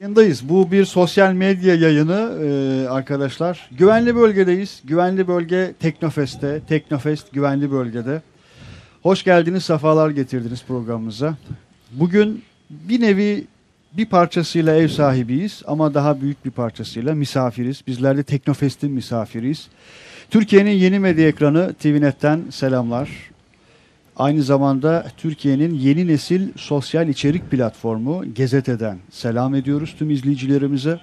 Yayındayız. Bu bir sosyal medya yayını e, arkadaşlar. Güvenli bölgedeyiz. Güvenli bölge Teknofest'te. Teknofest güvenli bölgede. Hoş geldiniz, sefalar getirdiniz programımıza. Bugün bir nevi bir parçasıyla ev sahibiyiz ama daha büyük bir parçasıyla misafiriz. Bizler de Teknofest'in misafiriyiz. Türkiye'nin yeni medya ekranı TVNet'ten selamlar. Aynı zamanda Türkiye'nin yeni nesil sosyal içerik platformu Gezete'den selam ediyoruz tüm izleyicilerimize.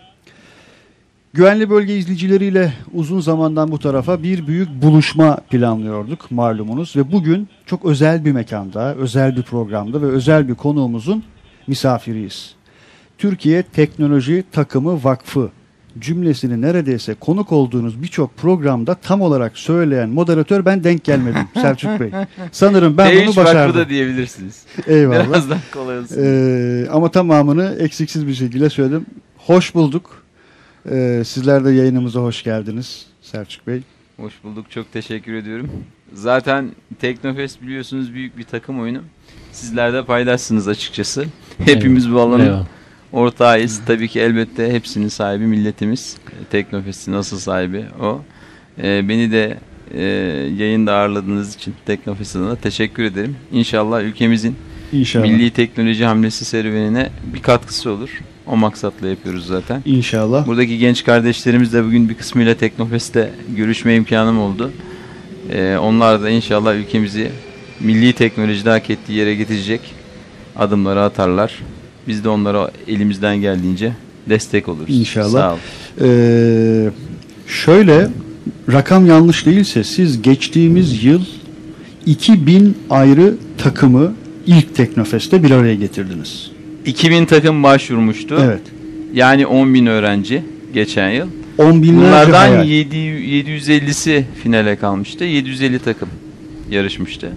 Güvenli bölge izleyicileriyle uzun zamandan bu tarafa bir büyük buluşma planlıyorduk malumunuz ve bugün çok özel bir mekanda, özel bir programda ve özel bir konuğumuzun misafiriyiz. Türkiye Teknoloji Takımı Vakfı cümlesini neredeyse konuk olduğunuz birçok programda tam olarak söyleyen moderatör ben denk gelmedim Selçuk Bey. Sanırım ben Değiş bunu başardım. da diyebilirsiniz. Eyvallah. Biraz daha kolay olsun. Ee, ama tamamını eksiksiz bir şekilde söyledim. Hoş bulduk. Ee, sizler de yayınımıza hoş geldiniz Selçuk Bey. Hoş bulduk. Çok teşekkür ediyorum. Zaten Teknofest biliyorsunuz büyük bir takım oyunu. Sizler de paydaşsınız açıkçası. Hepimiz bu alanın Eyvallah. Ortağıyız. Tabii ki elbette hepsinin sahibi milletimiz. Teknofest'in asıl sahibi o. Ee, beni de e, yayında ağırladığınız için Teknofest adına teşekkür ederim. İnşallah ülkemizin İnşallah. milli teknoloji hamlesi serüvenine bir katkısı olur. O maksatla yapıyoruz zaten. İnşallah. Buradaki genç kardeşlerimiz de bugün bir kısmıyla Teknofest'te görüşme imkanım oldu. Ee, onlar da inşallah ülkemizi milli teknolojide hak ettiği yere getirecek adımları atarlar. Biz de onlara elimizden geldiğince destek oluruz. İnşallah. Sağ olun. Ee, şöyle rakam yanlış değilse siz geçtiğimiz yıl 2000 ayrı takımı ilk Teknofest'te bir araya getirdiniz. 2000 takım başvurmuştu. Evet. Yani 10 bin öğrenci geçen yıl. On binlerce Bunlardan hayal. 7, 750'si finale kalmıştı. 750 takım yarışmıştı.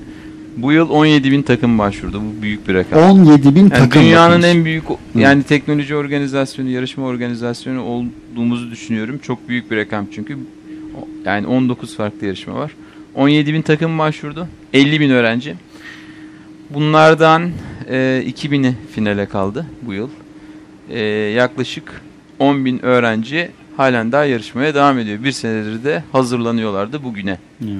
Bu yıl 17 bin takım başvurdu. Bu büyük bir rakam. 17 bin Yani takım. dünyanın en büyük yani teknoloji organizasyonu, yarışma organizasyonu olduğumuzu düşünüyorum. Çok büyük bir rakam çünkü. Yani 19 farklı yarışma var. 17 bin takım başvurdu. 50 bin öğrenci. Bunlardan e, 2000'i finale kaldı bu yıl. E, yaklaşık 10 bin öğrenci halen daha yarışmaya devam ediyor. Bir senedir de hazırlanıyorlardı bugüne. Yani.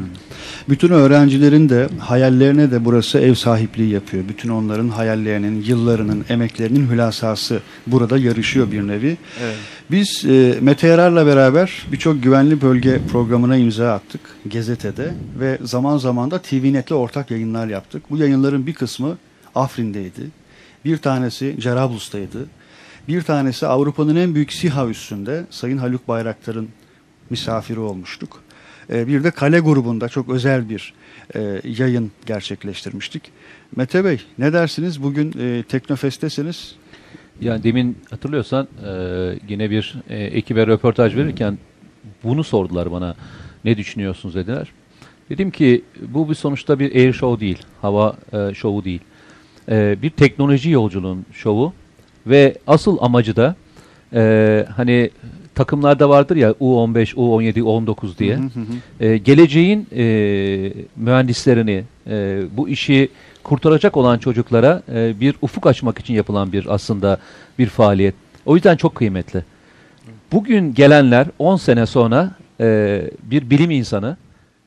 Bütün öğrencilerin de hayallerine de burası ev sahipliği yapıyor. Bütün onların hayallerinin, yıllarının, emeklerinin hülasası burada yarışıyor bir nevi. Evet. Biz e, Mete Yarar'la beraber birçok güvenli bölge programına imza attık Gezete'de ve zaman zaman da TVNet'le ortak yayınlar yaptık. Bu yayınların bir kısmı Afrin'deydi. Bir tanesi Cerablus'taydı. Bir tanesi Avrupa'nın en büyük SİHA üssünde Sayın Haluk Bayraktar'ın misafiri olmuştuk. E, bir de Kale grubunda çok özel bir e, yayın gerçekleştirmiştik. Mete Bey ne dersiniz? Bugün e, Teknofest'tesiniz. Yani demin hatırlıyorsan e, yine bir ekibe röportaj verirken bunu sordular bana. Ne düşünüyorsunuz dediler. Dedim ki bu bir sonuçta bir air show değil. Hava şovu değil. Bir teknoloji yolculuğun şovu ve asıl amacı da e, hani takımlarda vardır ya U15, U17, U19 diye. Hı hı hı. e, geleceğin e, mühendislerini e, bu işi kurtaracak olan çocuklara e, bir ufuk açmak için yapılan bir aslında bir faaliyet. O yüzden çok kıymetli. Bugün gelenler 10 sene sonra e, bir bilim insanı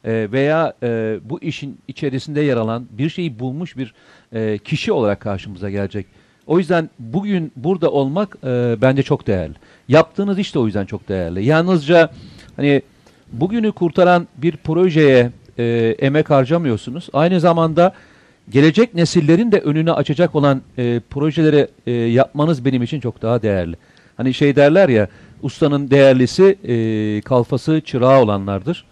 e, veya e, bu işin içerisinde yer alan bir şeyi bulmuş bir e, kişi olarak karşımıza gelecek. O yüzden bugün burada olmak e, bence çok değerli. Yaptığınız iş de o yüzden çok değerli. Yalnızca hani bugünü kurtaran bir projeye e, emek harcamıyorsunuz. Aynı zamanda gelecek nesillerin de önünü açacak olan e, projeleri e, yapmanız benim için çok daha değerli. Hani şey derler ya ustanın değerlisi e, kalfası çırağı olanlardır.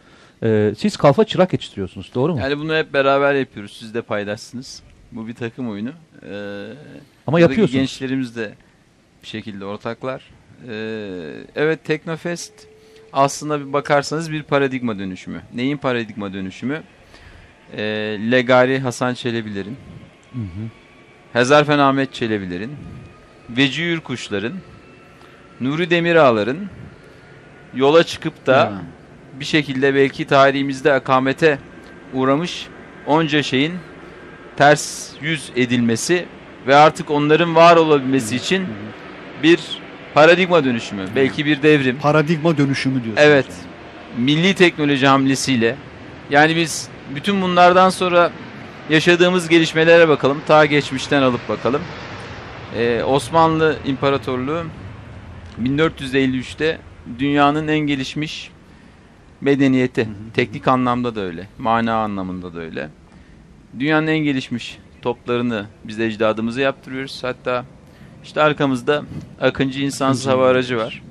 E, siz kalfa çırak yetiştiriyorsunuz doğru mu? Yani bunu hep beraber yapıyoruz. Siz de paydaşsınız. Bu bir takım oyunu. Ee, Ama buradaki. Gençlerimiz de bir şekilde ortaklar. Ee, evet Teknofest aslında bir bakarsanız bir paradigma dönüşümü. Neyin paradigma dönüşümü? Ee, Legari Hasan Çelebilerin. Hezarfen Ahmet Çelebilerin, Veci Yürkuşların, Nuri Demirağların yola çıkıp da bir şekilde belki tarihimizde akamete uğramış onca şeyin ters yüz edilmesi ve artık onların var olabilmesi için bir paradigma dönüşümü, belki bir devrim. Paradigma dönüşümü diyorsunuz. Evet. yani. Milli teknoloji hamlesiyle. Yani biz bütün bunlardan sonra yaşadığımız gelişmelere bakalım. Ta geçmişten alıp bakalım. Ee, Osmanlı İmparatorluğu 1453'te dünyanın en gelişmiş medeniyeti. Teknik anlamda da öyle. Mana anlamında da öyle. Dünyanın en gelişmiş toplarını biz ecdadımıza yaptırıyoruz. Hatta işte arkamızda Akıncı insansız hava aracı var.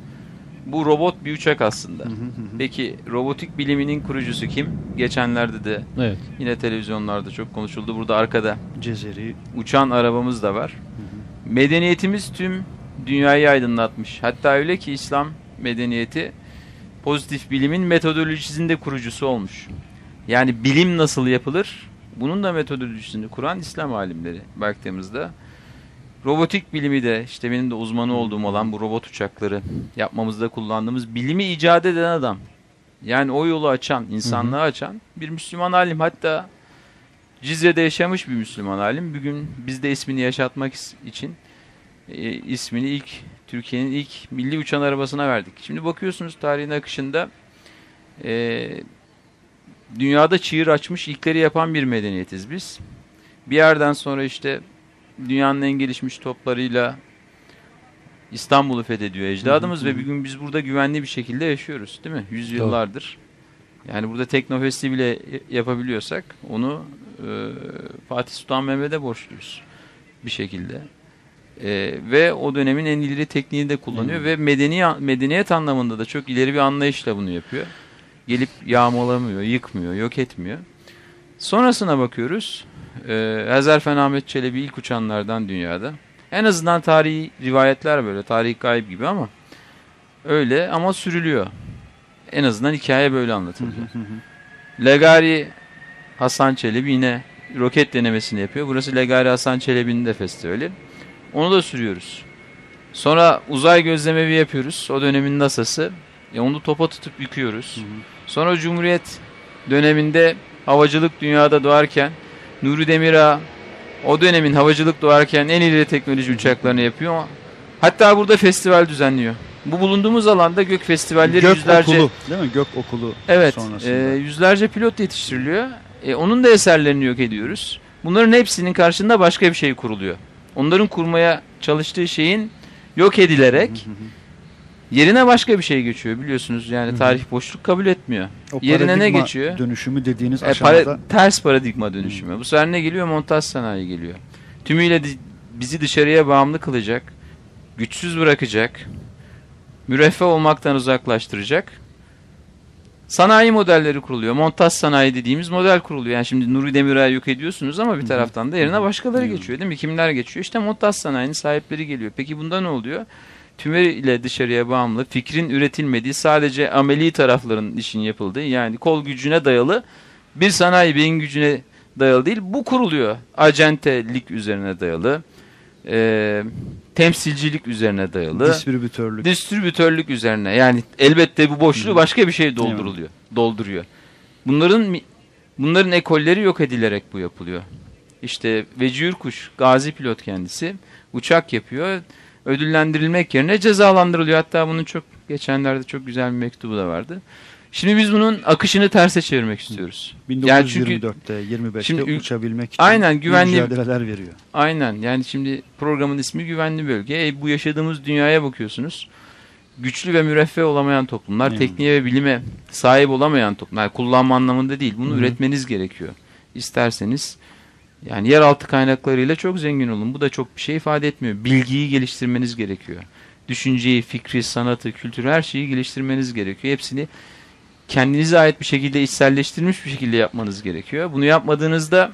Bu robot bir uçak aslında. Hı hı hı hı. Peki robotik biliminin kurucusu kim? Geçenlerde de Evet. yine televizyonlarda çok konuşuldu. Burada arkada Cezeri. uçan arabamız da var. Medeniyetimiz tüm dünyayı aydınlatmış. Hatta öyle ki İslam medeniyeti pozitif bilimin metodolojisinde kurucusu olmuş. Yani bilim nasıl yapılır? Bunun da metodolojisini kuran İslam alimleri baktığımızda. Robotik bilimi de işte benim de uzmanı olduğum olan bu robot uçakları yapmamızda kullandığımız bilimi icat eden adam. Yani o yolu açan, insanlığı açan bir Müslüman alim. Hatta Cizre'de yaşamış bir Müslüman alim. Bugün bizde ismini yaşatmak için e, ismini ilk Türkiye'nin ilk milli uçan arabasına verdik. Şimdi bakıyorsunuz tarihin akışında e, dünyada çığır açmış ilkleri yapan bir medeniyetiz biz. Bir yerden sonra işte dünyanın en gelişmiş toplarıyla İstanbul'u fethediyor ecdadımız ve bugün biz burada güvenli bir şekilde yaşıyoruz değil mi? Yüzyıllardır. Yani burada Teknofest'i bile yapabiliyorsak onu e, Fatih Sultan Mehmet'e borçluyuz bir şekilde. E, ve o dönemin en ileri tekniğini de kullanıyor ve medeni medeniyet anlamında da çok ileri bir anlayışla bunu yapıyor. Gelip yağmalamıyor, yıkmıyor, yok etmiyor. Sonrasına bakıyoruz. E, Hazarfen Ahmet Çelebi ilk uçanlardan dünyada. En azından tarihi rivayetler böyle, tarihi gayb gibi ama öyle ama sürülüyor. En azından hikaye böyle anlatılıyor. Legari Hasan Çelebi yine roket denemesini yapıyor. Burası Legari Hasan Çelebi'nin de festivali. Onu da sürüyoruz. Sonra uzay gözlemevi yapıyoruz. O dönemin NASA'sı. E onu topa tutup yıkıyoruz. Sonra Cumhuriyet döneminde havacılık dünyada doğarken Nuri Demirağ o dönemin havacılık doğarken en ileri teknoloji uçaklarını yapıyor. Hatta burada festival düzenliyor. Bu bulunduğumuz alanda gök festivalleri Gök yüzlerce okulu değil mi? Gök okulu Evet, sonrasında. e, yüzlerce pilot yetiştiriliyor. E, onun da eserlerini yok ediyoruz. Bunların hepsinin karşında başka bir şey kuruluyor. Onların kurmaya çalıştığı şeyin yok edilerek yerine başka bir şey geçiyor biliyorsunuz. Yani tarih boşluk kabul etmiyor. o yerine ne geçiyor? Dönüşümü dediğiniz E, aşamada para- ters paradigma dönüşümü. Bu sefer ne geliyor? Montaj sanayi geliyor. Tümüyle bizi dışarıya bağımlı kılacak, güçsüz bırakacak, müreffeh olmaktan uzaklaştıracak. Sanayi modelleri kuruluyor. Montaj sanayi dediğimiz model kuruluyor. Yani şimdi Nuri Demirağ'ı yok ediyorsunuz ama bir taraftan da yerine başkaları geçiyor değil mi? Kimler geçiyor? İşte montaj sanayinin sahipleri geliyor. Peki bunda ne oluyor? Tümüyle dışarıya bağımlı, fikrin üretilmediği, sadece ameli tarafların işin yapıldığı, yani kol gücüne dayalı bir sanayi beyin gücüne dayalı değil, bu kuruluyor. Acentelik üzerine dayalı, e, temsilcilik üzerine dayalı, distribütörlük. distribütörlük üzerine. Yani elbette bu boşluğu başka bir şey dolduruluyor, dolduruyor. Bunların bunların ekolleri yok edilerek bu yapılıyor. İşte Veci Yurkuş, gazi pilot kendisi, uçak yapıyor. Ödüllendirilmek yerine cezalandırılıyor. Hatta bunun çok geçenlerde çok güzel bir mektubu da vardı. Şimdi biz bunun akışını terse çevirmek istiyoruz. Yani çünkü 1924'te 25'te Şimdi uçabilmek için Aynen, güvenli- mücadeleler veriyor. Aynen yani şimdi programın ismi güvenli bölge. E, bu yaşadığımız dünyaya bakıyorsunuz. Güçlü ve müreffeh olamayan toplumlar, Hmm. tekniğe ve bilime sahip olamayan toplumlar. Yani kullanma anlamında değil. Bunu Hı hı. üretmeniz gerekiyor. İsterseniz yani yeraltı kaynaklarıyla çok zengin olun. Bu da çok bir şey ifade etmiyor. Bilgiyi geliştirmeniz gerekiyor. Düşünceyi, fikri, sanatı, kültürü her şeyi geliştirmeniz gerekiyor. Hepsini kendinize ait bir şekilde içselleştirilmiş bir şekilde yapmanız gerekiyor. Bunu yapmadığınızda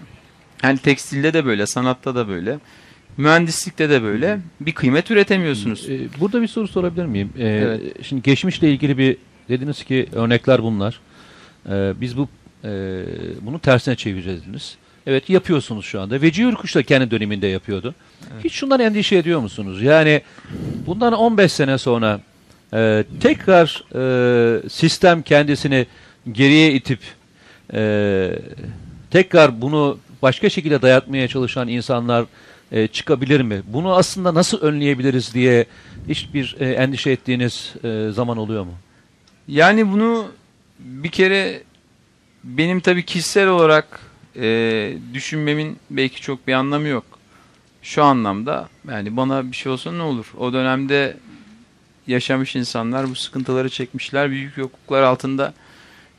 hani tekstilde de böyle, sanatta da böyle, mühendislikte de böyle bir kıymet üretemiyorsunuz. Ee, Burada bir soru sorabilir miyim? Ee, Evet. Şimdi geçmişle ilgili bir dediniz ki örnekler bunlar. Ee, biz bu e, bunu tersine çevireceğiz dediniz. Evet yapıyorsunuz şu anda. Veci Ürküş de kendi döneminde yapıyordu. Hiç şundan endişe ediyor musunuz? Yani bundan 15 sene sonra e, tekrar e, sistem kendisini geriye itip e, tekrar bunu başka şekilde dayatmaya çalışan insanlar e, çıkabilir mi? Bunu aslında nasıl önleyebiliriz diye hiçbir e, endişe ettiğiniz e, zaman oluyor mu? Yani bunu bir kere benim tabii kişisel olarak e, düşünmemin belki çok bir anlamı yok. Şu anlamda yani bana bir şey olsa ne olur? O dönemde yaşamış insanlar bu sıkıntıları çekmişler. Büyük yokluklar altında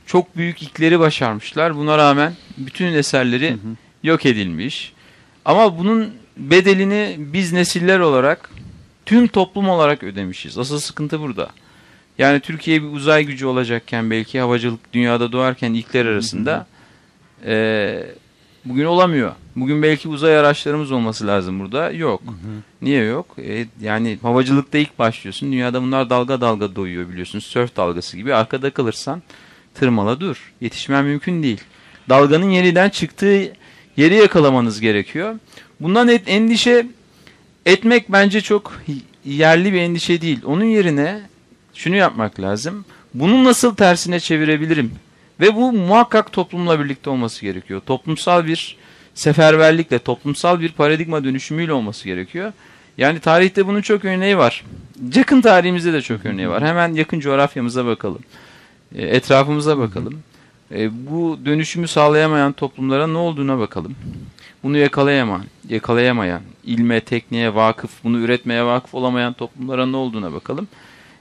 çok büyük ilkleri başarmışlar. Buna rağmen bütün eserleri yok edilmiş. Ama bunun bedelini biz nesiller olarak tüm toplum olarak ödemişiz. Asıl sıkıntı burada. Yani Türkiye bir uzay gücü olacakken belki havacılık dünyada doğarken ilkler arasında eee, bugün olamıyor. Bugün belki uzay araçlarımız olması lazım burada. Yok. Niye yok? E, yani havacılıkta ilk başlıyorsun. Dünyada bunlar dalga dalga doyuyor biliyorsun. Sörf dalgası gibi. Arkada kalırsan tırmala dur. Yetişmen mümkün değil. Dalganın yeniden çıktığı yeri yakalamanız gerekiyor. Bundan et, endişe etmek bence çok yerli bir endişe değil. Onun yerine şunu yapmak lazım. Bunu nasıl tersine çevirebilirim? Ve bu muhakkak toplumla birlikte olması gerekiyor. Toplumsal bir seferberlikle, toplumsal bir paradigma dönüşümüyle olması gerekiyor. Yani tarihte bunun çok örneği var. Yakın tarihimizde de çok örneği var. Hemen yakın coğrafyamıza bakalım. E, Etrafımıza bakalım. E, Bu dönüşümü sağlayamayan toplumlara ne olduğuna bakalım. Bunu yakalayamayan, yakalayamayan, ilme, tekniğe vakıf, bunu üretmeye vakıf olamayan toplumlara ne olduğuna bakalım.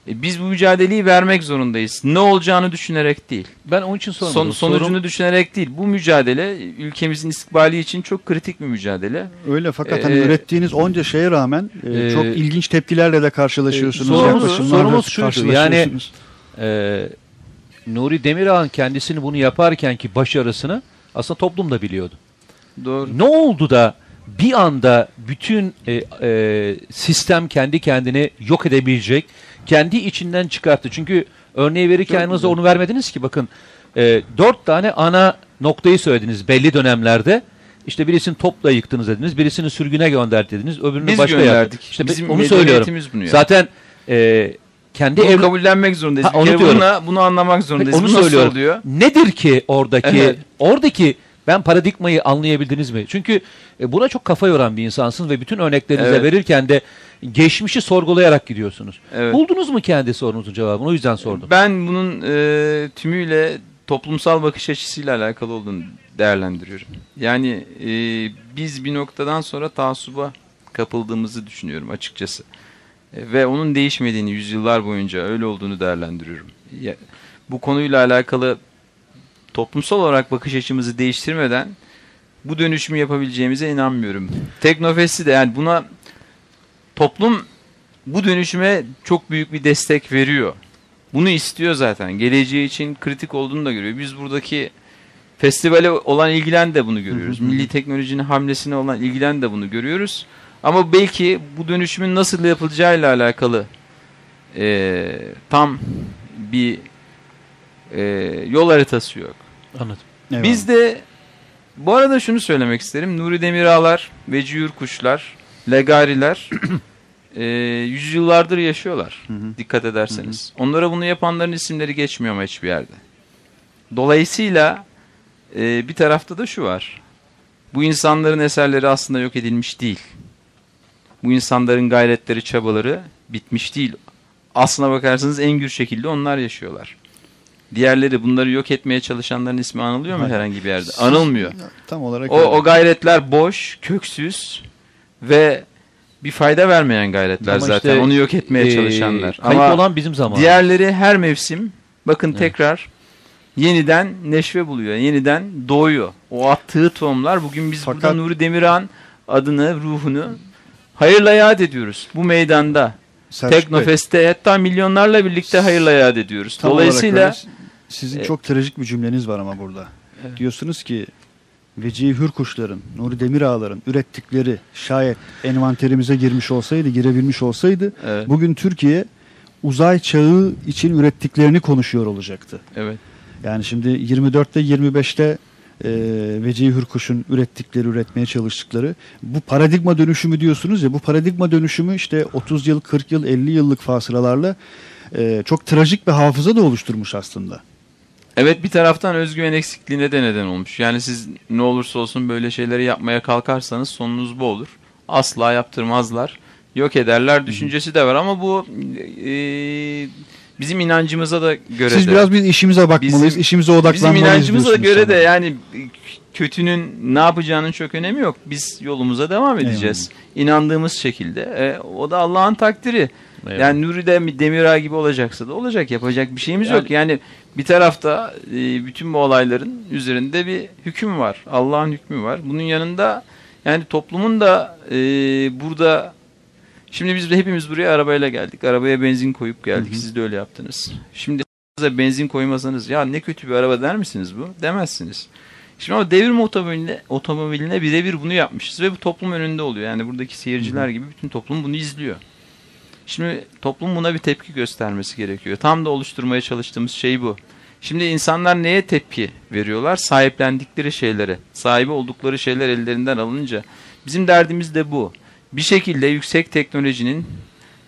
E, Biz bu mücadeleyi vermek zorundayız. Ne olacağını düşünerek değil. Ben onun için sormadım. Son, sonucunu Sorum- düşünerek değil. Bu mücadele ülkemizin istikbali için çok kritik bir mücadele. Öyle fakat hani Ee, ürettiğiniz onca şeye rağmen e, e, çok ilginç tepkilerle de karşılaşıyorsunuz. e, sorumuz- sorumuz şuydu, karşılaşıyorsunuz. Ee, Nuri Demirağ'ın kendisini bunu yaparken ki başarısını aslında toplum da biliyordu. Doğru. Ne oldu da bir anda bütün e, e, sistem kendi kendini yok edebilecek, kendi içinden çıkarttı. Çünkü örneği verirken güzel. onu vermediniz ki bakın e, dört tane ana noktayı söylediniz belli dönemlerde. İşte birisini topla yıktınız dediniz, birisini sürgüne gönderdiniz, öbürünü Biz başka gönderdik. yaptı. İşte Bizim onu söylüyorum. bunu ya. Zaten e, kendi Bunu ev, kabullenmek zorundayız. Ha, onu. Bununla, bunu anlamak zorundayız. onu Bu söylüyorum. oluyor? Nedir ki oradaki Evet. oradaki ben paradigmayı anlayabildiniz mi? Çünkü e, buna çok kafa yoran bir insansınız ve bütün örneklerinize Evet. verirken de geçmişi sorgulayarak gidiyorsunuz. Evet. Buldunuz mu kendi sorunuzun cevabını? O yüzden sordum. Ben bunun e, tümüyle toplumsal bakış açısıyla alakalı olduğunu değerlendiriyorum. Yani e, biz bir noktadan sonra taassuba kapıldığımızı düşünüyorum açıkçası. E, ve onun değişmediğini yüzyıllar boyunca öyle olduğunu değerlendiriyorum. Ya, bu konuyla alakalı toplumsal olarak bakış açımızı değiştirmeden bu dönüşümü yapabileceğimize inanmıyorum. Teknofest'i de yani buna toplum bu dönüşüme çok büyük bir destek veriyor. Bunu istiyor zaten. Geleceği için kritik olduğunu da görüyor. Biz buradaki festivale olan ilgilen de bunu görüyoruz. Milli teknolojinin hamlesine olan ilgilen de bunu görüyoruz. Ama belki bu dönüşümün nasıl yapılacağıyla alakalı eee, tam bir eee, yol haritası yok. Anladım. Eyvallah. Biz de bu arada şunu söylemek isterim. Nuri Demirağlar, Veci Yurkuşlar, Legariler e, yüzyıllardır yaşıyorlar. Hı hı. Dikkat ederseniz. Onlara bunu yapanların isimleri geçmiyor ama hiçbir yerde. Dolayısıyla e, bir tarafta da şu var. Bu insanların eserleri aslında yok edilmiş değil. Bu insanların gayretleri, çabaları bitmiş değil. Aslına bakarsanız en gür şekilde onlar yaşıyorlar. Diğerleri bunları yok etmeye çalışanların ismi anılıyor mu Hayır. herhangi bir yerde? Anılmıyor. Tam olarak O, öyle. o gayretler boş, köksüz ve bir fayda vermeyen gayretler Ama zaten. işte, Onu yok etmeye Ee, çalışanlar. Kayıp Ama olan bizim zamanımız. diğerleri her mevsim bakın Evet. tekrar yeniden neşve buluyor. Yeniden doğuyor. O attığı tohumlar bugün biz Fakat- burada Nuri Demirhan adını, ruhunu hayırla yad ediyoruz. Bu meydanda. Selçuk Bey, Teknofest'te hatta milyonlarla birlikte hayırla yad ediyoruz. Dolayısıyla öyle. sizin E, çok trajik bir cümleniz var ama burada. Evet. Diyorsunuz ki Vecihi Hürkuşların, Nuri Demirağların ürettikleri şayet envanterimize girmiş olsaydı, girebilmiş olsaydı evet, bugün Türkiye uzay çağı için ürettiklerini konuşuyor olacaktı. evet. Yani şimdi 24'te 25'te e, Vecihi Hürkuş'un ürettikleri, üretmeye çalıştıkları bu paradigma dönüşümü diyorsunuz ya bu paradigma dönüşümü işte 30 yıl, 40 yıl, 50 yıllık fasıralarla e, çok trajik bir hafıza da oluşturmuş aslında. Evet bir taraftan özgüven eksikliğine de neden olmuş. Yani siz ne olursa olsun böyle şeyleri yapmaya kalkarsanız sonunuz bu olur. asla yaptırmazlar. Yok ederler düşüncesi de var ama bu e, bizim inancımıza da göre Siz de. biraz biz işimize bakmalıyız, Bizim- işimize Bizim odaklanmalıyız inancımıza diyorsunuz göre de sanırım. yani kötünün ne yapacağının çok önemi yok. Biz yolumuza devam edeceğiz. İnandığımız şekilde. E, o da Allah'ın takdiri. Eyvallah. Yani Nuri de Demirağ gibi olacaksa da olacak. Yapacak bir şeyimiz Yani- yok. Yani bir tarafta e, bütün bu olayların üzerinde bir hüküm var. Allah'ın hükmü var. Bunun yanında yani toplumun da e, burada şimdi biz de hepimiz buraya arabayla geldik. Arabaya benzin koyup geldik. Siz de öyle yaptınız. Şimdi Size benzin koymasanız ya ne kötü bir araba der misiniz bu? Demezsiniz. Şimdi ama devrim otomobiline, otomobiline birebir bunu yapmışız ve bu toplum önünde oluyor. Yani buradaki seyirciler gibi bütün toplum bunu izliyor. Şimdi toplum buna bir tepki göstermesi gerekiyor. Tam da oluşturmaya çalıştığımız şey bu. Şimdi insanlar neye tepki veriyorlar? Sahiplendikleri şeylere, sahibi oldukları şeyler ellerinden alınca. Bizim derdimiz de bu. Bir şekilde yüksek teknolojinin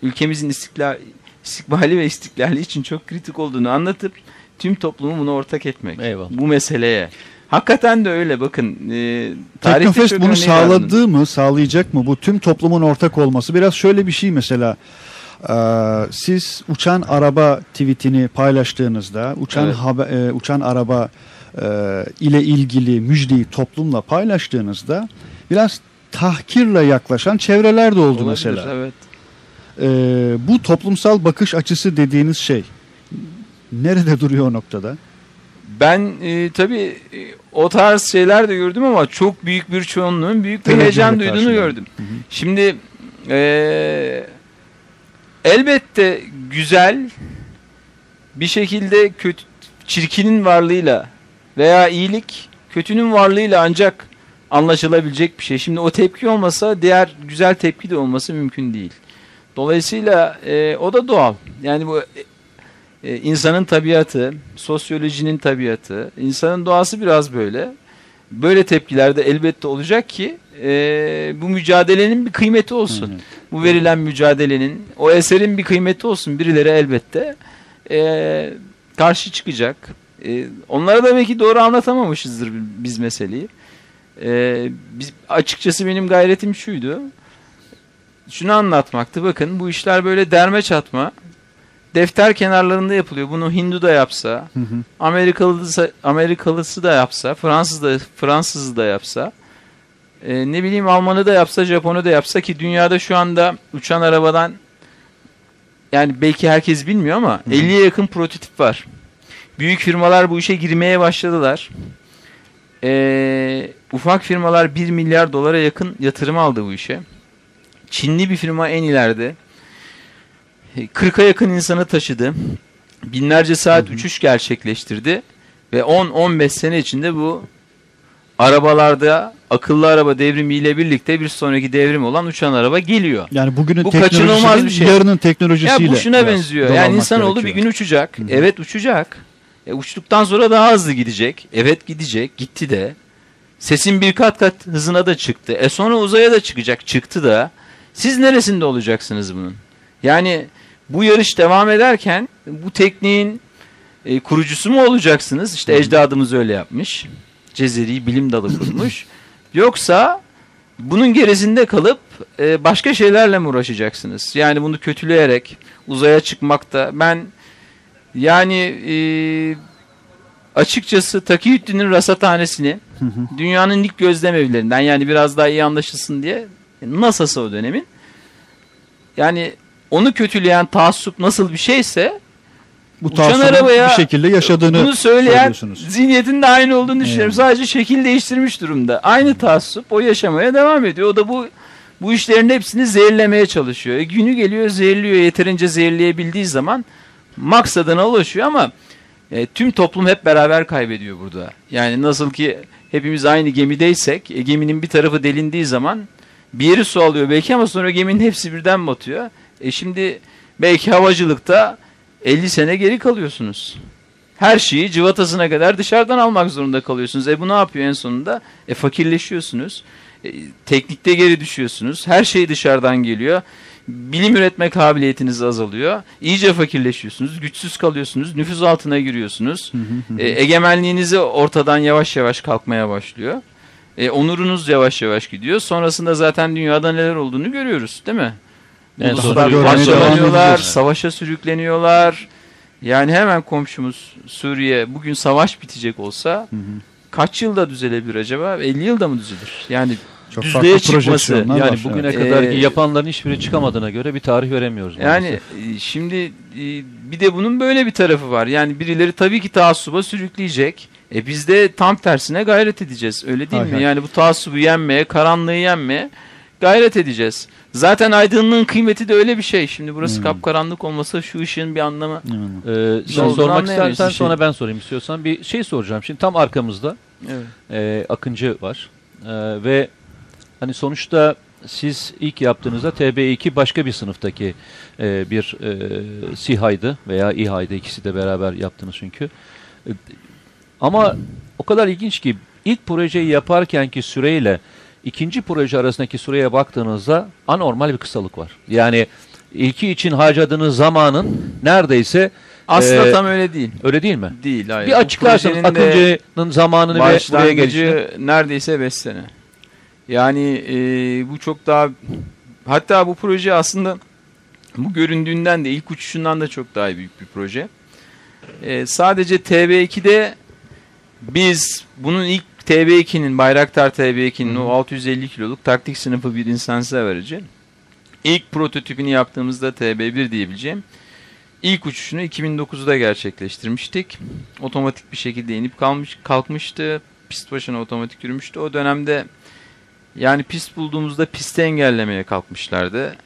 ülkemizin istiklal, istikbali ve istiklali için çok kritik olduğunu anlatıp tüm toplumu buna ortak etmek. Eyvallah. Bu meseleye. Hakikaten de öyle bakın. E, Teknofest bunu sağladı mı, sağlayacak mı? Bu tüm toplumun ortak olması. Biraz şöyle bir şey mesela. Ee, siz uçan araba tweetini paylaştığınızda, uçan Evet. haber, uçan araba e, ile ilgili müjdeyi toplumla paylaştığınızda biraz tahkirle yaklaşan çevreler de oldu Olabilir, mesela. Evet. Ee, bu toplumsal bakış açısı dediğiniz şey nerede duruyor o noktada? Ben e, tabii e, o tarz şeyler de gördüm ama çok büyük bir çoğunluğun büyük bir heyecan duyduğunu gördüm. Şimdi e, elbette güzel bir şekilde kötü, çirkinin varlığıyla veya iyilik kötünün varlığıyla ancak anlaşılabilecek bir şey. Şimdi o tepki olmasa diğer güzel tepki de olması mümkün değil. Dolayısıyla e, o da doğal. Yani bu e, insanın tabiatı, sosyolojinin tabiatı, insanın doğası biraz böyle. Böyle tepkiler de elbette olacak ki e, bu mücadelenin bir kıymeti olsun. Evet. Bu verilen mücadelenin, o eserin bir kıymeti olsun. Birileri elbette e, karşı çıkacak. E, onlara da belki doğru anlatamamışızdır biz meseleyi. E, biz, açıkçası benim gayretim şuydu. Şunu anlatmaktı. Bakın bu işler böyle derme çatma. Defter kenarlarında yapılıyor. Bunu Hindu da yapsa, Hı hı. Amerikalısı, Amerikalısı da yapsa, Fransız da Fransız da yapsa, e, ne bileyim Almanı da yapsa, Japonu da yapsa ki dünyada şu anda uçan arabadan yani belki herkes bilmiyor ama 50'ye yakın prototip var. Büyük firmalar bu işe girmeye başladılar. E, ufak firmalar 1 milyar dolara yakın yatırım aldı bu işe. Çinli bir firma en ileride. E, 40'a yakın insanı taşıdı. Binlerce saat uçuş gerçekleştirdi. Ve 10-15 sene içinde bu arabalarda akıllı araba devrimiyle birlikte bir sonraki devrim olan uçan araba geliyor. Yani bugünün Bu teknolojisi kaçınılmaz bir şey. yarının Ya teknolojisiyle bu şuna benziyor. Yani insanoğlu bir gün uçacak. Evet uçacak. E, uçtuktan sonra daha hızlı gidecek. Evet gidecek. Gitti de. Sesin bir kat kat hızına da çıktı. E sonra uzaya da çıkacak. Çıktı da. Siz neresinde olacaksınız bunun? Yani bu yarış devam ederken bu tekniğin e, kurucusu mu olacaksınız? İşte ecdadımız öyle yapmış. Cezeri bilim dalı kurmuş. Yoksa bunun gerisinde kalıp e, başka şeylerle mi uğraşacaksınız? Yani bunu kötüleyerek uzaya çıkmakta ben yani e, açıkçası Takiyüddin'in rasathanesini dünyanın ilk gözlem evlerinden yani biraz daha iyi anlaşılsın diye NASA'sı o dönemin yani onu kötüleyen taassup nasıl bir şeyse Bu uçan arabaya bir şekilde yaşadığını bunu söyleyen zihniyetin de aynı olduğunu düşünüyorum. Eyvallah. Sadece şekil değiştirmiş durumda. Aynı taassup o yaşamaya devam ediyor. O da bu bu işlerin hepsini zehirlemeye çalışıyor. E, günü geliyor zehirliyor. Yeterince zehirleyebildiği zaman maksadına ulaşıyor ama e, tüm toplum hep beraber kaybediyor burada. Yani nasıl ki hepimiz aynı gemideysek e, geminin bir tarafı delindiği zaman bir yeri su alıyor belki ama sonra geminin hepsi birden batıyor. E şimdi belki havacılıkta 50 sene geri kalıyorsunuz. Her şeyi cıvatasına kadar dışarıdan almak zorunda kalıyorsunuz. E bu ne yapıyor en sonunda? E fakirleşiyorsunuz. E, teknikte geri düşüyorsunuz. Her şey dışarıdan geliyor. Bilim üretme kabiliyetiniz azalıyor. İyice fakirleşiyorsunuz. Güçsüz kalıyorsunuz. Nüfuz altına giriyorsunuz. E, egemenliğinizi ortadan yavaş yavaş kalkmaya başlıyor. E, onurunuz yavaş yavaş gidiyor. Sonrasında zaten dünyada neler olduğunu görüyoruz değil mi? En sonunda savaşa sürükleniyorlar. Yani hemen komşumuz Suriye bugün savaş bitecek olsa kaç yılda düzelebilir acaba? 50 yılda mı düzelir? Yani Çok düzlüğe çıkması. Yani var. bugüne Evet. kadar Ee, yapanların hiçbiri çıkamadığına göre bir tarih veremiyoruz. Yani maalesef. şimdi e, bir de bunun böyle bir tarafı var. Yani birileri tabii ki taassuba sürükleyecek. E biz de tam tersine gayret edeceğiz. Öyle değil Hay mi? hay. Yani bu taassubu yenmeye, karanlığı yenmeye gayret edeceğiz. Zaten aydınlığın kıymeti de öyle bir şey. Şimdi burası Hmm. kapkaranlık olmasa şu ışığın bir anlamı. Hmm. Ee, sen olduğunu sormak istersen şey. sonra ben sorayım istiyorsan. Bir şey soracağım. Şimdi tam arkamızda Evet. e, Akıncı var. E, ve hani sonuçta siz ilk yaptığınızda TB2 başka bir sınıftaki e, bir e, SİHA'ydı veya İHA'ydı ikisi de beraber yaptınız çünkü. E, ama o kadar ilginç ki ilk projeyi yaparkenki süreyle ikinci proje arasındaki süreye baktığınızda anormal bir kısalık var. Yani ilki için harcadığınız zamanın neredeyse Aslında Ee, tam öyle değil. öyle değil mi? Değil. Hayır. Bir de Akıncı'nın zamanını ve buraya gelişini. neredeyse 5 sene. Yani e, bu çok daha hatta bu proje aslında bu göründüğünden de ilk uçuşundan da çok daha büyük bir proje. E, sadece TB2'de biz bunun ilk TB2'nin Bayraktar TB2'nin o 650 kiloluk taktik sınıfı bir insansız aracı. İlk prototipini yaptığımızda TB1 diyebileceğim. İlk uçuşunu 2009'da gerçekleştirmiştik. Otomatik bir şekilde inip kalmış, kalkmıştı. Pist başına otomatik yürümüştü. O dönemde yani pist bulduğumuzda pisti engellemeye kalkmışlardı.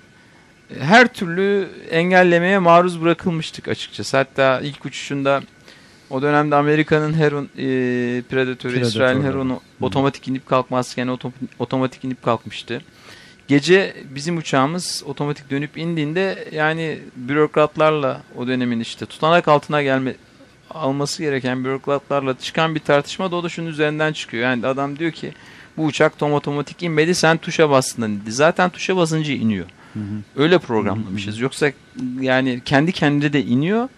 Her türlü engellemeye maruz bırakılmıştık açıkçası. Hatta ilk uçuşunda o dönemde Amerika'nın Heron, e, Predatörü, İsrail'in. Heron'u otomatik inip kalkmazken otom- otomatik inip kalkmıştı. Gece bizim uçağımız otomatik dönüp indiğinde yani bürokratlarla o dönemin işte tutanak altına gelme alması gereken bürokratlarla çıkan bir tartışma da o da şunun üzerinden çıkıyor. Yani adam diyor ki bu uçak tam otomatik inmedi sen tuşa bastın dedi. Zaten tuşa basınca iniyor. Öyle programlamışız. Yoksa yani kendi kendine de iniyor.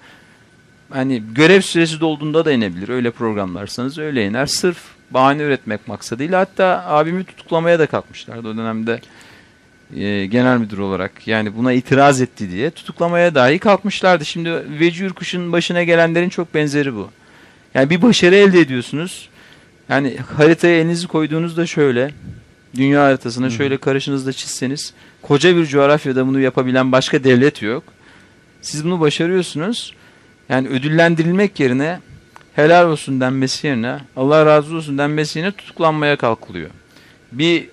Hani görev süresi dolduğunda da inebilir. Öyle programlarsanız öyle iner. Sırf bahane üretmek maksadıyla hatta abimi tutuklamaya da kalkmışlardı o dönemde e, genel müdür olarak. Yani buna itiraz etti diye tutuklamaya dahi kalkmışlardı. Şimdi Veci Ürkuş'un başına gelenlerin çok benzeri bu. Yani bir başarı elde ediyorsunuz. Yani haritaya elinizi koyduğunuzda şöyle dünya haritasına şöyle karşınızda çizseniz koca bir coğrafyada bunu yapabilen başka devlet yok. Siz bunu başarıyorsunuz. Yani ödüllendirilmek yerine helal olsun denmesi yerine Allah razı olsun denmesi yerine tutuklanmaya kalkılıyor. Bir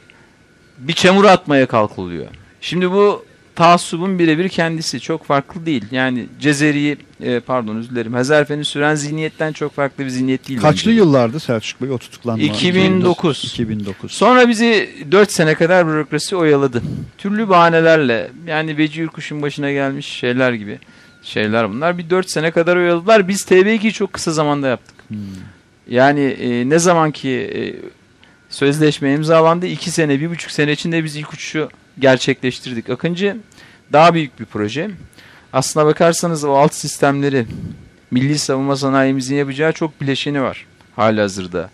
bir çamur atmaya kalkılıyor. Şimdi bu taassubun birebir kendisi çok farklı değil. Yani Cezeri'yi e, pardon özür dilerim Hazarfen'i süren zihniyetten çok farklı bir zihniyet değil. Kaçlı bence. yıllardı Selçuk Bey o tutuklanma? 2009. 2009. Sonra bizi 4 sene kadar bürokrasi oyaladı. Türlü bahanelerle yani Veci Ürkuş'un başına gelmiş şeyler gibi şeyler bunlar. Bir 4 sene kadar oyaladılar. Biz TB2'yi çok kısa zamanda yaptık. Hmm. Yani e, ne zaman ki e, sözleşme imzalandı 2 sene, 1,5 sene içinde biz ilk uçuşu gerçekleştirdik. Akıncı daha büyük bir proje. Aslına bakarsanız o alt sistemleri milli savunma sanayimizin yapacağı çok bileşeni var halihazırda.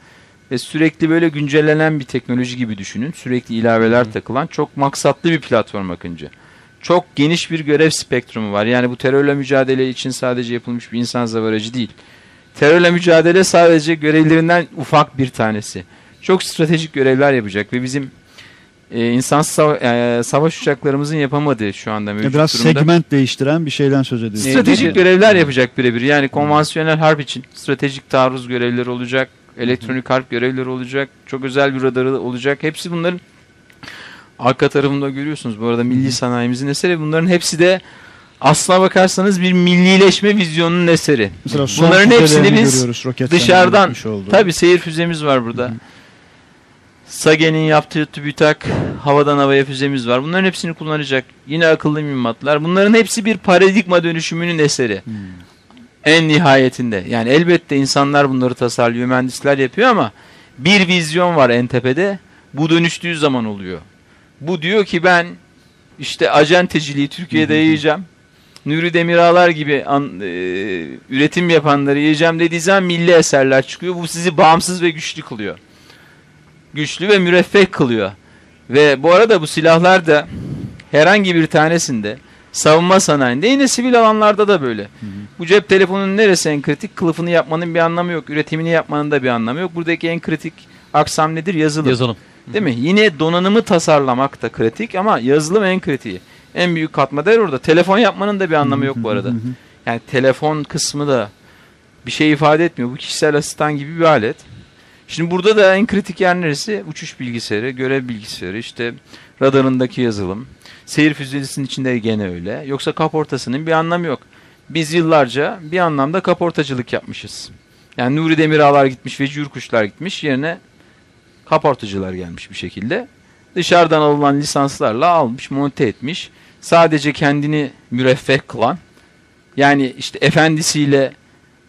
Ve sürekli böyle güncellenen bir teknoloji gibi düşünün. Sürekli ilaveler takılan çok maksatlı bir platform Akıncı. Çok geniş bir görev spektrumu var. Yani bu terörle mücadele için sadece yapılmış bir insan zavaracı değil. Terörle mücadele sadece görevlerinden ufak bir tanesi. Çok stratejik görevler yapacak ve bizim e, insan sava- e, savaş uçaklarımızın yapamadığı şu anda mevcut Biraz durumda. segment değiştiren bir şeyden söz ediyoruz. Stratejik görevler yapacak birebir. Yani konvansiyonel harp için stratejik taarruz görevleri olacak. Elektronik harp görevleri olacak. Çok özel bir radarı olacak. Hepsi bunların arka tarafında görüyorsunuz. Bu arada milli sanayimizin eseri. Bunların hepsi de aslına bakarsanız bir millileşme vizyonunun eseri. Mesela son Bunların hepsini biz dışarıdan. Tabi seyir füzemiz var burada. Sage'nin yaptığı TÜBİTAK havadan havaya füzemiz var. Bunların hepsini kullanacak. Yine akıllı mühimmatlar. Bunların hepsi bir paradigma dönüşümünün eseri. Hmm. En nihayetinde. Yani elbette insanlar bunları tasarlıyor, mühendisler yapıyor ama bir vizyon var en tepede. Bu dönüştüğü zaman oluyor. Bu diyor ki ben işte acenteciliği Türkiye'de yayacağım. Nuri Demirağlar gibi an- e, üretim yapanları yiyeceğim dediği zaman milli eserler çıkıyor. Bu sizi bağımsız ve güçlü kılıyor. güçlü ve müreffeh kılıyor. Ve bu arada bu silahlar da herhangi bir tanesinde savunma sanayinde yine sivil alanlarda da böyle. Bu cep telefonunun neresi en kritik? Kılıfını yapmanın bir anlamı yok. Üretimini yapmanın da bir anlamı yok. Buradaki en kritik aksam nedir? Yazılım. Yazılım. Değil mi? Yine donanımı tasarlamak da kritik ama yazılım en kritiği. En büyük katma değer orada. Telefon yapmanın da bir anlamı yok bu arada. Yani telefon kısmı da bir şey ifade etmiyor. Bu kişisel asistan gibi bir alet. Şimdi burada da en kritik yer neresi? Uçuş bilgisayarı, görev bilgisayarı, işte radarındaki yazılım. Seyir füzesinin içinde gene öyle. Yoksa kaportasının bir anlamı yok. Biz yıllarca bir anlamda kaportacılık yapmışız. Yani Nuri Demirağlar gitmiş ve Cürkuşlar gitmiş. Yerine kaportacılar gelmiş bir şekilde. Dışarıdan alınan lisanslarla almış, monte etmiş. Sadece kendini müreffeh kılan, yani işte efendisiyle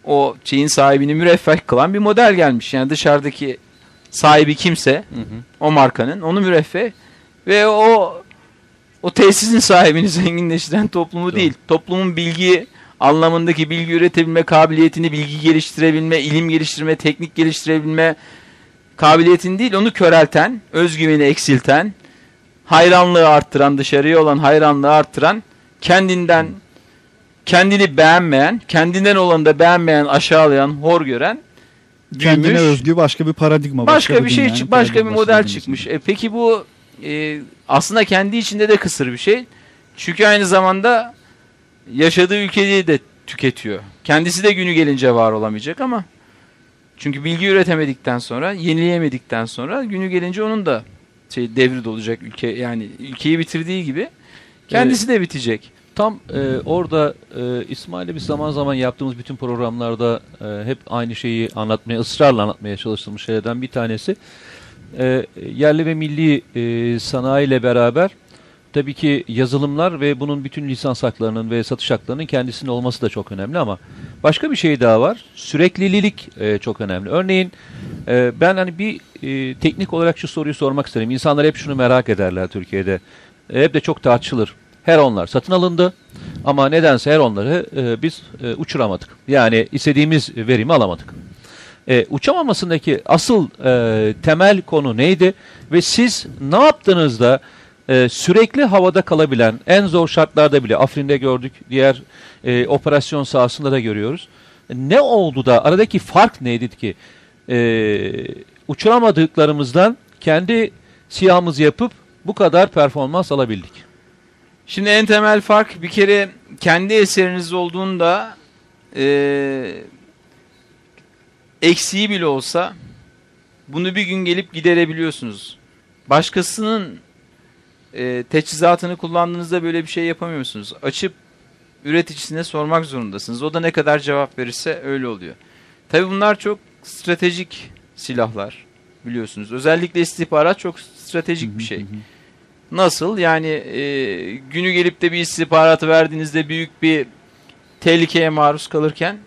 o şeyin sahibini müreffeh kılan bir model gelmiş. Yani dışarıdaki sahibi kimse, Hı hı. o markanın, onu müreffeh ve o o tesisin sahibini zenginleştiren toplumu Doğru. değil. Toplumun bilgi anlamındaki bilgi üretebilme kabiliyetini, bilgi geliştirebilme, ilim geliştirme, teknik geliştirebilme kabiliyetini değil, onu körelten, özgüveni eksilten, hayranlığı arttıran, dışarıya olan hayranlığı arttıran, kendinden kendini beğenmeyen, kendinden olanı da beğenmeyen, aşağılayan, hor gören Kendine büyümüş, özgü başka bir paradigma. başka, bir şey çık, başka bir model çıkmış. E, peki bu e, aslında kendi içinde de kısır bir şey. Çünkü aynı zamanda yaşadığı ülkeyi de tüketiyor. Kendisi de günü gelince var olamayacak ama çünkü bilgi üretemedikten sonra, yenileyemedikten sonra günü gelince onun da şey devri dolacak ülke yani ülkeyi bitirdiği gibi kendisi de bitecek. Tam e, orada e, İsmail'le biz zaman zaman yaptığımız bütün programlarda e, hep aynı şeyi anlatmaya, ısrarla anlatmaya çalıştığımız şeylerden bir tanesi. E, yerli ve milli e, sanayiyle beraber tabii ki yazılımlar ve bunun bütün lisans haklarının ve satış haklarının kendisinin olması da çok önemli ama başka bir şey daha var. Süreklilik e, çok önemli. Örneğin e, ben hani bir e, teknik olarak şu soruyu sormak isterim. İnsanlar hep şunu merak ederler Türkiye'de. E, hep de çok tartışılır. Her onlar satın alındı ama nedense her onları e, biz e, uçuramadık. Yani istediğimiz verimi alamadık. E, uçamamasındaki asıl e, temel konu neydi ve siz ne yaptınız da e, sürekli havada kalabilen en zor şartlarda bile Afrin'de gördük diğer e, operasyon sahasında da görüyoruz. Ne oldu da aradaki fark neydi ki e, uçuramadıklarımızdan kendi siyahımızı yapıp bu kadar performans alabildik? Şimdi en temel fark bir kere kendi eseriniz olduğunda eee eksiği bile olsa bunu bir gün gelip giderebiliyorsunuz. Başkasının eee, teçhizatını kullandığınızda böyle bir şey yapamıyorsunuz. Açıp üreticisine sormak zorundasınız. O da ne kadar cevap verirse öyle oluyor. Tabi bunlar çok stratejik silahlar biliyorsunuz. Özellikle istihbarat çok stratejik bir şey. Nasıl? Yani e, günü gelip de bir istihbaratı verdiğinizde büyük bir tehlikeye maruz kalırken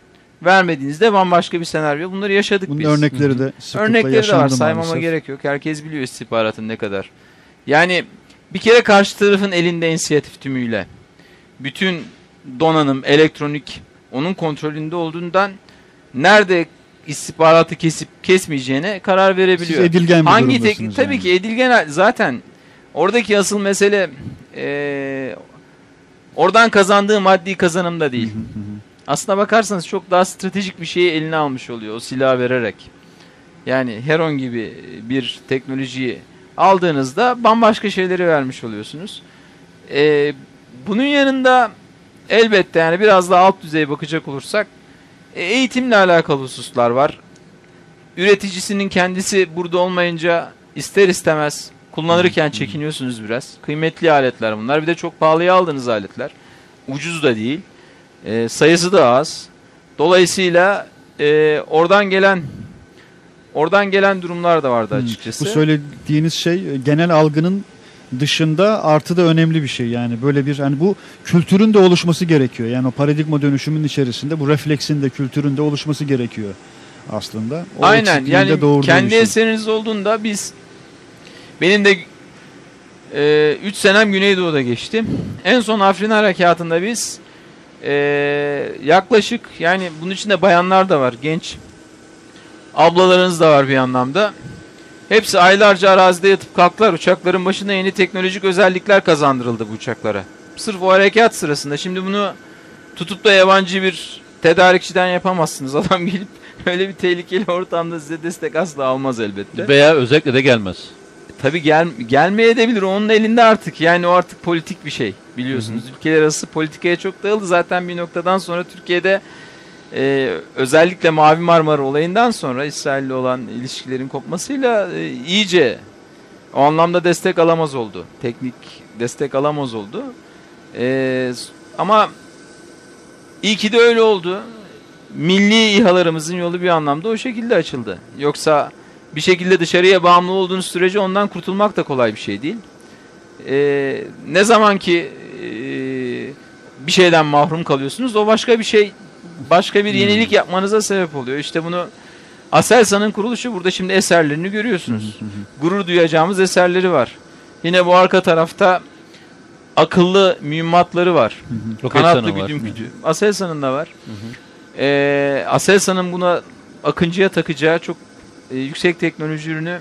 vermediğinizde bambaşka bir senaryo. Bunları yaşadık Bunun biz. örnekleri de Örnekleri de var. Saymama maalesef. gerek yok. Herkes biliyor istihbaratın ne kadar. Yani bir kere karşı tarafın elinde inisiyatif tümüyle bütün donanım, elektronik onun kontrolünde olduğundan nerede istihbaratı kesip kesmeyeceğine karar Siz verebiliyor. edilgen bir Hangi durumdasınız teknik? Tabii yani. ki edilgen zaten oradaki asıl mesele eee, oradan kazandığı maddi kazanımda değil. Aslına bakarsanız çok daha stratejik bir şeyi eline almış oluyor o silahı vererek. Yani Heron gibi bir teknolojiyi aldığınızda bambaşka şeyleri vermiş oluyorsunuz. Ee, bunun yanında elbette yani biraz daha alt düzeye bakacak olursak e, eğitimle alakalı hususlar var. Üreticisinin kendisi burada olmayınca ister istemez kullanırken çekiniyorsunuz biraz. Kıymetli aletler bunlar. Bir de çok pahalıya aldığınız aletler. Ucuz da değil. E, sayısı da az. Dolayısıyla e, oradan gelen oradan gelen durumlar da vardı Hmm. açıkçası. Bu söylediğiniz şey e, genel algının dışında artı da önemli bir şey yani böyle bir hani bu kültürün de oluşması gerekiyor yani o paradigma dönüşümün içerisinde bu refleksin de kültürün de oluşması gerekiyor aslında. O Aynen yani kendi şey. eseriniz olduğunda biz benim de 3 senem Güneydoğu'da geçti. En son Afrin Harekatı'nda biz e, yaklaşık yani bunun içinde bayanlar da var genç ablalarınız da var bir anlamda. Hepsi aylarca arazide yatıp kalktılar. Uçakların başına yeni teknolojik özellikler kazandırıldı bu uçaklara. Sırf o harekat sırasında. Şimdi bunu tutup da yabancı bir tedarikçiden yapamazsınız. Adam gelip öyle bir tehlikeli ortamda size destek asla almaz elbette. Veya özellikle de gelmez. Tabii gel, gelmeyebilir. Onun elinde artık. Yani o artık politik bir şey biliyorsunuz. Ülkeler arası politikaya çok dağıldı. Zaten bir noktadan sonra Türkiye'de e, özellikle Mavi Marmara olayından sonra İsrail'le olan ilişkilerin kopmasıyla e, iyice o anlamda destek alamaz oldu. Teknik destek alamaz oldu. E, ama iyi ki de öyle oldu. Milli İHA'larımızın yolu bir anlamda o şekilde açıldı. Yoksa bir şekilde dışarıya bağımlı olduğunuz sürece ondan kurtulmak da kolay bir şey değil. Ee, ne zaman ki e, bir şeyden mahrum kalıyorsunuz o başka bir şey başka bir yenilik yapmanıza sebep oluyor. İşte bunu Aselsan'ın kuruluşu burada şimdi eserlerini görüyorsunuz. Gurur duyacağımız eserleri var. Yine bu arka tarafta akıllı mühimmatları var. Kanatlı güdüm güdü. Aselsan'ın da var. Ee, Aselsan'ın buna Akıncı'ya takacağı çok e, yüksek teknoloji ürünü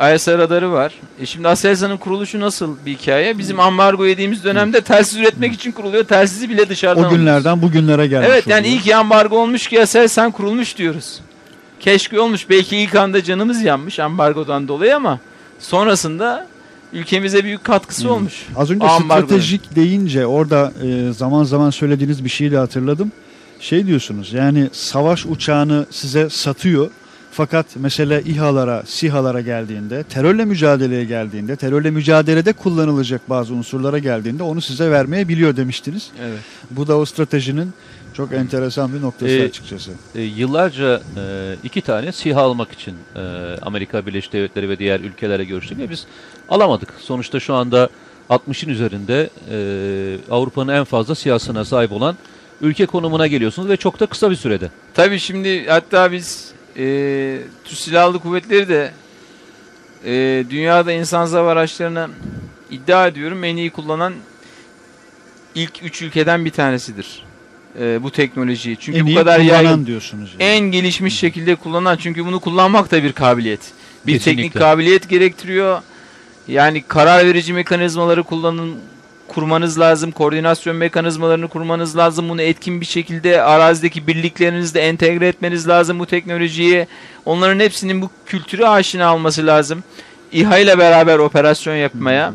ISR radarı var. E şimdi Aselsan'ın kuruluşu nasıl bir hikaye? Bizim ambargo yediğimiz dönemde telsiz üretmek için kuruluyor. Telsizi bile dışarıdan O günlerden bugünlere gelmiş Evet yani oluyor. iyi ki ambargo olmuş ki Aselsan kurulmuş diyoruz. Keşke olmuş. Belki ilk anda canımız yanmış ambargodan dolayı ama sonrasında ülkemize büyük katkısı olmuş. Az önce Ambargo. stratejik deyince orada e, zaman zaman söylediğiniz bir şeyi de hatırladım. Şey diyorsunuz yani savaş uçağını size satıyor. Fakat mesela İHA'lara, SİHA'lara geldiğinde, terörle mücadeleye geldiğinde, terörle mücadelede kullanılacak bazı unsurlara geldiğinde onu size vermeye biliyor demiştiniz. Evet. Bu da o stratejinin çok enteresan bir noktası Ee, açıkçası. E, yıllarca e, iki tane SİHA almak için e, Amerika Birleşik Devletleri ve diğer ülkelere görüştük ve biz alamadık. Sonuçta şu anda 60'ın üzerinde e, Avrupa'nın en fazla SİHA'sına sahip olan ülke konumuna geliyorsunuz ve çok da kısa bir sürede. Tabii şimdi hatta biz e, Türk Silahlı Kuvvetleri de e, dünyada insan hava araçlarını iddia ediyorum en iyi kullanan ilk üç ülkeden bir tanesidir. E, bu teknolojiyi. Çünkü en bu kadar yaygın. diyorsunuz. Yani. En gelişmiş şekilde kullanan çünkü bunu kullanmak da bir kabiliyet. Bir Kesinlikle. teknik kabiliyet gerektiriyor. Yani karar verici mekanizmaları kullanın kurmanız lazım. Koordinasyon mekanizmalarını kurmanız lazım. Bunu etkin bir şekilde arazideki birliklerinizle entegre etmeniz lazım bu teknolojiyi. Onların hepsinin bu kültürü aşina olması lazım. İHA ile beraber operasyon yapmaya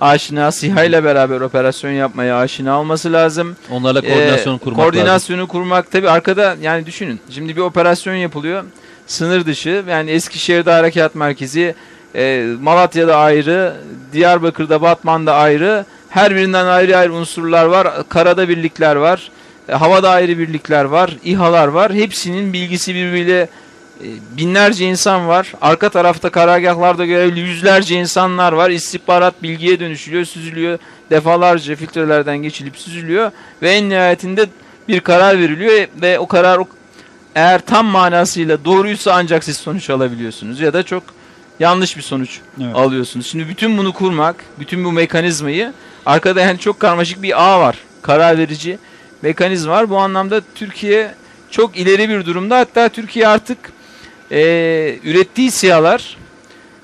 aşina, SİHA ile beraber operasyon yapmaya aşina olması lazım. Onlarla koordinasyon Ee, kurmak lazım. Koordinasyonu kurmak tabii arkada yani düşünün. Şimdi bir operasyon yapılıyor. Sınır dışı yani Eskişehir'de harekat merkezi, e, Malatya'da ayrı, Diyarbakır'da, Batman'da ayrı. Her birinden ayrı ayrı unsurlar var. Karada birlikler var. e, havada ayrı birlikler var. İHA'lar var. Hepsinin bilgisi birbiriyle e, binlerce insan var. Arka tarafta karargahlarda görevli yüzlerce insanlar var. İstihbarat bilgiye dönüşülüyor, süzülüyor. Defalarca filtrelerden geçilip süzülüyor ve en nihayetinde bir karar veriliyor ve o karar eğer tam manasıyla doğruysa ancak siz sonuç alabiliyorsunuz ya da çok yanlış bir sonuç Evet. alıyorsunuz. Şimdi bütün bunu kurmak, bütün bu mekanizmayı arkada yani çok karmaşık bir ağ var. Karar verici mekanizma var. Bu anlamda Türkiye çok ileri bir durumda. Hatta Türkiye artık eee, ürettiği sihalar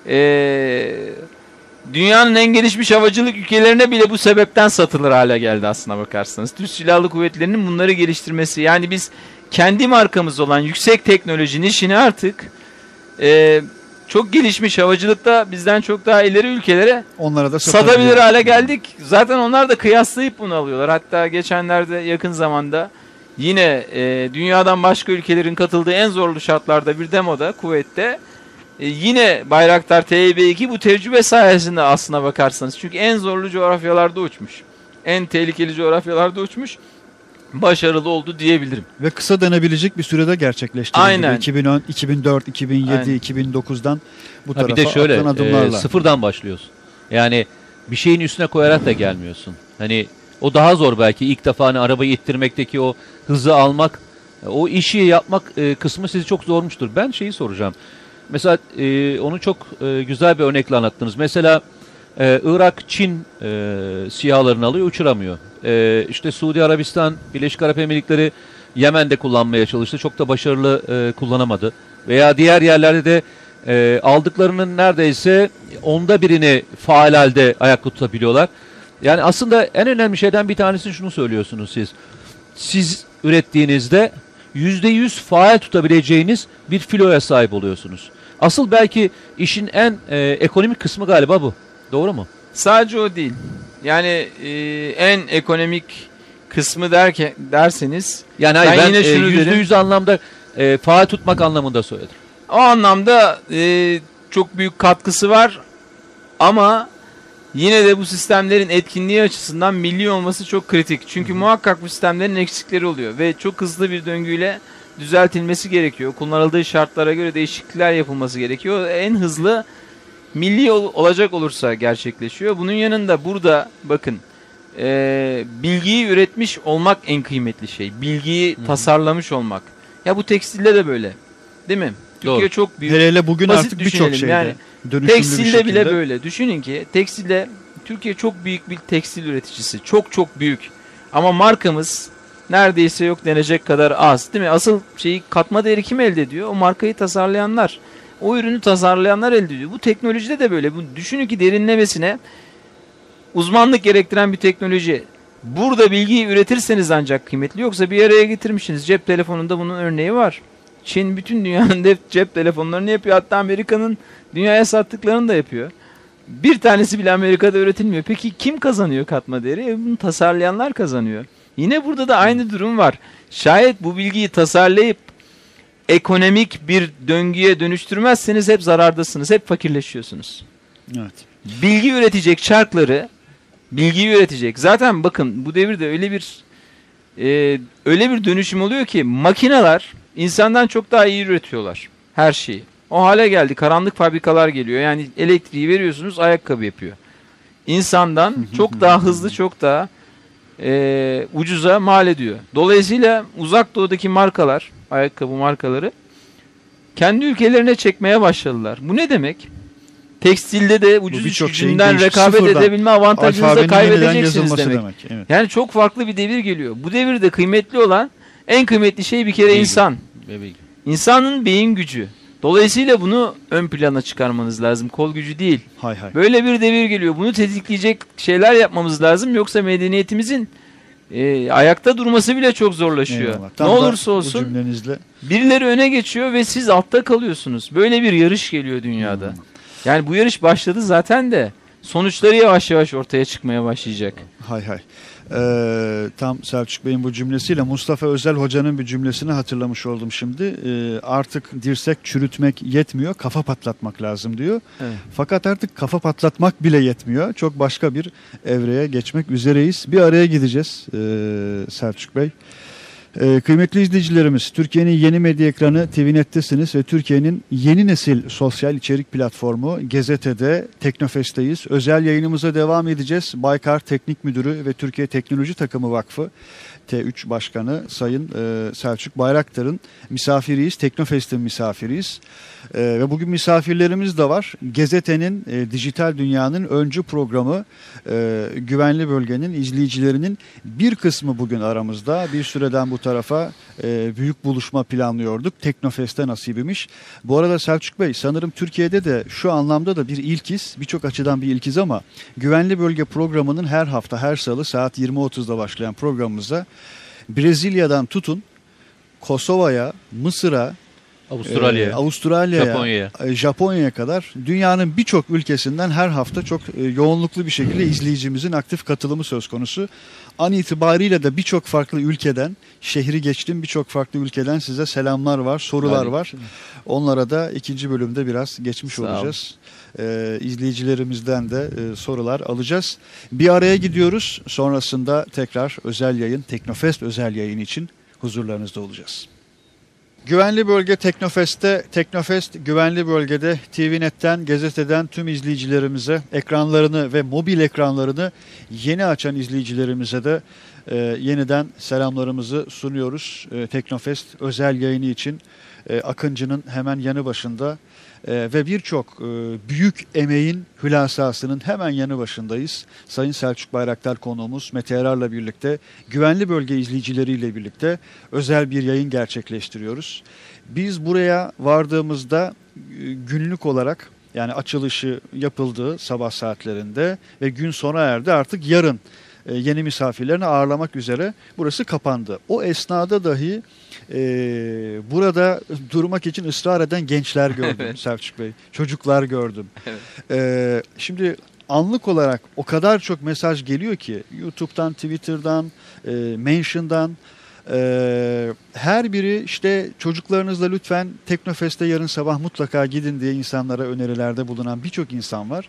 eee, dünyanın en gelişmiş havacılık ülkelerine bile bu sebepten satılır hale geldi aslına bakarsanız. Türk Silahlı Kuvvetleri'nin bunları geliştirmesi. Yani biz kendi markamız olan yüksek teknolojinin işini artık eee, çok gelişmiş havacılıkta bizden çok daha ileri ülkelere Onlara da satabilir hale geldik. Zaten onlar da kıyaslayıp bunu alıyorlar. Hatta geçenlerde yakın zamanda yine e, dünyadan başka ülkelerin katıldığı en zorlu şartlarda bir demoda kuvvette e, yine Bayraktar TB2 bu tecrübe sayesinde aslına bakarsanız. Çünkü en zorlu coğrafyalarda uçmuş. En tehlikeli coğrafyalarda uçmuş. Başarılı oldu diyebilirim. Ve kısa denebilecek bir sürede gerçekleştirildi. Aynen. 2010, 2004, 2007, Aynen. 2009'dan bu Ha, tarafa bir de şöyle atılan e, adımlarla. sıfırdan başlıyorsun. Yani bir şeyin üstüne koyarak da gelmiyorsun. Hani o daha zor belki ilk defa hani arabayı ittirmekteki o hızı almak, e, o işi yapmak e, kısmı sizi çok zormuştur. Ben şeyi soracağım. Mesela e, onu çok e, güzel bir örnekle anlattınız. Mesela e, Irak, Çin e, sihalarını alıyor, uçuramıyor. E, işte Suudi Arabistan, Birleşik Arap Emirlikleri Yemen'de kullanmaya çalıştı. Çok da başarılı e, kullanamadı. Veya diğer yerlerde de e, aldıklarının neredeyse onda birini faal halde ayakta tutabiliyorlar. Yani aslında en önemli şeyden bir tanesi şunu söylüyorsunuz siz. Siz ürettiğinizde yüzde yüz faal tutabileceğiniz bir filoya sahip oluyorsunuz. Asıl belki işin en e, ekonomik kısmı galiba bu. Doğru mu? Sadece o değil. Yani e, en ekonomik kısmı derken derseniz Yani hayır, Ben ben, yine e, şunu yüzde yüz anlamda e, faal tutmak anlamında söyledim. o anlamda e, çok büyük katkısı var ama yine de bu sistemlerin etkinliği açısından milli olması çok kritik. Çünkü muhakkak bu sistemlerin eksikleri oluyor ve çok hızlı bir döngüyle düzeltilmesi gerekiyor. Kullanıldığı şartlara göre değişiklikler yapılması gerekiyor. En hızlı milli ol- olacak olursa gerçekleşiyor. Bunun yanında burada bakın e, bilgiyi üretmiş olmak en kıymetli şey. Bilgiyi Hı hı. tasarlamış olmak. Ya bu tekstilde de böyle. Değil mi? Türkiye Doğru. çok büyük. Hele hele bugün Basit artık birçok şeyde Yani Tekstilde bile böyle. Düşünün ki tekstilde Türkiye çok büyük bir tekstil üreticisi. Çok çok büyük. Ama markamız neredeyse yok denecek kadar az. Değil mi? Asıl şeyi katma değeri kim elde ediyor? O markayı tasarlayanlar. O ürünü tasarlayanlar elde ediyor. Bu teknolojide de böyle. Bu düşünün ki derinlemesine uzmanlık gerektiren bir teknoloji. Burada bilgiyi üretirseniz ancak kıymetli. Yoksa bir araya getirmişsiniz. Cep telefonunda bunun örneği var. Çin bütün dünyanın cep telefonlarını yapıyor. Hatta Amerika'nın dünyaya sattıklarını da yapıyor. Bir tanesi bile Amerika'da üretilmiyor. Peki kim kazanıyor katma değeri? E, bunu tasarlayanlar kazanıyor. Yine burada da aynı durum var. Şayet bu bilgiyi tasarlayıp ekonomik bir döngüye dönüştürmezseniz hep zarardasınız. Hep fakirleşiyorsunuz. Evet. Bilgi üretecek çarkları bilgiyi üretecek. Zaten bakın bu devirde öyle bir e, öyle bir dönüşüm oluyor ki makineler insandan çok daha iyi üretiyorlar her şeyi. O hale geldi. Karanlık fabrikalar geliyor. Yani elektriği veriyorsunuz ayakkabı yapıyor. İnsandan çok daha hızlı, çok daha e, ucuza mal ediyor. Dolayısıyla uzak doğudaki markalar, ayakkabı markaları kendi ülkelerine çekmeye başladılar. Bu ne demek? Tekstilde de ucuz iş gücünden rekabet sıfırdan edebilme avantajınızı kaybedeceksiniz demek. demek. Evet. Yani çok farklı bir devir geliyor. Bu devirde kıymetli olan en kıymetli şey bir kere Bilgi. insan. İnsanın beyin gücü. Dolayısıyla bunu ön plana çıkarmanız lazım. Kol gücü değil. Hay hay. Böyle bir devir geliyor. Bunu tetikleyecek şeyler yapmamız lazım. Yoksa medeniyetimizin e, ayakta durması bile çok zorlaşıyor. Eyvallah. Ne Tam olursa olsun cümlenizle birileri öne geçiyor ve siz altta kalıyorsunuz. Böyle bir yarış geliyor dünyada. Hmm. Yani bu yarış başladı zaten de sonuçları yavaş yavaş ortaya çıkmaya başlayacak. Hay hay. Ee, tam Selçuk Bey'in bu cümlesiyle Mustafa Özel Hoca'nın bir cümlesini hatırlamış oldum şimdi. Ee, artık dirsek çürütmek yetmiyor, kafa patlatmak lazım diyor. Evet. Fakat artık kafa patlatmak bile yetmiyor. Çok başka bir evreye geçmek üzereyiz. Bir araya gideceğiz ee, Selçuk Bey. Ee, kıymetli izleyicilerimiz, Türkiye'nin yeni medya ekranı TVNet'tesiniz ve Türkiye'nin yeni nesil sosyal içerik platformu Gezete'de Teknofest'teyiz. Özel yayınımıza devam edeceğiz. Baykar Teknik Müdürü ve Türkiye Teknoloji Takımı Vakfı T3 Başkanı Sayın e, Selçuk Bayraktar'ın misafiriyiz. Teknofest'in misafiriyiz. E, ve bugün misafirlerimiz de var. Gezete'nin e, dijital dünyanın öncü programı e, Güvenli Bölgenin izleyicilerinin bir kısmı bugün aramızda. Bir süreden bu tarafa e, büyük buluşma planlıyorduk. Teknofest'te nasibiymiş. Bu arada Selçuk Bey sanırım Türkiye'de de şu anlamda da bir ilkiz. Birçok açıdan bir ilkiz ama Güvenli Bölge programının her hafta her salı saat 20.30'da başlayan programımıza Brezilya'dan tutun Kosova'ya, Mısır'a, Avustralya, e, Avustralya'ya, Japonya'ya. e, Japonya'ya kadar dünyanın birçok ülkesinden her hafta çok e, yoğunluklu bir şekilde izleyicimizin aktif katılımı söz konusu. An itibariyle de birçok farklı ülkeden, şehri geçtim birçok farklı ülkeden size selamlar var, sorular Aleyküm var. Onlara da ikinci bölümde biraz geçmiş Sağ olacağız. E, izleyicilerimizden de e, sorular alacağız. Bir araya gidiyoruz. Sonrasında tekrar özel yayın, Teknofest özel yayın için huzurlarınızda olacağız. Güvenli Bölge Teknofest'te, Teknofest güvenli bölgede TVNet'ten, gazeteden tüm izleyicilerimize ekranlarını ve mobil ekranlarını yeni açan izleyicilerimize de e, yeniden selamlarımızı sunuyoruz. E, Teknofest özel yayını için e, Akıncı'nın hemen yanı başında e, ve birçok e, büyük emeğin hülasasının hemen yanı başındayız. Sayın Selçuk Bayraktar konuğumuz Mete Erar'la birlikte güvenli bölge izleyicileriyle birlikte özel bir yayın gerçekleştiriyoruz. Biz buraya vardığımızda e, günlük olarak yani açılışı yapıldı sabah saatlerinde ve gün sona erdi artık yarın e, yeni misafirlerini ağırlamak üzere burası kapandı. O esnada dahi e, burada durmak için ısrar eden gençler gördüm Evet. Selçuk Bey. Çocuklar gördüm. Evet. E, şimdi anlık olarak o kadar çok mesaj geliyor ki YouTube'dan, Twitter'dan, e, Mention'dan e, her biri işte çocuklarınızla lütfen Teknofest'e yarın sabah mutlaka gidin diye insanlara önerilerde bulunan birçok insan var.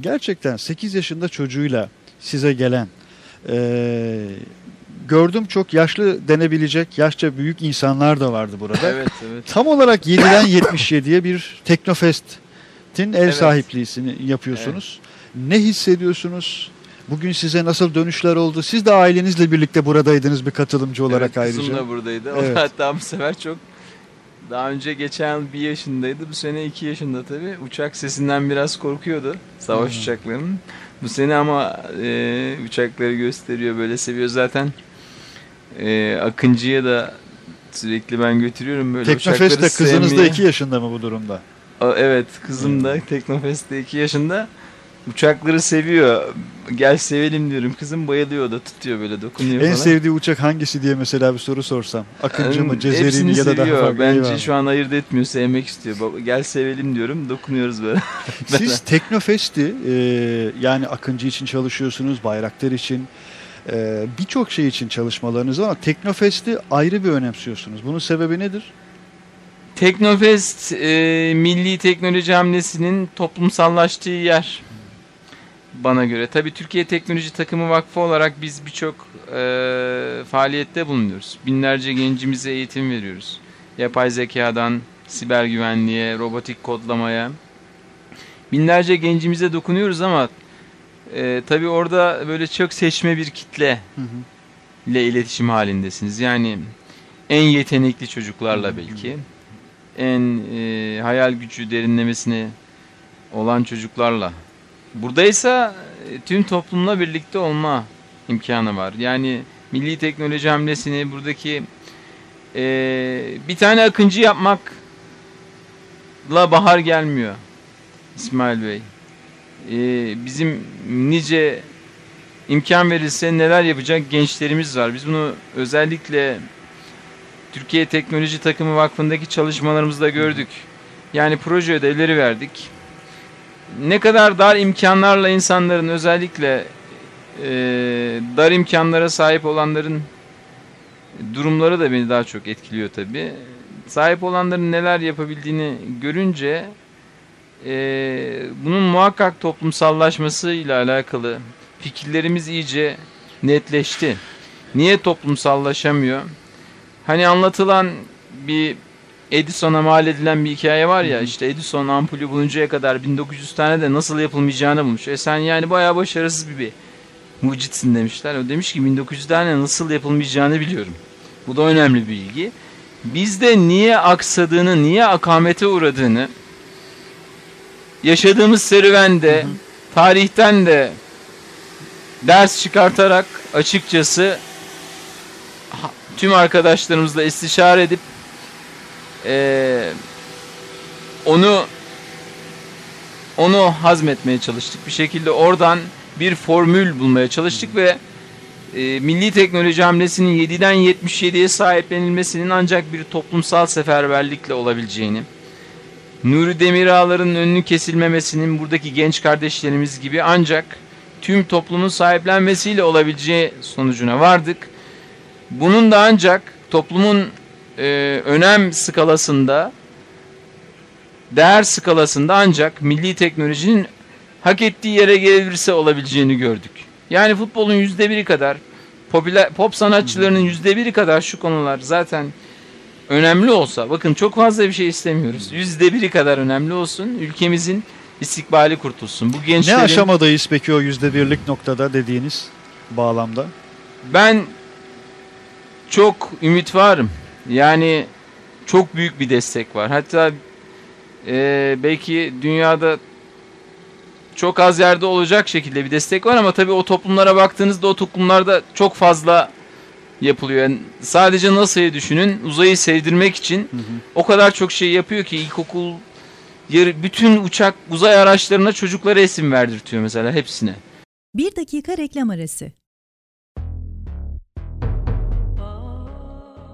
Gerçekten 8 yaşında çocuğuyla size gelen e, gördüm çok yaşlı denebilecek yaşça büyük insanlar da vardı burada. Evet evet. Tam olarak 7'den 77'ye bir Teknofest'in ev Evet. sahipliğini yapıyorsunuz. Ne hissediyorsunuz? Bugün size nasıl dönüşler oldu? Siz de ailenizle birlikte buradaydınız bir katılımcı olarak evet, ayrıca. Kızım da buradaydı. Evet. O da hatta bu sefer çok daha önce geçen yıl bir yaşındaydı. Bu sene iki yaşında tabii. Uçak sesinden biraz korkuyordu. Savaş Hmm. uçaklarının. Bu sene ama e, uçakları gösteriyor böyle seviyor zaten. E, Akıncı'ya da sürekli ben götürüyorum böyle Teknofest'te kızınız da sevmeye. 2 yaşında mı bu durumda? A- Evet kızım da Hmm. Teknofest'te 2 yaşında. Uçakları seviyor. Gel sevelim diyorum. Kızım bayılıyor da tutuyor böyle dokunuyor En falan. sevdiği uçak hangisi diye mesela bir soru sorsam. Akıncı mı, Cezeri mi ya da daha farklı? Bence şu an ayırt etmiyor. Sevmek istiyor. Gel sevelim diyorum. Dokunuyoruz böyle. Siz Teknofest'i e, yani Akıncı için çalışıyorsunuz, Bayraktar için e, birçok şey için çalışmalarınız var ama Teknofest'i ayrı bir önemsiyorsunuz. Bunun sebebi nedir? Teknofest e, milli teknoloji hamlesinin toplumsallaştığı yer bana göre. Tabii Türkiye Teknoloji Takımı Vakfı olarak biz birçok e, faaliyette bulunuyoruz. Binlerce gencimize eğitim veriyoruz. Yapay zekadan siber güvenliğe, robotik kodlamaya. Binlerce gencimize dokunuyoruz ama e, tabii orada böyle çok seçme bir kitle Hı hı. ile iletişim halindesiniz. Yani en yetenekli çocuklarla belki, en e, hayal gücü derinlemesine olan çocuklarla. Buradaysa e, tüm toplumla birlikte olma imkanı var. Yani milli teknoloji hamlesini buradaki e, bir tane akıncı yapmakla bahar gelmiyor İsmail Bey. E, bizim nice imkan verilse neler yapacak gençlerimiz var. Biz bunu özellikle Türkiye Teknoloji Takımı Vakfı'ndaki çalışmalarımızda gördük. Yani proje ödevleri verdik. Ne kadar dar imkanlarla insanların özellikle e, dar imkanlara sahip olanların durumları da beni daha çok etkiliyor tabii. Sahip olanların neler yapabildiğini görünce e, bunun muhakkak toplumsallaşmasıyla alakalı fikirlerimiz iyice netleşti. Niye toplumsallaşamıyor? Hani anlatılan bir Edison'a mal edilen bir hikaye var ya işte Edison ampulü buluncaya kadar 1900 tane de nasıl yapılmayacağını bulmuş. E sen yani bayağı başarısız bir, bir mucitsin demişler. O demiş ki 1900 tane nasıl yapılmayacağını biliyorum. Bu da önemli bir bilgi. Bizde niye aksadığını, niye akamete uğradığını yaşadığımız serüvende, tarihten de ders çıkartarak açıkçası tüm arkadaşlarımızla istişare edip eee, onu onu hazmetmeye çalıştık. Bir şekilde oradan bir formül bulmaya çalıştık ve e, milli teknoloji hamlesinin 7'den 77'ye sahiplenilmesinin ancak bir toplumsal seferberlikle olabileceğini, Nuri Demirağlar'ın önünü kesilmemesinin buradaki genç kardeşlerimiz gibi ancak tüm toplumun sahiplenmesiyle olabileceği sonucuna vardık. Bunun da ancak toplumun e, önem skalasında, değer skalasında ancak milli teknolojinin hak ettiği yere gelebilirse olabileceğini gördük. Yani futbolun yüzde biri kadar, popüler, pop sanatçılarının yüzde biri kadar şu konular zaten önemli olsa, bakın çok fazla bir şey istemiyoruz. Yüzde biri kadar önemli olsun, ülkemizin istikbali kurtulsun. Bu Ne gençlerin... aşamadayız peki o yüzde birlik noktada dediğiniz bağlamda? Ben çok ümit varım. Yani çok büyük bir destek var. Hatta Ee, belki dünyada çok az yerde olacak şekilde bir destek var ama tabii o toplumlara baktığınızda o toplumlarda çok fazla yapılıyor. Yani sadece NASA'yı düşünün. Uzayı sevdirmek için o kadar çok şey yapıyor ki ilkokul yarı, bütün uçak uzay araçlarına çocuklara isim verdirtiyor mesela hepsine. Bir dakika reklam arası.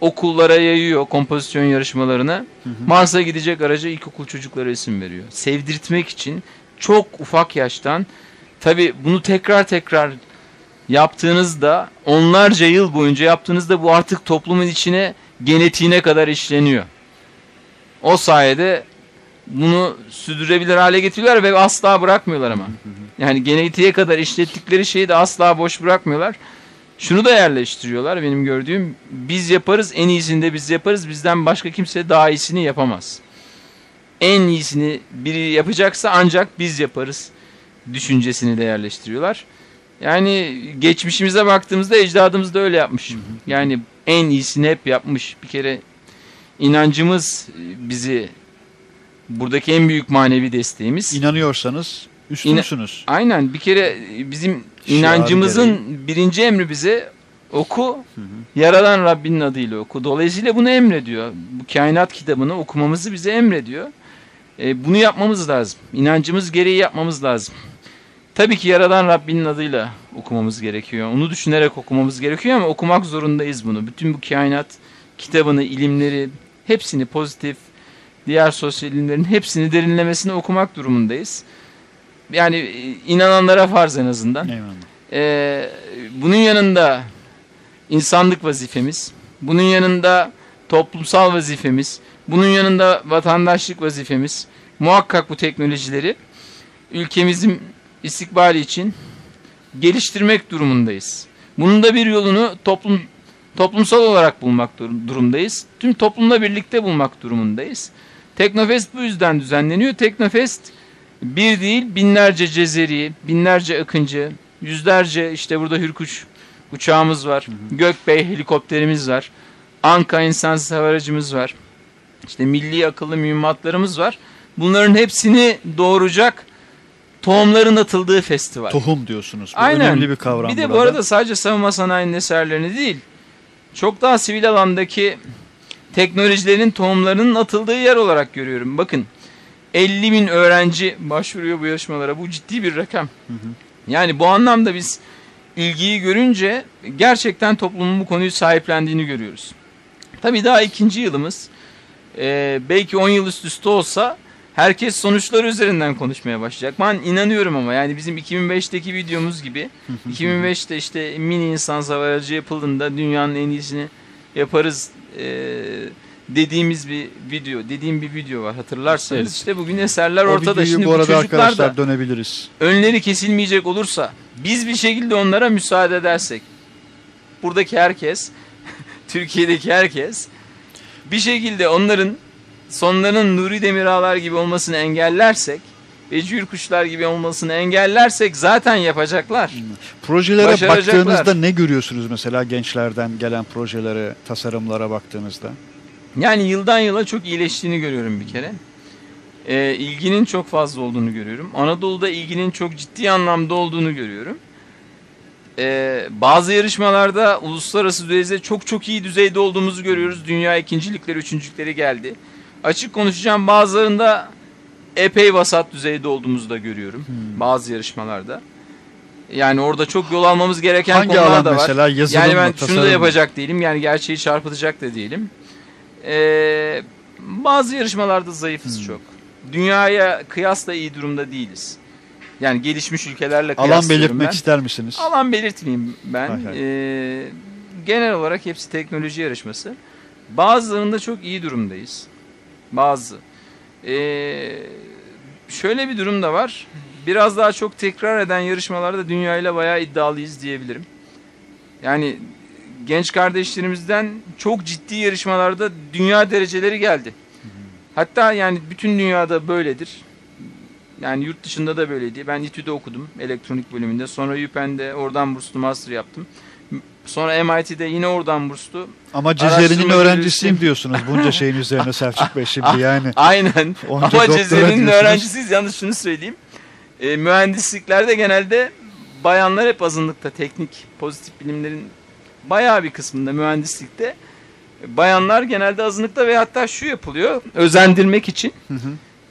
okullara yayıyor kompozisyon yarışmalarına. Mars'a gidecek araca ilkokul çocuklara isim veriyor. Sevdirtmek için çok ufak yaştan tabi bunu tekrar tekrar yaptığınızda onlarca yıl boyunca yaptığınızda bu artık toplumun içine genetiğine kadar işleniyor. O sayede bunu sürdürebilir hale getiriyorlar ve asla bırakmıyorlar ama. Yani genetiğe kadar işlettikleri şeyi de asla boş bırakmıyorlar. Şunu da yerleştiriyorlar benim gördüğüm. Biz yaparız en iyisini de biz yaparız. Bizden başka kimse daha iyisini yapamaz. En iyisini biri yapacaksa ancak biz yaparız düşüncesini de yerleştiriyorlar. Yani geçmişimize baktığımızda ecdadımız da öyle yapmış. Yani en iyisini hep yapmış. Bir kere inancımız bizi buradaki en büyük manevi desteğimiz. İnanıyorsanız üstünsünüz. Aynen bir kere bizim İnancımızın birinci emri bize oku, yaradan Rabbinin adıyla oku. Dolayısıyla bunu emrediyor. Bu kainat kitabını okumamızı bize emrediyor. E, bunu yapmamız lazım. İnancımız gereği yapmamız lazım. Tabii ki yaradan Rabbinin adıyla okumamız gerekiyor. Onu düşünerek okumamız gerekiyor ama okumak zorundayız bunu. Bütün bu kainat kitabını, ilimleri, hepsini pozitif, diğer sosyal ilimlerin hepsini derinlemesine okumak durumundayız. Yani e, inananlara farz en azından. Eyvallah. Ee, bunun yanında insanlık vazifemiz, bunun yanında toplumsal vazifemiz, bunun yanında vatandaşlık vazifemiz. Muhakkak bu teknolojileri ülkemizin istikbali için geliştirmek durumundayız. Bunun da bir yolunu toplum toplumsal olarak bulmak dur- durumdayız. Tüm toplumla birlikte bulmak durumundayız. Teknofest bu yüzden düzenleniyor. Teknofest bir değil binlerce Cezeri, binlerce Akıncı, yüzlerce işte burada Hürkuş uçağımız var. Gökbey helikopterimiz var. Anka insansız hava aracımız var. İşte milli akıllı mühimmatlarımız var. Bunların hepsini doğuracak tohumların atıldığı festival. Tohum diyorsunuz. Bu Aynen. önemli bir kavram Bir de bu burada. arada sadece savunma sanayinin eserlerini değil, çok daha sivil alandaki teknolojilerin tohumlarının atıldığı yer olarak görüyorum. Bakın 50 bin öğrenci başvuruyor bu yarışmalara. Bu ciddi bir rakam. Yani bu anlamda biz ilgiyi görünce gerçekten toplumun bu konuyu sahiplendiğini görüyoruz. Tabii daha ikinci yılımız. Ee, belki 10 yıl üst üste olsa herkes sonuçları üzerinden konuşmaya başlayacak. Ben inanıyorum ama yani bizim 2005'teki videomuz gibi 2005'te işte mini insan hava aracı yapıldığında dünyanın en iyisini yaparız ee, dediğimiz bir video, dediğim bir video var hatırlarsanız. Evet. işte bugün eserler o ortada. Şimdi bu arada çocuklar da dönebiliriz. önleri kesilmeyecek olursa biz bir şekilde onlara müsaade edersek buradaki herkes Türkiye'deki herkes bir şekilde onların sonlarının Nuri Demirağlar gibi olmasını engellersek ve cüyür kuşlar gibi olmasını engellersek zaten yapacaklar. Projelere Başaracaklar. baktığınızda ne görüyorsunuz mesela gençlerden gelen projelere, tasarımlara baktığınızda? Yani yıldan yıla çok iyileştiğini görüyorum bir kere. Ee, ilginin çok fazla olduğunu görüyorum. Anadolu'da ilginin çok ciddi anlamda olduğunu görüyorum. Ee, bazı yarışmalarda uluslararası düzeyde çok çok iyi düzeyde olduğumuzu görüyoruz. Dünya ikincilikleri, üçüncülükleri geldi. Açık konuşacağım bazılarında epey vasat düzeyde olduğumuzu da görüyorum Hmm. bazı yarışmalarda. Yani orada çok yol almamız gereken Hangi konular da var. mesela? Yani ben mı, şunu da mı? yapacak değilim. Yani gerçeği çarpıtacak da değilim. Ee, bazı yarışmalarda zayıfız Hmm. çok. Dünyaya kıyasla iyi durumda değiliz. Yani gelişmiş ülkelerle Alan kıyaslıyorum belirtmek ben. ister misiniz? Alan belirtmeyeyim ben. Hay hay. Ee, genel olarak hepsi teknoloji yarışması. Bazılarında çok iyi durumdayız. Bazı. Ee, şöyle bir durum da var. Biraz daha çok tekrar eden yarışmalarda dünyayla bayağı iddialıyız diyebilirim. Yani genç kardeşlerimizden çok ciddi yarışmalarda dünya dereceleri geldi. Hatta yani bütün dünyada böyledir. Yani yurt dışında da böyleydi. Ben İTÜ'de okudum elektronik bölümünde. Sonra UPenn'de oradan burslu master yaptım. Sonra MIT'de yine oradan burslu. Ama Cezeri'nin öğrencisiyim görevlisi. diyorsunuz bunca şeyin üzerine Selçuk Bey şimdi yani. Aynen. Ama Cezeri'nin öğrencisiyiz. Yalnız şunu söyleyeyim. E, mühendisliklerde genelde bayanlar hep azınlıkta. Teknik, pozitif bilimlerin bayağı bir kısmında mühendislikte bayanlar genelde azınlıkta ve hatta şu yapılıyor. Özendirmek için Hı hı.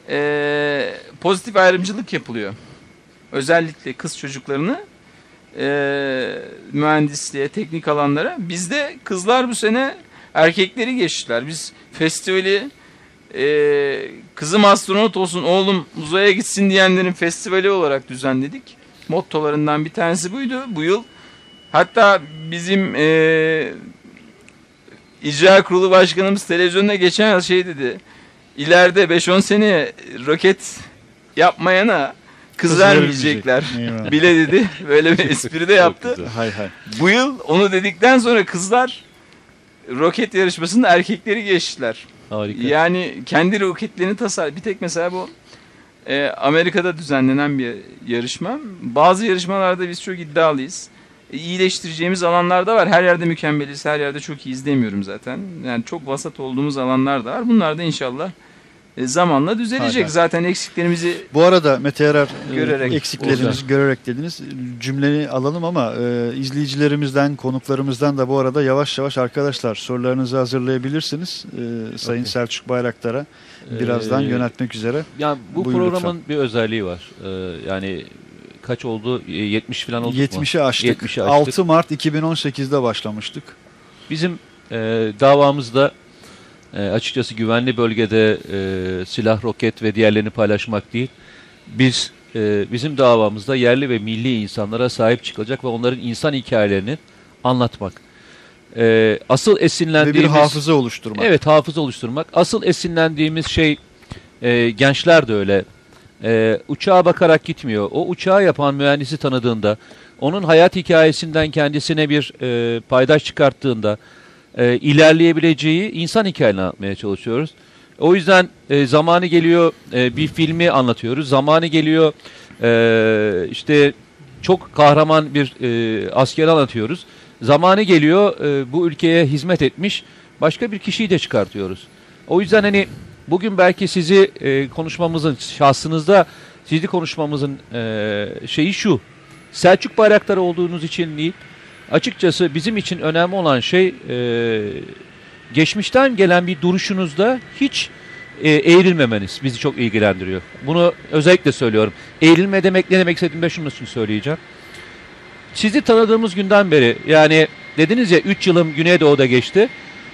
e, pozitif ayrımcılık yapılıyor. Özellikle kız çocuklarını e, mühendisliğe, teknik alanlara. Bizde kızlar bu sene erkekleri geçtiler. Biz festivali e, kızım astronot olsun, oğlum uzaya gitsin diyenlerin festivali olarak düzenledik. Mottolarından bir tanesi buydu bu yıl. Hatta bizim e, icra kurulu başkanımız televizyonda geçen yıl şey dedi. İleride 5-10 sene roket yapmayana kız, vermeyecekler. Bile dedi. Böyle bir espri de yaptı. Hay hay. Bu yıl onu dedikten sonra kızlar roket yarışmasında erkekleri geçtiler. Harika. Yani kendi roketlerini tasar. Bir tek mesela bu e, Amerika'da düzenlenen bir yarışma. Bazı yarışmalarda biz çok iddialıyız. İyileştireceğimiz alanlar da var. Her yerde mükemmeliz. Her yerde çok iyi izlemiyorum zaten. Yani çok vasat olduğumuz alanlar da var. Bunlar da inşallah e, zamanla düzelecek. Hay hay. Zaten eksiklerimizi Bu arada Mete Yarar e, Görerek eksiklerinizi olacak. görerek dediniz. Cümleni alalım ama e, izleyicilerimizden, konuklarımızdan da bu arada yavaş yavaş arkadaşlar sorularınızı hazırlayabilirsiniz. E, Sayın Okey. Selçuk Bayraktar'a birazdan Ee, yöneltmek üzere. Yani bu Buyurun programın bir özelliği var. Ee, yani kaç oldu? Ee, 70 falan oldu mu? 70'i aştık. 70'i aştık. 6 Mart 2018'de başlamıştık. Bizim e, davamızda e, açıkçası güvenli bölgede e, silah, roket ve diğerlerini paylaşmak değil. Biz e, bizim davamızda yerli ve milli insanlara sahip çıkılacak ve onların insan hikayelerini anlatmak. E, asıl Ve bir esinlendiğimiz hafıza oluşturmak. Evet hafıza oluşturmak. Asıl esinlendiğimiz şey e, gençler de öyle. E, uçağa bakarak gitmiyor. O uçağı yapan mühendisi tanıdığında, onun hayat hikayesinden kendisine bir e, paydaş çıkarttığında e, ilerleyebileceği insan hikayelerini anlatmaya çalışıyoruz. O yüzden e, zamanı geliyor e, bir filmi anlatıyoruz. Zamanı geliyor e, işte çok kahraman bir e, askeri anlatıyoruz. Zamanı geliyor e, bu ülkeye hizmet etmiş başka bir kişiyi de çıkartıyoruz. O yüzden hani bugün belki sizi e, konuşmamızın şahsınızda sizi konuşmamızın e, şeyi şu. Selçuk Bayraktarı olduğunuz için değil. Açıkçası bizim için önemli olan şey e, geçmişten gelen bir duruşunuzda hiç e, eğrilmemeniz bizi çok ilgilendiriyor. Bunu özellikle söylüyorum. Eğrilme demek ne demek istediğimi şunun için söyleyeceğim. Sizi tanıdığımız günden beri yani dediniz ya 3 yılım Güneydoğu'da geçti.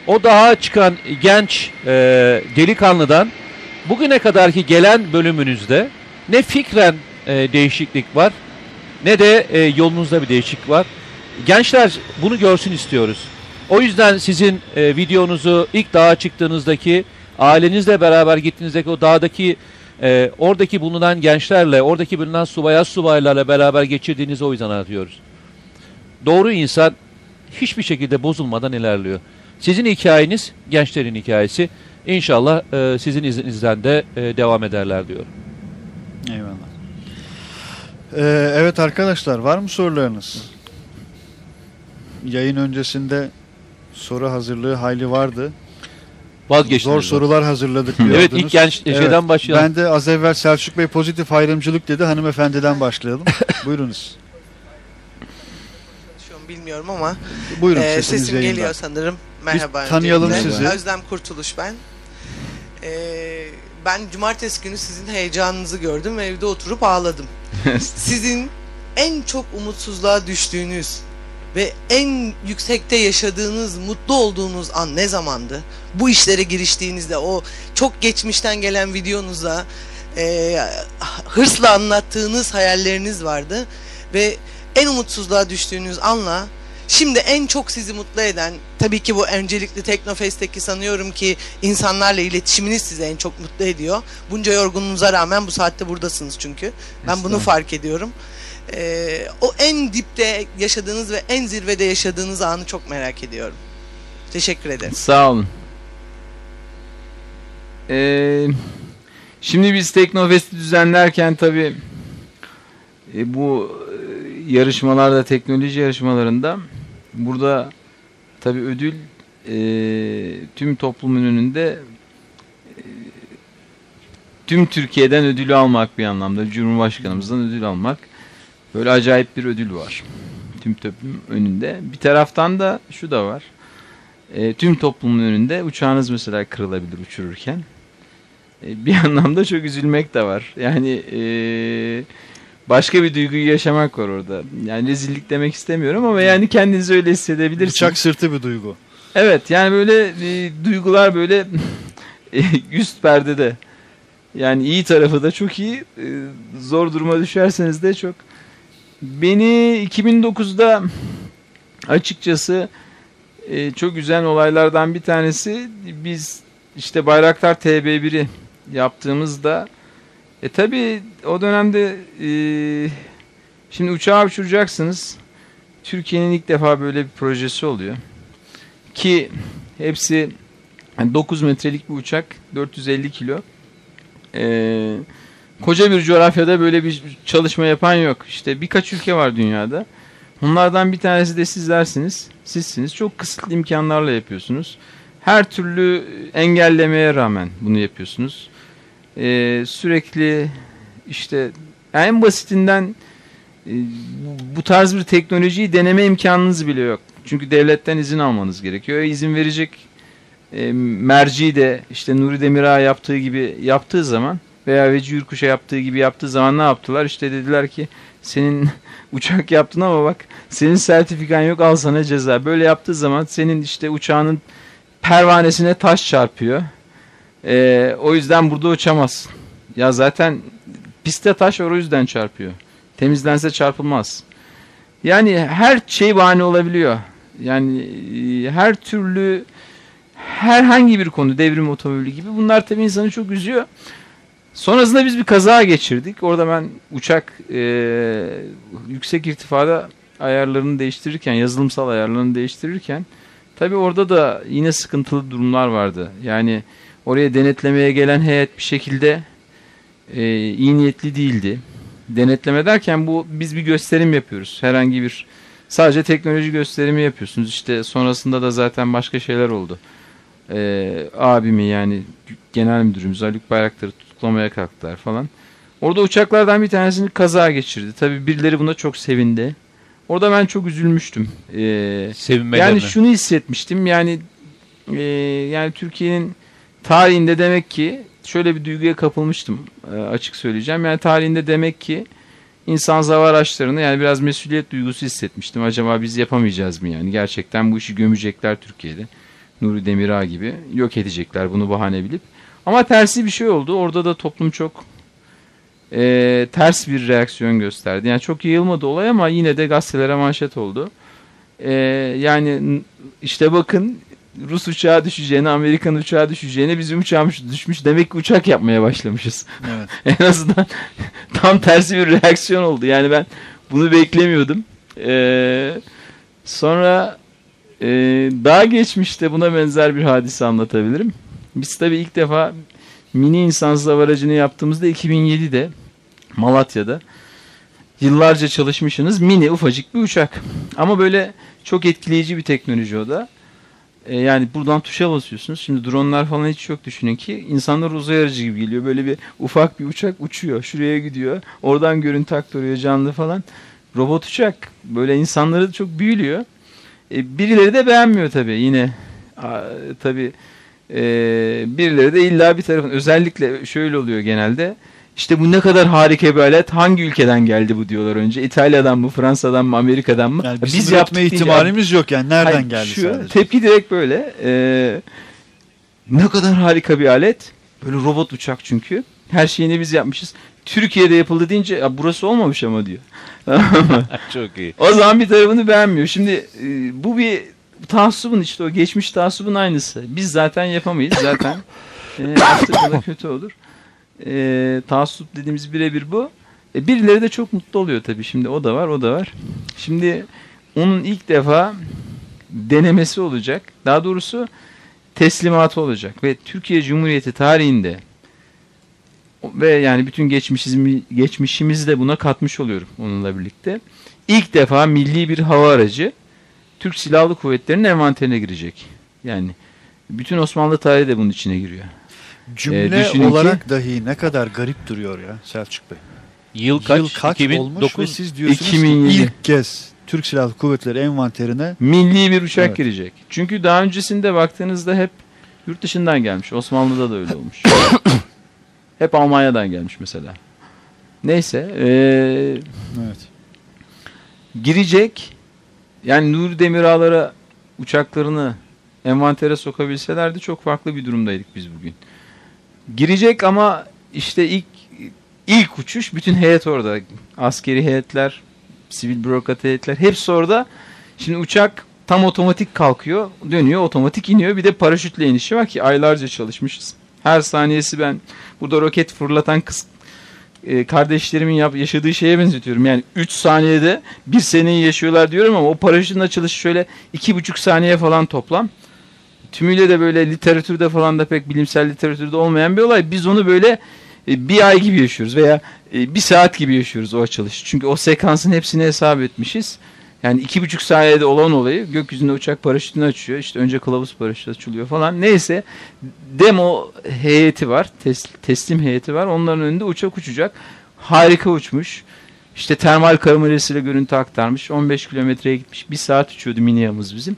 O daha çıkan genç e, delikanlıdan bugüne kadarki gelen bölümünüzde ne fikren e, değişiklik var ne de e, yolunuzda bir değişiklik var. Gençler bunu görsün istiyoruz. O yüzden sizin e, videonuzu ilk dağa çıktığınızdaki ailenizle beraber gittiğinizdeki o dağdaki e, oradaki bulunan gençlerle, oradaki bulunan subaya subaylarla beraber geçirdiğinizi o yüzden anlatıyoruz. Doğru insan hiçbir şekilde bozulmadan ilerliyor. Sizin hikayeniz gençlerin hikayesi. İnşallah e, sizin izninizden de e, devam ederler diyorum. Eyvallah. Ee, evet arkadaşlar var mı sorularınız? Yayın öncesinde soru hazırlığı hayli vardı. Vazgeçtiniz. Zor sorular hazırladık Evet diyordunuz. ilk genç şeyden başlayalım. Ben de az evvel Selçuk Bey pozitif ayrımcılık dedi. Hanımefendiden başlayalım. Buyurunuz. Şu an bilmiyorum ama Buyurun e, sesiniz sesim yayında. geliyor sanırım. Merhaba. tanıyalım öncelikle. sizi. Özlem Kurtuluş ben. E, ben cumartesi günü sizin heyecanınızı gördüm ve evde oturup ağladım. Sizin en çok umutsuzluğa düştüğünüz ve en yüksekte yaşadığınız, mutlu olduğunuz an ne zamandı? Bu işlere giriştiğinizde o çok geçmişten gelen videonuzda e, hırsla anlattığınız hayalleriniz vardı ve en umutsuzluğa düştüğünüz anla Şimdi en çok sizi mutlu eden tabii ki bu öncelikli Teknofest'teki sanıyorum ki insanlarla iletişiminiz sizi en çok mutlu ediyor. Bunca yorgunluğunuza rağmen bu saatte buradasınız çünkü. Ben bunu fark ediyorum. Ee, o en dipte yaşadığınız ve en zirvede yaşadığınız anı çok merak ediyorum. Teşekkür ederim. Sağ olun. Ee, şimdi biz Teknofest'i düzenlerken tabii e, bu e, yarışmalarda, teknoloji yarışmalarında burada tabii ödül e, tüm toplumun önünde e, tüm Türkiye'den ödülü almak bir anlamda. Cumhurbaşkanımızdan ödül almak. Böyle acayip bir ödül var. Tüm toplum önünde. Bir taraftan da şu da var. E, tüm toplumun önünde uçağınız mesela kırılabilir uçururken. E, bir anlamda çok üzülmek de var. Yani e, başka bir duyguyu yaşamak var orada. Yani rezillik demek istemiyorum ama yani kendinizi öyle hissedebilirsiniz. Bıçak sırtı bir duygu. Evet yani böyle e, duygular böyle e, üst perdede. Yani iyi tarafı da çok iyi. E, zor duruma düşerseniz de çok. Beni 2009'da açıkçası e, çok güzel olaylardan bir tanesi biz işte Bayraktar TB1'i yaptığımızda e tabi o dönemde e, şimdi uçağı uçuracaksınız. Türkiye'nin ilk defa böyle bir projesi oluyor. Ki hepsi yani 9 metrelik bir uçak 450 kilo. Ee, koca bir coğrafyada böyle bir çalışma yapan yok. İşte birkaç ülke var dünyada. Onlardan bir tanesi de sizlersiniz. Sizsiniz. Çok kısıtlı imkanlarla yapıyorsunuz. Her türlü engellemeye rağmen bunu yapıyorsunuz. Ee, sürekli işte en basitinden e, bu tarz bir teknolojiyi deneme imkanınız bile yok. Çünkü devletten izin almanız gerekiyor. İzin verecek e, merci de işte Nuri Demirağ yaptığı gibi yaptığı zaman veya Veci Yurkuş'a yaptığı gibi yaptığı zaman ne yaptılar? İşte dediler ki senin uçak yaptın ama bak senin sertifikan yok al sana ceza. Böyle yaptığı zaman senin işte uçağının pervanesine taş çarpıyor. E, o yüzden burada uçamazsın. Ya zaten piste taş o yüzden çarpıyor. Temizlense çarpılmaz. Yani her şey bahane olabiliyor. Yani e, her türlü herhangi bir konu devrim otomobili gibi bunlar tabii insanı çok üzüyor. Sonrasında biz bir kaza geçirdik. Orada ben uçak e, yüksek irtifada ayarlarını değiştirirken, yazılımsal ayarlarını değiştirirken tabii orada da yine sıkıntılı durumlar vardı. Yani oraya denetlemeye gelen heyet bir şekilde e, iyi niyetli değildi. Denetleme derken bu biz bir gösterim yapıyoruz. Herhangi bir sadece teknoloji gösterimi yapıyorsunuz. İşte sonrasında da zaten başka şeyler oldu. Ee, abimi yani genel müdürümüz Haluk Bayraktar'ı tutuklamaya kalktılar falan. Orada uçaklardan bir tanesini kaza geçirdi. Tabii birileri buna çok sevindi. Orada ben çok üzülmüştüm. Ee, Sevinmelerine. yani şunu hissetmiştim. Yani e, yani Türkiye'nin tarihinde demek ki şöyle bir duyguya kapılmıştım e, açık söyleyeceğim. Yani tarihinde demek ki insan hava araçlarını yani biraz mesuliyet duygusu hissetmiştim. Acaba biz yapamayacağız mı yani? Gerçekten bu işi gömecekler Türkiye'de. Nuri Demirağ gibi yok edecekler bunu bahane bilip. Ama tersi bir şey oldu. Orada da toplum çok e, ters bir reaksiyon gösterdi. Yani çok yayılmadı olay ama yine de gazetelere manşet oldu. E, yani işte bakın Rus uçağı düşeceğine, Amerikan uçağı düşeceğine bizim uçağımız düşmüş. Demek ki uçak yapmaya başlamışız. Evet. en azından tam tersi bir reaksiyon oldu. Yani ben bunu beklemiyordum. Ee, sonra e, daha geçmişte buna benzer bir hadise anlatabilirim. Biz tabii ilk defa mini insansız hava aracını yaptığımızda 2007'de Malatya'da yıllarca çalışmışsınız. Mini ufacık bir uçak. Ama böyle çok etkileyici bir teknoloji o da. E, yani buradan tuşa basıyorsunuz. Şimdi dronlar falan hiç yok düşünün ki. insanlar uzay aracı gibi geliyor. Böyle bir ufak bir uçak uçuyor. Şuraya gidiyor. Oradan görüntü aktarıyor canlı falan. Robot uçak böyle insanları çok büyülüyor. E, birileri de beğenmiyor tabii yine. A, tabii e, birileri de illa bir tarafın özellikle şöyle oluyor genelde. İşte bu ne kadar harika bir alet. Hangi ülkeden geldi bu diyorlar önce. İtalya'dan mı, Fransa'dan mı, Amerika'dan mı? Yani Biz bizim deyince- ihtimalimiz yok yani. Nereden Hayır, geldi şu, sadece? Tepki direkt böyle. Ee, ne kadar harika bir alet. Böyle robot uçak çünkü. Her şeyini biz yapmışız. Türkiye'de yapıldı deyince ya burası olmamış ama diyor. Çok iyi. o zaman bir tarafını beğenmiyor. Şimdi e, bu bir taassubun işte o geçmiş taassubun aynısı. Biz zaten yapamayız. Zaten e, kötü olur. E, taassup dediğimiz birebir bu. E, birileri de çok mutlu oluyor tabii. Şimdi o da var, o da var. Şimdi onun ilk defa denemesi olacak. Daha doğrusu teslimatı olacak ve Türkiye Cumhuriyeti tarihinde ve yani bütün geçmişimiz, geçmişimizi de buna katmış oluyorum onunla birlikte. İlk defa milli bir hava aracı Türk Silahlı Kuvvetleri'nin envanterine girecek. Yani bütün Osmanlı tarihi de bunun içine giriyor. Cümle Ee, düşünün ki- olarak dahi ne kadar garip duruyor ya Selçuk Bey. Yıl kaç? Yıl kaç olmuş ve 2009. siz diyorsunuz 2007. ki ilk kez Türk Silahlı Kuvvetleri envanterine Milli bir uçak Evet. girecek. Çünkü daha öncesinde baktığınızda hep yurt dışından gelmiş. Osmanlı'da da öyle olmuş. hep Almanya'dan gelmiş mesela. Neyse. eee evet. girecek. Yani Nur Demirağlara uçaklarını envantere sokabilselerdi çok farklı bir durumdaydık biz bugün. Girecek ama işte ilk ilk uçuş bütün heyet orada. Askeri heyetler, sivil bürokrat heyetler hepsi orada. Şimdi uçak tam otomatik kalkıyor, dönüyor, otomatik iniyor. Bir de paraşütle inişi var ki aylarca çalışmışız. Her saniyesi ben burada roket fırlatan kız e, kardeşlerimin yap, yaşadığı şeye benzetiyorum. Yani 3 saniyede bir seneyi yaşıyorlar diyorum ama o paraşütün açılışı şöyle 2,5 saniye falan toplam. Tümüyle de böyle literatürde falan da pek bilimsel literatürde olmayan bir olay. Biz onu böyle e, bir ay gibi yaşıyoruz veya e, bir saat gibi yaşıyoruz o açılışı. Çünkü o sekansın hepsini hesap etmişiz. Yani iki buçuk saniyede olan olayı gökyüzünde uçak paraşütünü açıyor. İşte önce kılavuz paraşütü açılıyor falan. Neyse demo heyeti var. tes- teslim heyeti var. Onların önünde uçak uçacak. Harika uçmuş. İşte termal kamerasıyla görüntü aktarmış. 15 kilometreye gitmiş. Bir saat uçuyordu miniyamız bizim.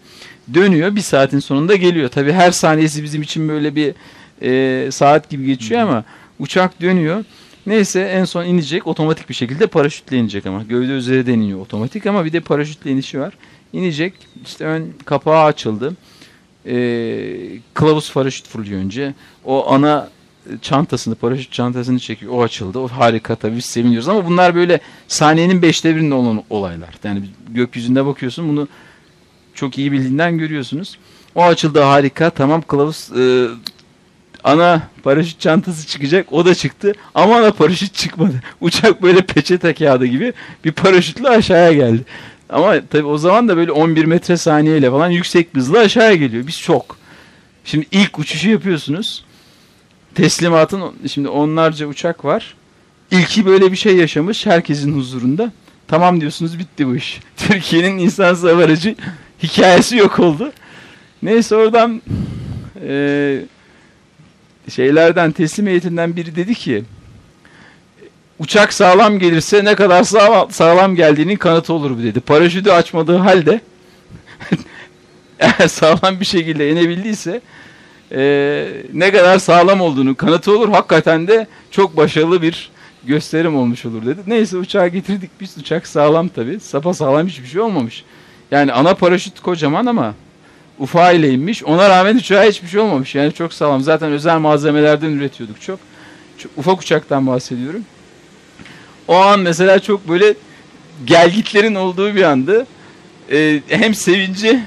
Dönüyor. Bir saatin sonunda geliyor. Tabii her saniyesi bizim için böyle bir e, saat gibi geçiyor ama uçak dönüyor. Neyse en son inecek otomatik bir şekilde paraşütle inecek ama gövde üzeri deniyor otomatik ama bir de paraşütle inişi var. İnecek işte ön kapağı açıldı. Ee, kılavuz paraşüt fırlıyor önce. O ana çantasını paraşüt çantasını çekiyor. O açıldı. O harika tabii biz seviniyoruz ama bunlar böyle saniyenin beşte birinde olan olaylar. Yani gökyüzünde bakıyorsun bunu çok iyi bildiğinden görüyorsunuz. O açıldı harika. Tamam kılavuz e, ana paraşüt çantası çıkacak. O da çıktı. Ama ana paraşüt çıkmadı. Uçak böyle peçete kağıdı gibi bir paraşütle aşağıya geldi. Ama tabii o zaman da böyle 11 metre saniyeyle falan yüksek bir hızla aşağıya geliyor. Biz şok. Şimdi ilk uçuşu yapıyorsunuz. Teslimatın şimdi onlarca uçak var. İlki böyle bir şey yaşamış herkesin huzurunda. Tamam diyorsunuz bitti bu iş. Türkiye'nin insansız hava aracı hikayesi yok oldu. Neyse oradan eee şeylerden teslim heyetinden biri dedi ki uçak sağlam gelirse ne kadar sağlam, sağlam geldiğinin kanıtı olur bu dedi. Paraşütü açmadığı halde eğer sağlam bir şekilde inebildiyse e, ne kadar sağlam olduğunu kanıtı olur. Hakikaten de çok başarılı bir gösterim olmuş olur dedi. Neyse uçağı getirdik biz. Uçak sağlam tabi. Sapa sağlam hiçbir şey olmamış. Yani ana paraşüt kocaman ama ufağıyla inmiş. Ona rağmen uçağa hiçbir şey olmamış. Yani çok sağlam. Zaten özel malzemelerden üretiyorduk çok. çok ufak uçaktan bahsediyorum. O an mesela çok böyle gelgitlerin olduğu bir andı. Ee, hem sevinci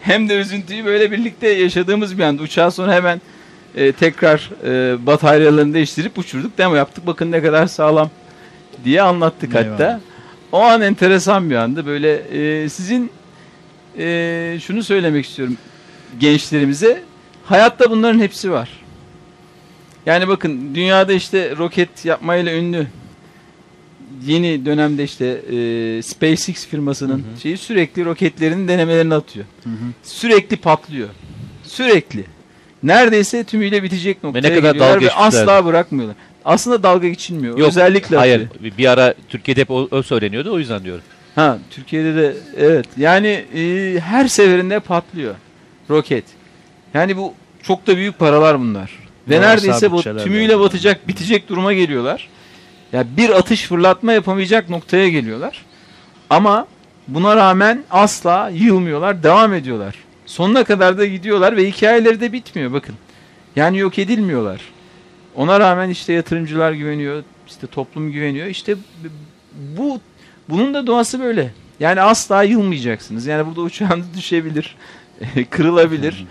hem de üzüntüyü böyle birlikte yaşadığımız bir anda. Uçağı sonra hemen e, tekrar e, bataryalarını değiştirip uçurduk. Demo yaptık. Bakın ne kadar sağlam diye anlattık Eyvallah. hatta. O an enteresan bir andı. Böyle e, sizin e, şunu söylemek istiyorum gençlerimize. Hayatta bunların hepsi var. Yani bakın dünyada işte roket yapmayla ünlü yeni dönemde işte e, SpaceX firmasının şeyi sürekli roketlerin denemelerini atıyor. Hı hı. Sürekli patlıyor. Sürekli. Neredeyse tümüyle bitecek noktaya ne kadar geliyorlar ve asla bırakmıyorlar. Aslında dalga geçilmiyor. Yok, Özellikle Hayır. atıyor. Bir ara Türkiye'de hep o, o söyleniyordu o yüzden diyorum. Ha Türkiye'de de evet. Yani e, her seferinde patlıyor roket. Yani bu çok da büyük paralar bunlar. Ve Devasa neredeyse bu tümüyle yani. batacak, bitecek duruma geliyorlar. Ya bir atış fırlatma yapamayacak noktaya geliyorlar. Ama buna rağmen asla yılmıyorlar, devam ediyorlar. Sonuna kadar da gidiyorlar ve hikayeleri de bitmiyor bakın. Yani yok edilmiyorlar. Ona rağmen işte yatırımcılar güveniyor, işte toplum güveniyor. İşte bu bunun da doğası böyle. Yani asla yılmayacaksınız. Yani burada uçağınız düşebilir, kırılabilir.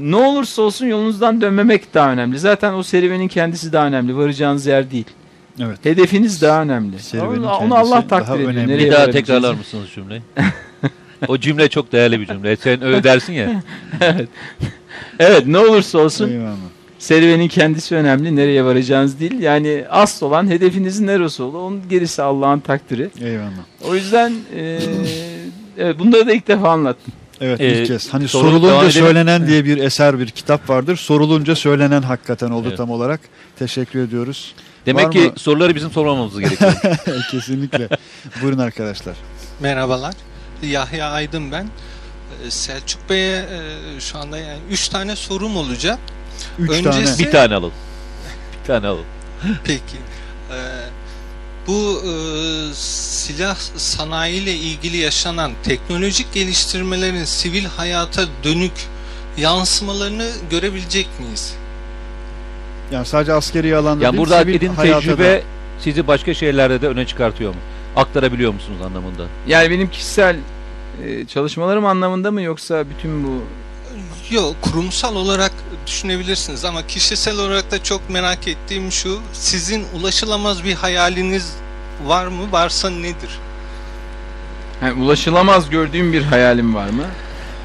Ne olursa olsun yolunuzdan dönmemek daha önemli. Zaten o serüvenin kendisi daha önemli. Varacağınız yer değil. Evet. Hedefiniz daha önemli. Serüvenin onu, onu kendisi Allah daha takdir ediyor. önemli. Bir daha tekrarlar mısınız cümleyi? o cümle çok değerli bir cümle. Sen öyle dersin ya. Evet ne olursa olsun Eyvallah. Serüvenin kendisi önemli. Nereye varacağınız değil. Yani asıl olan hedefinizin neresi olur. Onun gerisi Allah'ın takdiri. Eyvallah. O yüzden eee evet, bunları da ilk defa anlattım. Evet Ee, ilk kez. Hani sorulunca edelim. söylenen diye bir eser bir kitap vardır. Sorulunca söylenen hakikaten oldu Evet. tam olarak. Teşekkür ediyoruz. Demek Var ki mı? soruları bizim sormamamız gerekiyor. Kesinlikle. Buyurun arkadaşlar. Merhabalar. Yahya Aydın ben. Selçuk Bey'e e, şu anda yani 3 tane sorum olacak. Üç Öncesi- tane. bir tane alalım. Bir tane alalım. Peki. Ee, bu e, silah sanayi ile ilgili yaşanan teknolojik geliştirmelerin sivil hayata dönük yansımalarını görebilecek miyiz? Yani sadece askeri alanda Yani değil, burada sivil edin tecrübe da. sizi başka şeylerde de öne çıkartıyor mu? Aktarabiliyor musunuz anlamında? Yani benim kişisel eee, çalışmalarım anlamında mı yoksa bütün bu Yok kurumsal olarak düşünebilirsiniz ama kişisel olarak da çok merak ettiğim şu sizin ulaşılamaz bir hayaliniz var mı? Varsa nedir? Yani ulaşılamaz gördüğüm bir hayalim var mı?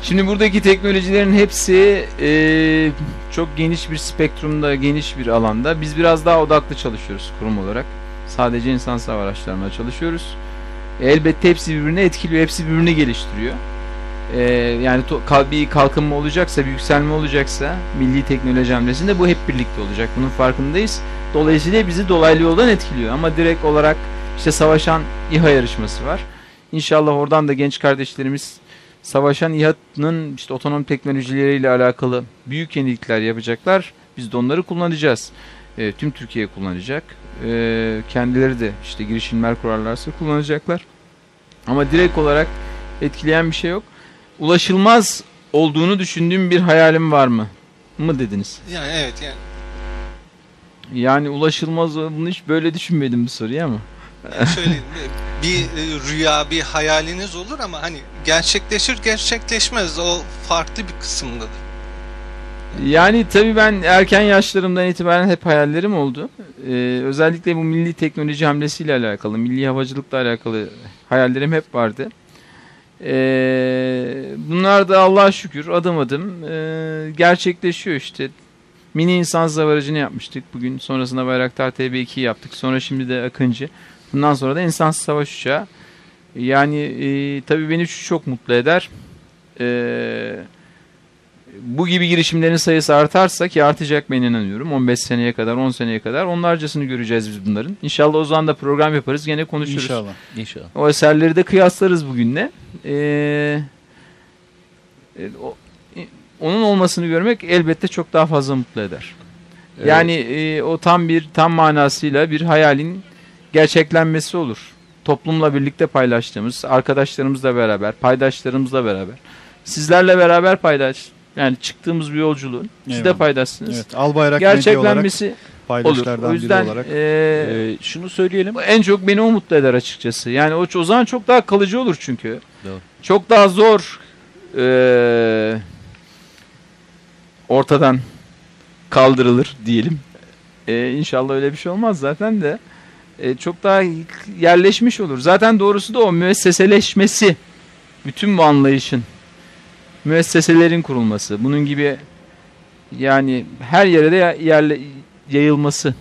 Şimdi buradaki teknolojilerin hepsi eee, çok geniş bir spektrumda, geniş bir alanda. Biz biraz daha odaklı çalışıyoruz kurum olarak. Sadece insan araçlarına çalışıyoruz. Elbette hepsi birbirini etkiliyor, hepsi birbirini geliştiriyor. Eee, yani to- bir kalkınma olacaksa, bir yükselme olacaksa milli teknoloji hamlesinde bu hep birlikte olacak. Bunun farkındayız. Dolayısıyla bizi dolaylı yoldan etkiliyor ama direkt olarak işte savaşan İHA yarışması var. İnşallah oradan da genç kardeşlerimiz savaşan İHA'nın işte otonom teknolojileriyle alakalı büyük yenilikler yapacaklar. Biz de onları kullanacağız. E, tüm Türkiye kullanacak. E, kendileri de işte girişimler kurarlarsa kullanacaklar. Ama direkt olarak etkileyen bir şey yok. Ulaşılmaz olduğunu düşündüğüm bir hayalim var mı? Mı dediniz? Yani evet yani Yani ulaşılmaz bunu hiç böyle düşünmedim bu soruyu ama. şöyle bir rüya, bir hayaliniz olur ama hani gerçekleşir gerçekleşmez o farklı bir kısımdadır. Yani tabii ben erken yaşlarımdan itibaren hep hayallerim oldu. Ee, özellikle bu milli teknoloji hamlesiyle alakalı, milli havacılıkla alakalı hayallerim hep vardı. Ee, bunlar da Allah'a şükür adım adım e, gerçekleşiyor işte. Mini insansız hava aracını yapmıştık bugün. Sonrasında Bayraktar TB2'yi yaptık. Sonra şimdi de Akıncı. Bundan sonra da insansız savaş uçağı. Yani e, tabii beni şu çok mutlu eder. Eee bu gibi girişimlerin sayısı artarsa ki artacak ben inanıyorum. 15 seneye kadar, 10 seneye kadar onlarcasını göreceğiz biz bunların. İnşallah o zaman da program yaparız. Gene konuşuruz. İnşallah. İnşallah. O eserleri de kıyaslarız bugünle. Ee, e, o- onun olmasını görmek elbette çok daha fazla mutlu eder. Yani e, o tam bir tam manasıyla bir hayalin gerçeklenmesi olur. Toplumla birlikte paylaştığımız, arkadaşlarımızla beraber, paydaşlarımızla beraber, sizlerle beraber paylaş. Yani çıktığımız bir yolculuğun siz de Eyvallah. paydaşsınız. Evet. Olarak Gerçeklenmesi olur. O yüzden biri olarak. e, Ee, şunu söyleyelim. bu en çok beni o mutlu eder açıkçası. Yani o, o zaman çok daha kalıcı olur çünkü. Doğru. Çok daha zor eee, ortadan kaldırılır diyelim. Eee inşallah öyle bir şey olmaz zaten de. Eee, çok daha yerleşmiş olur. Zaten doğrusu da o müesseseleşmesi. Bütün bu anlayışın. Müesseselerin kurulması. Bunun gibi yani her yere de yerle, yayılması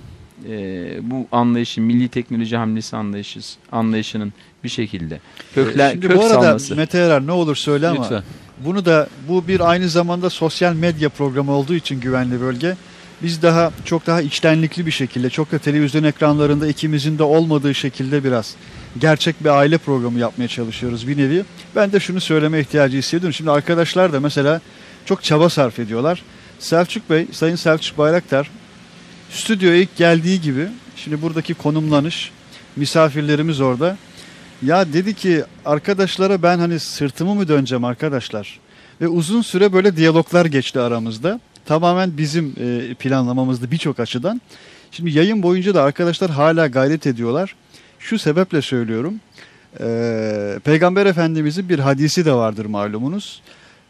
e, bu anlayışın milli teknoloji hamlesi anlayışı anlayışının bir şekilde kökler Şimdi kök bu arada salması. Mete Erer ne olur söyle ama Lütfen. bunu da bu bir aynı zamanda sosyal medya programı olduğu için güvenli bölge biz daha çok daha içtenlikli bir şekilde çok da televizyon ekranlarında ikimizin de olmadığı şekilde biraz gerçek bir aile programı yapmaya çalışıyoruz bir nevi. Ben de şunu söyleme ihtiyacı hissediyorum. Şimdi arkadaşlar da mesela çok çaba sarf ediyorlar. Selçuk Bey, Sayın Selçuk Bayraktar stüdyoya ilk geldiği gibi şimdi buradaki konumlanış misafirlerimiz orada. Ya dedi ki arkadaşlara ben hani sırtımı mı döneceğim arkadaşlar? Ve uzun süre böyle diyaloglar geçti aramızda. Tamamen bizim e, planlamamızda birçok açıdan. Şimdi yayın boyunca da arkadaşlar hala gayret ediyorlar. Şu sebeple söylüyorum. Ee, Peygamber Efendimizin bir hadisi de vardır malumunuz.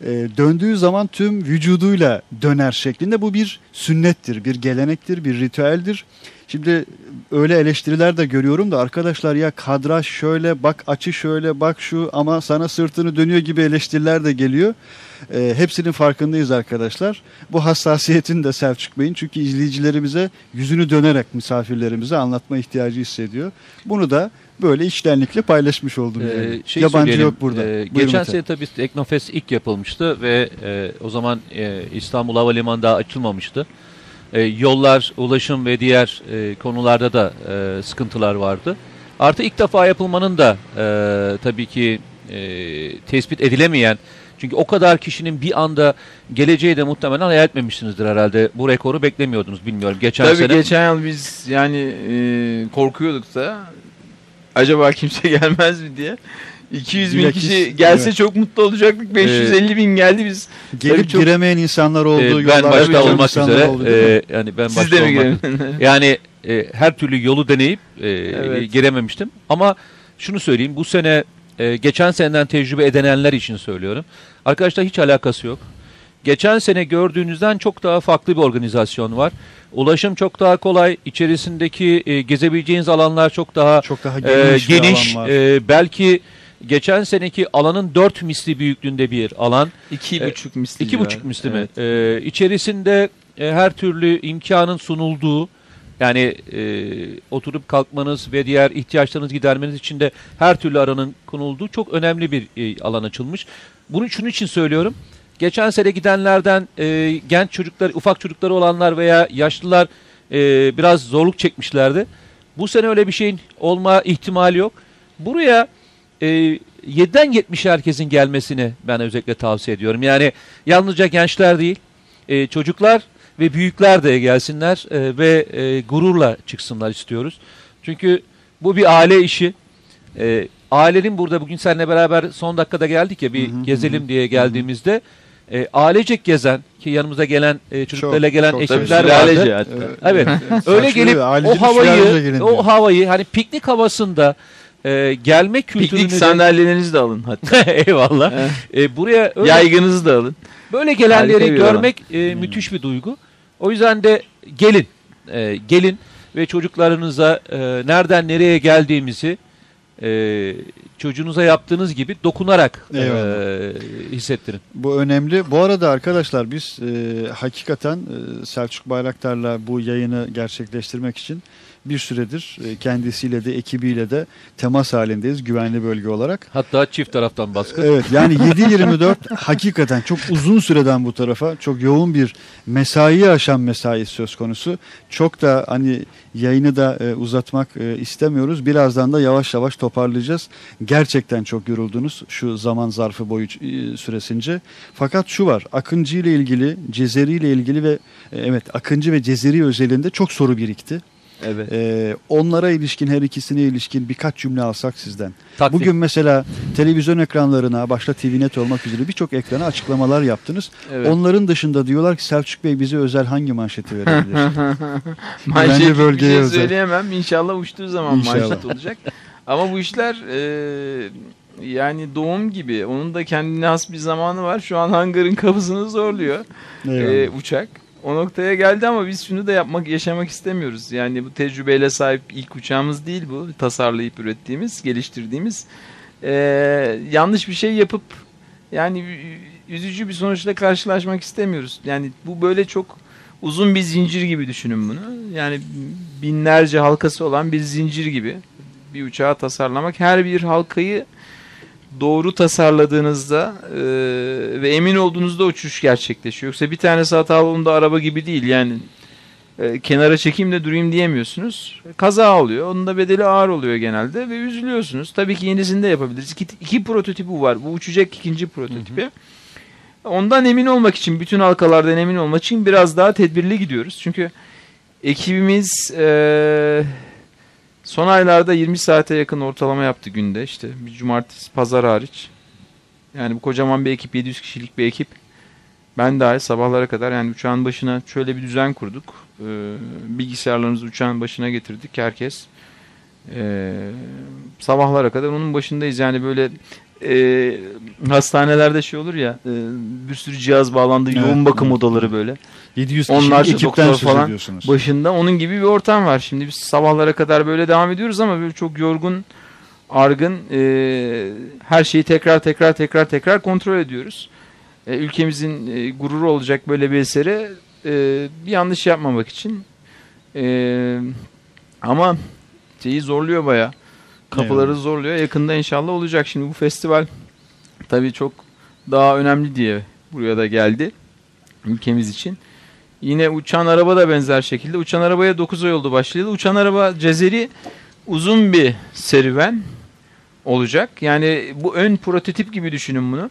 Ee, döndüğü zaman tüm vücuduyla döner şeklinde bu bir sünnettir, bir gelenektir, bir ritüeldir. Şimdi öyle eleştiriler de görüyorum da arkadaşlar ya kadraj şöyle bak açı şöyle bak şu ama sana sırtını dönüyor gibi eleştiriler de geliyor. Ee, hepsinin farkındayız arkadaşlar. Bu hassasiyetin de Selçuk Bey'in çünkü izleyicilerimize yüzünü dönerek misafirlerimize anlatma ihtiyacı hissediyor. Bunu da böyle içtenlikle paylaşmış oldum. Ee, yani. şey Yabancı yok burada. e, geçen sene tabii Teknofest ilk yapılmıştı ve e, o zaman e, İstanbul Havalimanı daha açılmamıştı. E, yollar, ulaşım ve diğer e, konularda da e, sıkıntılar vardı. Artı ilk defa yapılmanın da e, tabii ki e, tespit edilemeyen çünkü o kadar kişinin bir anda geleceği de muhtemelen hayal etmemişsinizdir herhalde. Bu rekoru beklemiyordunuz bilmiyorum. Geçen Tabii sene geçen yıl biz yani e, korkuyorduk da acaba kimse gelmez mi diye. 200 bin Bilakis, kişi gelse evet. çok mutlu olacaktık. 550 bin geldi biz. Gelip çok- giremeyen insanlar oldu. e, ben başta olmak üzere oldu, e, yani ben Siz başta de mi olmak? Yani e, her türlü yolu deneyip e, Evet. girememiştim. Ama şunu söyleyeyim bu sene e, geçen seneden tecrübe edinenler için söylüyorum. Arkadaşlar hiç alakası yok. Geçen sene gördüğünüzden çok daha farklı bir organizasyon var. Ulaşım çok daha kolay. İçerisindeki e, gezebileceğiniz alanlar çok daha Çok daha e, geniş, bir geniş. E, belki geçen seneki alanın dört misli büyüklüğünde bir alan. İki buçuk misli. İki buçuk misli Evet. mi? Ee, içerisinde e, her türlü imkanın sunulduğu yani e, oturup kalkmanız ve diğer ihtiyaçlarınızı gidermeniz için de her türlü aranın konulduğu çok önemli bir e, alan açılmış. Bunu şunun için söylüyorum. Geçen sene gidenlerden e, genç çocuklar, ufak çocukları olanlar veya yaşlılar e, biraz zorluk çekmişlerdi. Bu sene öyle bir şeyin olma ihtimali yok. Buraya e, 7'den 70'e herkesin gelmesini ben özellikle tavsiye ediyorum. Yani yalnızca gençler değil, e, çocuklar ve büyükler de gelsinler e, ve e, gururla çıksınlar istiyoruz. Çünkü bu bir aile işi. E, ailenin burada bugün seninle beraber son dakikada geldik ya bir Hı hı, gezelim hı. diye geldiğimizde e, ailecek gezen ki yanımıza gelen e, çocuklarla gelen çok ekipler vardı. hatta. Evet. Öyle gelip o havayı gelin o havayı hani piknik havasında e, gelme kültürünü Piknik sandalyelerinizi de alın hatta. Eyvallah. E, buraya öyle, Yaygınızı da alın. böyle gelenleri Harika görmek e, müthiş bir duygu. O yüzden de gelin. E, gelin ve çocuklarınıza e, nereden nereye geldiğimizi e, çocuğunuza yaptığınız gibi dokunarak e, hissettirin. Bu önemli. Bu arada arkadaşlar biz e, hakikaten e, Selçuk Bayraktar'la bu yayını gerçekleştirmek için bir süredir e, kendisiyle de ekibiyle de temas halindeyiz güvenli bölge olarak. Hatta çift taraftan baskı. Evet yani 7-24 hakikaten çok uzun süreden bu tarafa çok yoğun bir mesaiyi aşan mesai söz konusu. Çok da hani yayını da e, uzatmak e, istemiyoruz. Birazdan da yavaş yavaş toparlayacağız. Gerçekten çok yoruldunuz şu zaman zarfı boyu süresince. Fakat şu var Akıncı ile ilgili Cezeri ile ilgili ve evet Akıncı ve Cezeri özelinde çok soru birikti. Evet. E, onlara ilişkin her ikisine ilişkin birkaç cümle alsak sizden. Taktik. Bugün mesela televizyon ekranlarına başta TVNet olmak üzere birçok ekrana açıklamalar yaptınız. evet. Onların dışında diyorlar ki Selçuk Bey bize özel hangi manşeti verebilir? Bir bölgeye şey özel. söyleyemem. İnşallah uçtuğu zaman İnşallah. manşet olacak. Ama bu işler e, yani doğum gibi. Onun da kendine has bir zamanı var. Şu an hangarın kapısını zorluyor e, uçak. O noktaya geldi ama biz şunu da yapmak, yaşamak istemiyoruz. Yani bu tecrübeyle sahip ilk uçağımız değil bu. Tasarlayıp ürettiğimiz, geliştirdiğimiz. E, yanlış bir şey yapıp yani üzücü bir sonuçla karşılaşmak istemiyoruz. Yani bu böyle çok uzun bir zincir gibi düşünün bunu. Yani binlerce halkası olan bir zincir gibi bir uçağı tasarlamak. Her bir halkayı doğru tasarladığınızda e, ve emin olduğunuzda uçuş gerçekleşiyor. Yoksa bir tanesi hatalı olduğunda araba gibi değil. Yani e, kenara çekeyim de durayım diyemiyorsunuz. Kaza oluyor. Onun da bedeli ağır oluyor genelde ve üzülüyorsunuz. Tabii ki yenisini de yapabiliriz. İki, iki prototipi var. Bu uçacak ikinci prototipi. Ondan emin olmak için, bütün halkalardan emin olmak için biraz daha tedbirli gidiyoruz. Çünkü ekibimiz e, son aylarda 20 saate yakın ortalama yaptı günde. İşte bir cumartesi, pazar hariç. Yani bu kocaman bir ekip, 700 kişilik bir ekip. Ben dahil sabahlara kadar yani uçağın başına şöyle bir düzen kurduk. Ee, bilgisayarlarımızı uçağın başına getirdik herkes. Ee, sabahlara kadar onun başındayız. Yani böyle e, hastanelerde şey olur ya e, bir sürü cihaz bağlandı Evet, yoğun bakım evet. odaları böyle 700 kişilik Onlarca ekipten falan başında onun gibi bir ortam var. Şimdi biz sabahlara kadar böyle devam ediyoruz ama böyle çok yorgun, argın e, her şeyi tekrar tekrar tekrar tekrar kontrol ediyoruz. E, ülkemizin e, gururu olacak böyle bir eseri e, bir yanlış yapmamak için e, ama şeyi zorluyor baya. Kapıları Eyvallah. zorluyor. Yakında inşallah olacak. Şimdi bu festival tabii çok daha önemli diye buraya da geldi ülkemiz için. Yine uçan araba da benzer şekilde. Uçan arabaya 9 ay oldu başlayalı. Uçan araba Cezeri uzun bir serüven olacak. Yani bu ön prototip gibi düşünün bunu.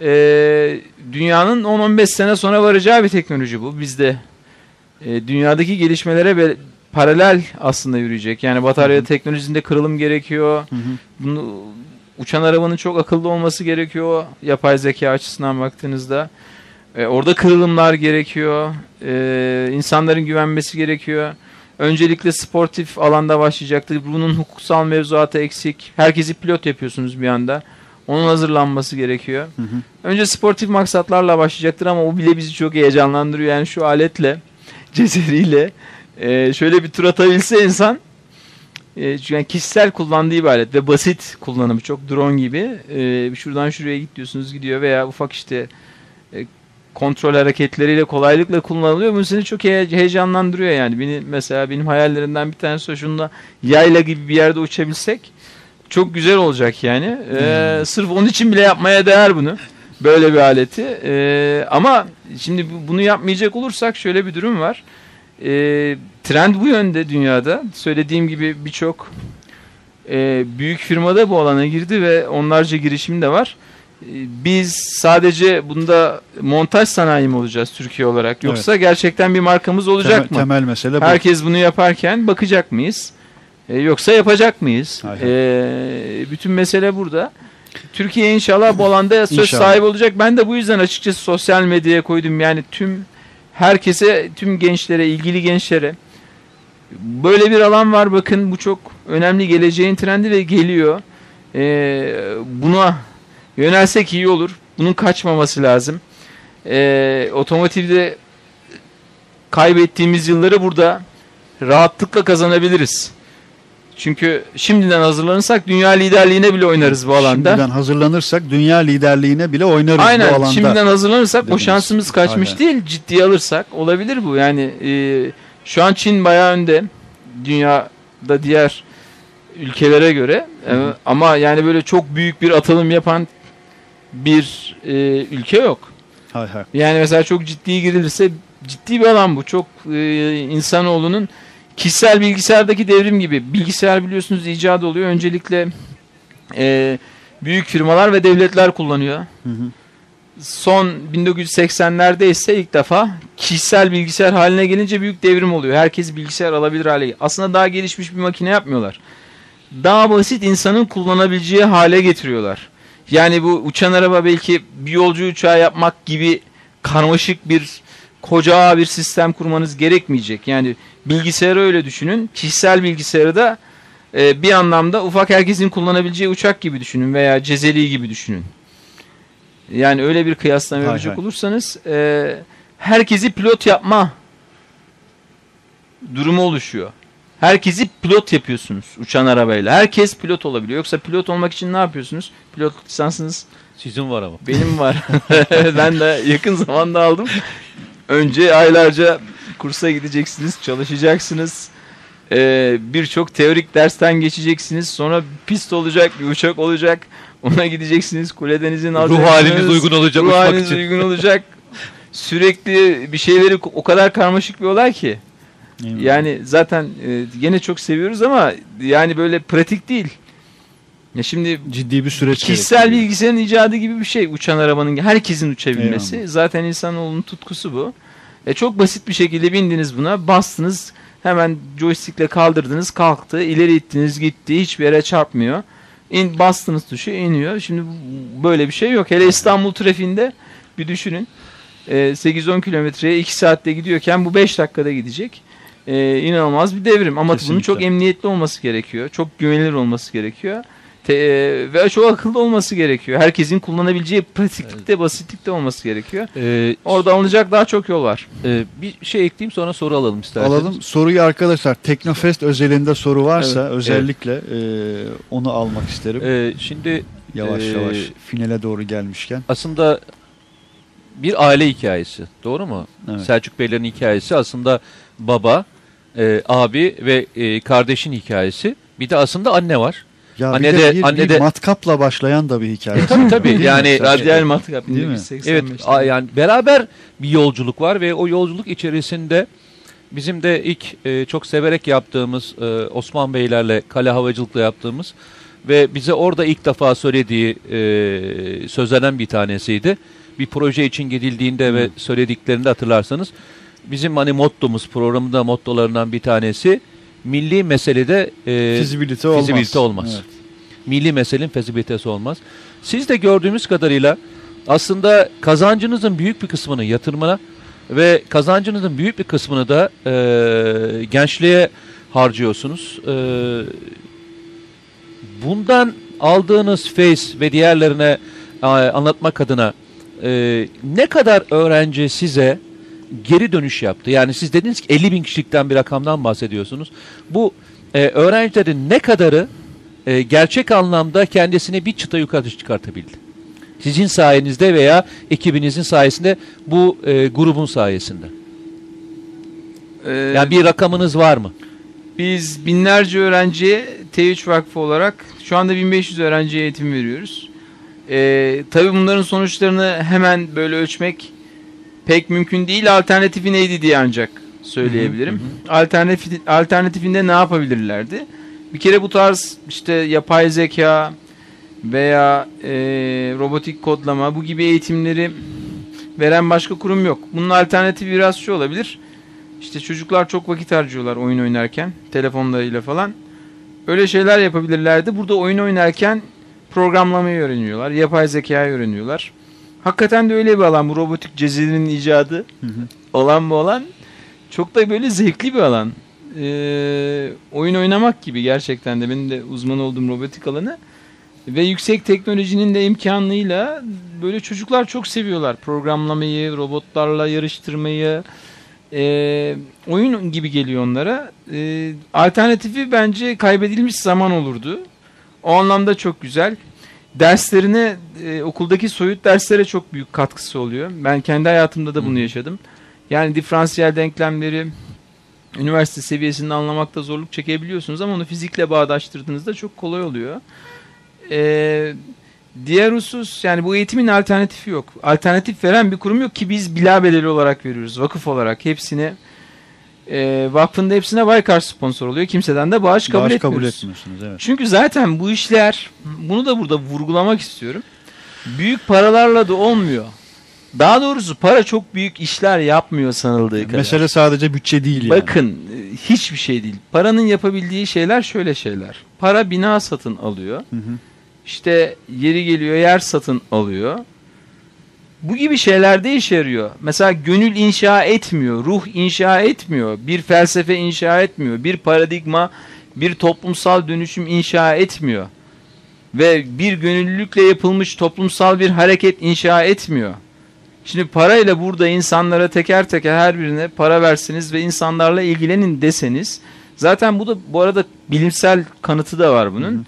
Ee, dünyanın 10-15 sene sonra varacağı bir teknoloji bu. Bizde e, dünyadaki gelişmelere paralel aslında yürüyecek. Yani batarya teknolojisinde kırılım gerekiyor. Hı hı. Bunu uçan arabanın çok akıllı olması gerekiyor yapay zeka açısından baktığınızda. E, orada kırılımlar gerekiyor. E, insanların güvenmesi gerekiyor. Öncelikle sportif alanda başlayacaktır. Bunun hukuksal mevzuatı eksik. Herkesi pilot yapıyorsunuz bir anda. Onun hazırlanması gerekiyor. Hı hı. Önce sportif maksatlarla başlayacaktır ama o bile bizi çok heyecanlandırıyor. Yani şu aletle, cezeriyle e, şöyle bir tur atabilse insan e, yani kişisel kullandığı bir alet ve basit kullanımı çok drone gibi. E, şuradan şuraya git diyorsunuz gidiyor veya ufak işte e, kontrol hareketleriyle kolaylıkla kullanılıyor. Bu seni çok heye- heyecanlandırıyor yani. Beni mesela benim hayallerimden bir tanesi o şunda yayla gibi bir yerde uçabilsek çok güzel olacak yani. E, Sırf onun için bile yapmaya değer bunu. Böyle bir aleti. E, ama şimdi bu- bunu yapmayacak olursak şöyle bir durum var. E, trend bu yönde dünyada. Söylediğim gibi birçok e, büyük firmada bu alana girdi ve onlarca girişim de var. E, Biz sadece bunda montaj sanayi mi olacağız Türkiye olarak? Yoksa gerçekten bir markamız olacak Temel, mı? temel mesele bu. Herkes bunu yaparken bakacak mıyız? E, yoksa yapacak mıyız? E, bütün mesele burada. Türkiye inşallah bu alanda söz İnşallah. sahibi olacak. Ben de bu yüzden açıkçası sosyal medyaya koydum. Yani tüm herkese, tüm gençlere, ilgili gençlere böyle bir alan var bakın bu çok önemli geleceğin trendi ve geliyor. E, buna yönelsek iyi olur. Bunun kaçmaması lazım. E, otomotivde kaybettiğimiz yılları burada rahatlıkla kazanabiliriz. Çünkü şimdiden hazırlanırsak dünya liderliğine bile oynarız bu alanda. Şimdiden hazırlanırsak dünya liderliğine bile oynarız bu Aynen alanda. şimdiden hazırlanırsak o dediniz. şansımız kaçmış Aynen. değil. Ciddiye alırsak olabilir bu. Yani e, şu an Çin bayağı önde. Dünyada diğer ülkelere göre. E, ama yani böyle çok büyük bir atılım yapan bir e, ülke yok. Hay hay. Yani mesela çok ciddi girilirse ciddi bir alan bu. Çok e, insanoğlunun kişisel bilgisayardaki devrim gibi. Bilgisayar biliyorsunuz icat oluyor. Öncelikle e, büyük firmalar ve devletler kullanıyor. Hı hı. Son 1980'lerde ise ilk defa kişisel bilgisayar haline gelince büyük devrim oluyor. Herkes bilgisayar alabilir hale. Aslında daha gelişmiş bir makine yapmıyorlar. Daha basit insanın kullanabileceği hale getiriyorlar. Yani bu uçan araba belki bir yolcu uçağı yapmak gibi karmaşık bir koca bir sistem kurmanız gerekmeyecek. Yani bilgisayarı öyle düşünün. Kişisel bilgisayarı da e, bir anlamda ufak herkesin kullanabileceği uçak gibi düşünün veya cezeli gibi düşünün. Yani öyle bir kıyaslama yapacak olursanız e, herkesi pilot yapma durumu oluşuyor. Herkesi pilot yapıyorsunuz uçan arabayla. Herkes pilot olabiliyor. Yoksa pilot olmak için ne yapıyorsunuz? Pilot lisansınız Sizin var ama. benim var. ben de yakın zamanda aldım. Önce aylarca kursa gideceksiniz, çalışacaksınız. Ee, Birçok teorik dersten geçeceksiniz. Sonra pist olacak, bir uçak olacak. Ona gideceksiniz. Kuledenizin Ruh haliniz uygun olacak Ruh haliniz için. uygun olacak. Sürekli bir şeyleri o kadar karmaşık bir olay ki. Yani zaten e, gene çok seviyoruz ama yani böyle pratik değil. Ya şimdi Ciddi bir süreç kişisel gerektiriyor. bilgisayarın icadı gibi bir şey uçan arabanın herkesin uçabilmesi. Eyvallah. Zaten insanoğlunun tutkusu bu. E çok basit bir şekilde bindiniz buna, bastınız, hemen joystickle kaldırdınız, kalktı, ileri ittiniz, gitti, hiçbir yere çarpmıyor. İn, bastınız tuşu iniyor. Şimdi böyle bir şey yok. Hele İstanbul trafiğinde bir düşünün. E, 8-10 kilometreye 2 saatte gidiyorken bu 5 dakikada gidecek. E, inanılmaz bir devrim ama bunun Kesinlikle. çok emniyetli olması gerekiyor. Çok güvenilir olması gerekiyor. Te- e, ve çok akıllı olması gerekiyor. Herkesin kullanabileceği pratiklikte, basitlikte olması gerekiyor. Ee, Orada alınacak daha çok yol var. e, bir şey ekleyeyim sonra soru alalım isterseniz. Alalım. Soruyu arkadaşlar Teknofest özelinde soru varsa Evet, özellikle e, onu almak isterim. Ee, şimdi yavaş e, yavaş finale doğru gelmişken. aslında bir aile hikayesi. Doğru mu? Evet. Selçuk Beylerin hikayesi aslında baba, e, abi ve e, kardeşin hikayesi. Bir de aslında anne var. Ya Anne bir de, de- bir, anne bir de- matkapla başlayan da bir hikaye. tabii tabii. Değil mi? yani Sen- Radyal matkap Değil mi? 1985'te. Evet, a- yani beraber bir yolculuk var ve o yolculuk içerisinde bizim de ilk e, çok severek yaptığımız e, Osman Beylerle kale havacılıkla yaptığımız ve bize orada ilk defa söylediği e, sözlerden bir tanesiydi. Bir proje için gidildiğinde ve söylediklerinde hatırlarsanız bizim hani mottomuz programında mottolarından bir tanesi milli meselede e, Fizibilite olmaz. fizibilite olmaz. Evet. milli meselenin fezibilitesi olmaz. Siz de gördüğümüz kadarıyla aslında kazancınızın büyük bir kısmını yatırmana ve kazancınızın büyük bir kısmını da e, gençliğe harcıyorsunuz. E, bundan aldığınız face ve diğerlerine e, anlatmak adına e, ne kadar öğrenci size geri dönüş yaptı? Yani siz dediniz ki 50 bin kişilikten bir rakamdan bahsediyorsunuz. Bu e, öğrencilerin ne kadarı e, gerçek anlamda kendisini bir çıta yukarı çıkartabildi? Sizin sayenizde veya ekibinizin sayesinde bu e, grubun sayesinde. Ee, Yani bir rakamınız var mı? Biz binlerce öğrenciye T3 Vakfı olarak şu anda 1500 öğrenciye eğitim veriyoruz. Ee, tabii bunların sonuçlarını hemen böyle ölçmek pek mümkün değil. Alternatifi neydi diye ancak söyleyebilirim. Alternatif, alternatifinde ne yapabilirlerdi? Bir kere bu tarz işte yapay zeka veya e, robotik kodlama bu gibi eğitimleri veren başka kurum yok. Bunun alternatifi biraz şu olabilir. İşte çocuklar çok vakit harcıyorlar oyun oynarken telefonlarıyla falan. Öyle şeyler yapabilirlerdi. Burada oyun oynarken programlamayı öğreniyorlar. Yapay zekayı öğreniyorlar. Hakikaten de öyle bir alan. Bu robotik cezirinin icadı olan bu alan. Çok da böyle zevkli bir alan. Ee, oyun oynamak gibi gerçekten de benim de uzman olduğum robotik alanı. Ve yüksek teknolojinin de imkanıyla böyle çocuklar çok seviyorlar. Programlamayı, robotlarla yarıştırmayı. Ee, oyun gibi geliyor onlara. Ee, alternatifi bence kaybedilmiş zaman olurdu. O anlamda çok güzel. Derslerine, e, okuldaki soyut derslere çok büyük katkısı oluyor. Ben kendi hayatımda da bunu yaşadım. Yani diferansiyel denklemleri üniversite seviyesinde anlamakta zorluk çekebiliyorsunuz ama onu fizikle bağdaştırdığınızda çok kolay oluyor. Ee, diğer husus yani bu eğitimin alternatifi yok. Alternatif veren bir kurum yok ki biz bila bedeli olarak veriyoruz. Vakıf olarak hepsine e, vakfın da hepsine Baykar sponsor oluyor. Kimseden de bağış kabul Bağış etmiyoruz. kabul etmiyorsunuz evet. Çünkü zaten bu işler bunu da burada vurgulamak istiyorum. Büyük paralarla da olmuyor. Daha doğrusu para çok büyük işler yapmıyor sanıldığı kadar. Mesele sadece bütçe değil yani. Bakın e, hiçbir şey değil. Paranın yapabildiği şeyler şöyle şeyler. Para bina satın alıyor. Hı hı. İşte yeri geliyor yer satın alıyor. Bu gibi şeylerde işe yarıyor. Mesela gönül inşa etmiyor, ruh inşa etmiyor, bir felsefe inşa etmiyor, bir paradigma, bir toplumsal dönüşüm inşa etmiyor. Ve bir gönüllülükle yapılmış toplumsal bir hareket inşa etmiyor. Şimdi parayla burada insanlara teker teker her birine para versiniz ve insanlarla ilgilenin deseniz zaten bu da bu arada bilimsel kanıtı da var bunun.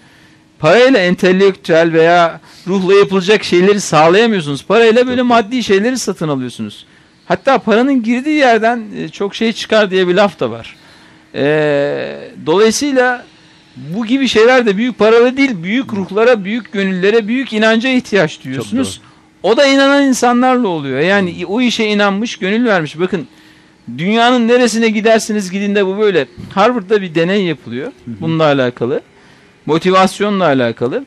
Parayla entelektüel veya ruhla yapılacak şeyleri sağlayamıyorsunuz. Parayla böyle maddi şeyleri satın alıyorsunuz. Hatta paranın girdiği yerden e, çok şey çıkar diye bir laf da var. Ee, dolayısıyla bu gibi şeyler de büyük paralı değil, büyük ruhlara, büyük gönüllere, büyük inanca ihtiyaç duyuyorsunuz. O da inanan insanlarla oluyor. Yani o işe inanmış, gönül vermiş. Bakın dünyanın neresine gidersiniz gidin de bu böyle. Harvard'da bir deney yapılıyor bununla alakalı. Motivasyonla alakalı.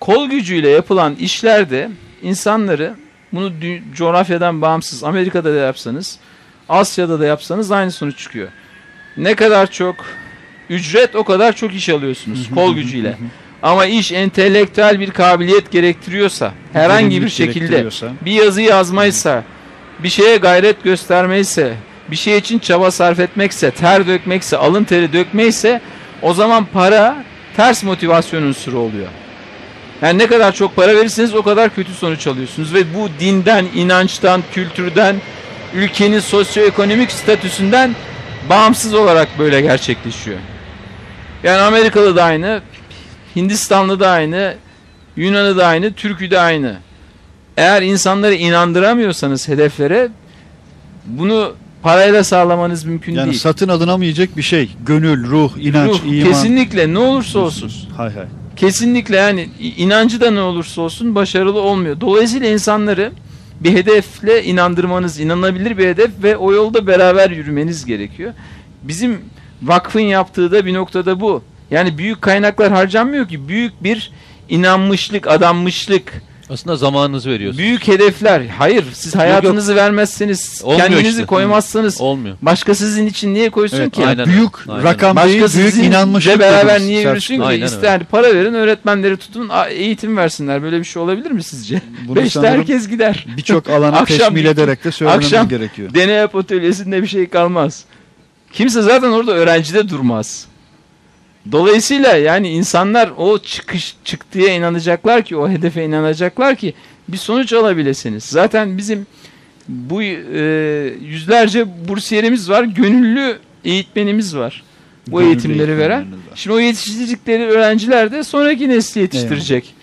kol gücüyle yapılan işlerde insanları bunu coğrafyadan bağımsız Amerika'da da yapsanız Asya'da da yapsanız aynı sonuç çıkıyor. Ne kadar çok ücret o kadar çok iş alıyorsunuz kol gücüyle. Ama iş entelektüel bir kabiliyet gerektiriyorsa herhangi bir şekilde bir yazı yazmaysa, bir şeye gayret göstermeyse, bir şey için çaba sarf etmekse, ter dökmekse, alın teri dökmeyse o zaman para ters motivasyon unsuru oluyor. Yani ne kadar çok para verirseniz o kadar kötü sonuç alıyorsunuz ve bu dinden, inançtan, kültürden, ülkenin sosyoekonomik statüsünden bağımsız olarak böyle gerçekleşiyor. Yani Amerikalı da aynı, Hindistanlı da aynı, Yunan'ı da aynı, Türk'ü de aynı. Eğer insanları inandıramıyorsanız hedeflere bunu parayla sağlamanız mümkün Yani değil. satın alınamayacak bir şey. Gönül, ruh, inanç, Ruh, iman. kesinlikle ne olursa olsun. Hay hay. Kesinlikle yani inancı da ne olursa olsun başarılı olmuyor. Dolayısıyla insanları bir hedefle inandırmanız, inanabilir bir hedef ve o yolda beraber yürümeniz gerekiyor. Bizim vakfın yaptığı da bir noktada bu. Yani büyük kaynaklar harcanmıyor ki büyük bir inanmışlık, adanmışlık, Aslında zamanınızı veriyorsunuz. büyük hedefler. Hayır, siz hayatınızı vermezseniz, Olmuyor kendinizi işte. koymazsanız Olmuyor. başka sizin için niye koysun Evet, ki? Aynen büyük. Aynen rakam Başka büyük sizinle inanmışlık. beraber niye yürüsün ki? Aynen öyle. İster para verin, öğretmenleri tutun, eğitim versinler. Böyle bir şey olabilir mi sizce? Bunu Beşte herkes gider. Birçok alana Akşam teşmil ederek de söylememiz akşam- gerekiyor. Deney yap atölyesinde bir şey kalmaz. Kimse zaten orada öğrencide durmaz. Dolayısıyla yani insanlar o çıkış çıktıya inanacaklar ki, o hedefe inanacaklar ki bir sonuç alabilirsiniz. Zaten bizim bu e, yüzlerce bursiyerimiz var, gönüllü eğitmenimiz var. Bu Gönüllü eğitimleri veren. var. Şimdi o yetiştirdikleri öğrenciler de sonraki nesli yetiştirecek.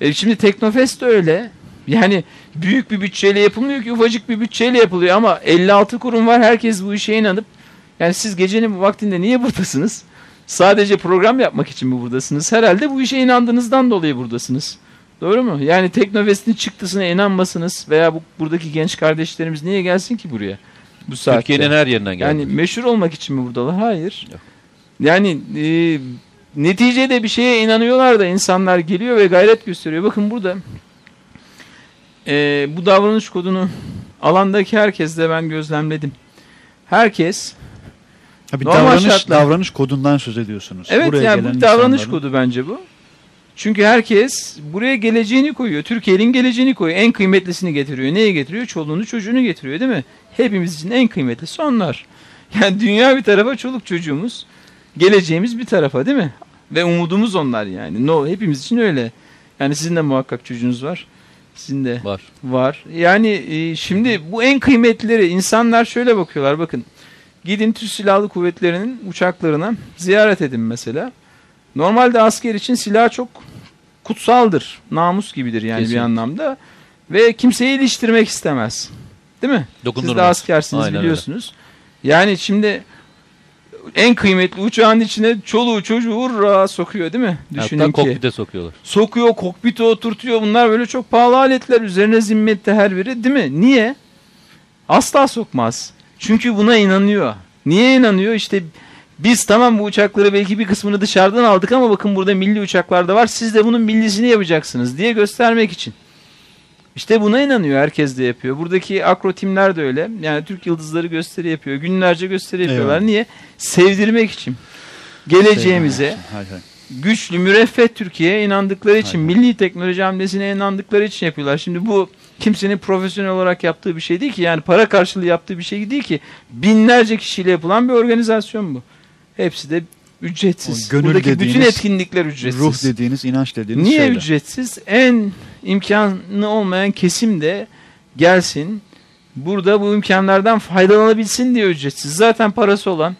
E şimdi Teknofest de öyle. Yani büyük bir bütçeyle yapılmıyor ki ufacık bir bütçeyle yapılıyor ama 56 kurum var herkes bu işe inanıp yani siz gecenin bu vaktinde niye buradasınız? Sadece program yapmak için mi buradasınız? Herhalde bu işe inandığınızdan dolayı buradasınız. Doğru mu? Yani Teknofest'in çıktısına inanmasınız veya bu buradaki genç kardeşlerimiz niye gelsin ki buraya? Bu saatte. Türkiye'nin her yerinden geldi. Yani meşhur olmak için mi buradalar? Hayır. Yok. Yani e, neticede bir şeye inanıyorlar da insanlar geliyor ve gayret gösteriyor. Bakın burada e, bu davranış kodunu alandaki herkes de ben gözlemledim. Herkes Ha, bir Normal davranış, şartlar- davranış kodundan söz ediyorsunuz. evet Buraya yani bu davranış insanların- kodu bence bu. Çünkü herkes buraya geleceğini koyuyor. Türkiye'nin geleceğini koyuyor. En kıymetlisini getiriyor. Neye getiriyor? Çoluğunu çocuğunu getiriyor değil mi? Hepimiz için en kıymetlisi onlar. Yani dünya bir tarafa çoluk çocuğumuz. Geleceğimiz bir tarafa değil mi? Ve umudumuz onlar yani. No, hepimiz için öyle. Yani sizin de muhakkak çocuğunuz var. Sizin de Var. var. Yani e, şimdi bu en kıymetlileri insanlar şöyle bakıyorlar bakın. Gidin Türk Silahlı Kuvvetleri'nin uçaklarına ziyaret edin mesela. Normalde asker için silah çok kutsaldır. Namus gibidir yani Kesinlikle. bir anlamda. Ve kimseyi iliştirmek istemez. Değil mi? Siz de askersiniz Aynen öyle. biliyorsunuz. Yani şimdi en kıymetli uçağın içine çoluğu çocuğu hurra sokuyor değil mi? Düşünün Hatta ki kokpite sokuyorlar. sokuyor, kokpite oturtuyor. Bunlar böyle çok pahalı aletler. Üzerine zimmette her biri değil mi? Niye? Asla sokmaz. Çünkü buna inanıyor. Niye inanıyor? İşte biz tamam bu uçakları belki bir kısmını dışarıdan aldık ama bakın burada milli uçaklar da var. Siz de bunun millisini yapacaksınız diye göstermek için. İşte buna inanıyor. Herkes de yapıyor. Buradaki akro timler de öyle. Yani Türk Yıldızları gösteri yapıyor. Günlerce gösteri yapıyorlar. Eyvallah. Niye? Sevdirmek için. Geleceğimize, güçlü, müreffeh Türkiye'ye inandıkları için, Aynen. milli teknoloji hamlesine inandıkları için yapıyorlar. Şimdi bu kimsenin profesyonel olarak yaptığı bir şey değil ki. Yani para karşılığı yaptığı bir şey değil ki. Binlerce kişiyle yapılan bir organizasyon bu. Hepsi de ücretsiz. O gönül Buradaki bütün dediğiniz, etkinlikler ücretsiz. Ruh dediğiniz, inanç dediğiniz Niye şeyler. ücretsiz? En imkanı olmayan kesim de gelsin. Burada bu imkanlardan faydalanabilsin diye ücretsiz. Zaten parası olan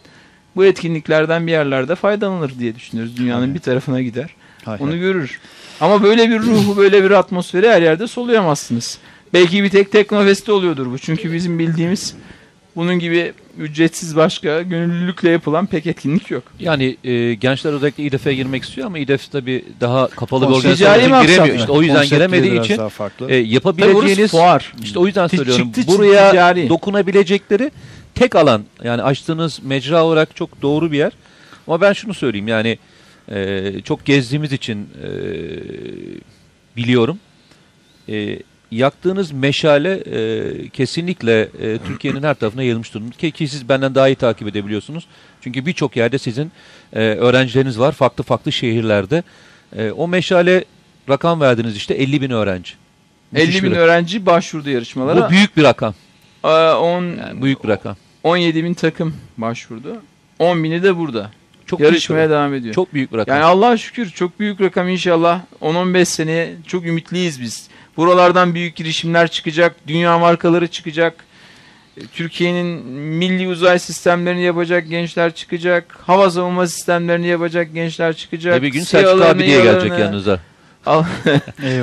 bu etkinliklerden bir yerlerde faydalanır diye düşünüyoruz. Dünyanın Aynen. bir tarafına gider. Hay hay. Onu görür. Ama böyle bir ruhu, böyle bir atmosferi her yerde soluyamazsınız. Belki bir tek Teknofest'te oluyordur bu. Çünkü bizim bildiğimiz bunun gibi ücretsiz başka gönüllülükle yapılan pek etkinlik yok. Yani e, gençler özellikle İDEF'e girmek istiyor ama İDEF tabii daha kapalı bir Konsept- organizasyon Ticari için maksat giremiyor. İşte o yüzden giremediği için e, yapabileceğiniz fuar. işte o yüzden söylüyorum. çıktı Buraya ticari. dokunabilecekleri tek alan yani açtığınız mecra olarak çok doğru bir yer. Ama ben şunu söyleyeyim yani e, çok gezdiğimiz için e, biliyorum. E, yaktığınız meşale e, kesinlikle e, Türkiye'nin her tarafına yayılmış durumda. Ki, ki siz benden daha iyi takip edebiliyorsunuz. Çünkü birçok yerde sizin e, öğrencileriniz var farklı farklı şehirlerde. E, o meşale rakam verdiniz işte 50 bin öğrenci. Müthiş 50 bir bin rakam. öğrenci başvurdu yarışmalara. Bu büyük bir rakam. Aa, on, Yani büyük bir rakam. 17 bin takım başvurdu. 10 bini de burada. Çok Yarışmaya büyük devam ediyor. Çok büyük bir rakam. Yani Allah'a şükür çok büyük rakam inşallah. 10-15 seneye çok ümitliyiz biz. Buralardan büyük girişimler çıkacak. Dünya markaları çıkacak. E, Türkiye'nin milli uzay sistemlerini yapacak gençler çıkacak. Hava savunma sistemlerini yapacak gençler çıkacak. Ve bir gün Selçuk abi diye gelecek yanınıza.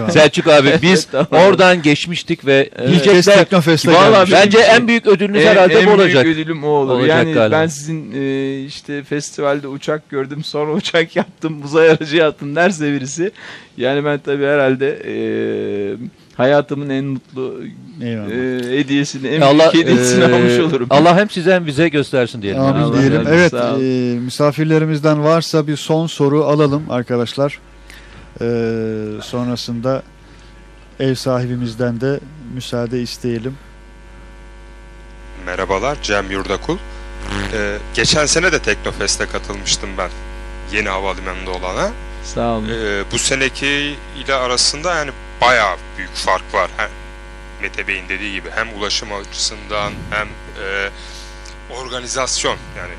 Selçuk abi biz Tamam. oradan geçmiştik ve kez diyecekler Teknofest'e bence en büyük ödülünüz En- herhalde en bu olacak. büyük ödülüm o olur. Olacak yani galiba. ben sizin e, işte festivalde uçak gördüm sonra uçak yaptım uzay aracı yaptım derse birisi. Yani ben tabii herhalde e, hayatımın en mutlu Eyvallah. e, hediyesini en Allah, büyük hediyesini e, almış olurum. Allah hem size hem bize göstersin diyelim. Amin Allah diyelim. razı Evet, e, misafirlerimizden varsa bir son soru alalım arkadaşlar. E, sonrasında ev sahibimizden de müsaade isteyelim. Merhabalar, Cem Yurdakul. Ee, geçen sene de Teknofest'e katılmıştım ben. Yeni havalimanında olana. Sağ olun. Ee, bu seneki ile arasında yani bayağı büyük fark var. Hem Mete Bey'in dediği gibi hem ulaşım açısından hem e, organizasyon yani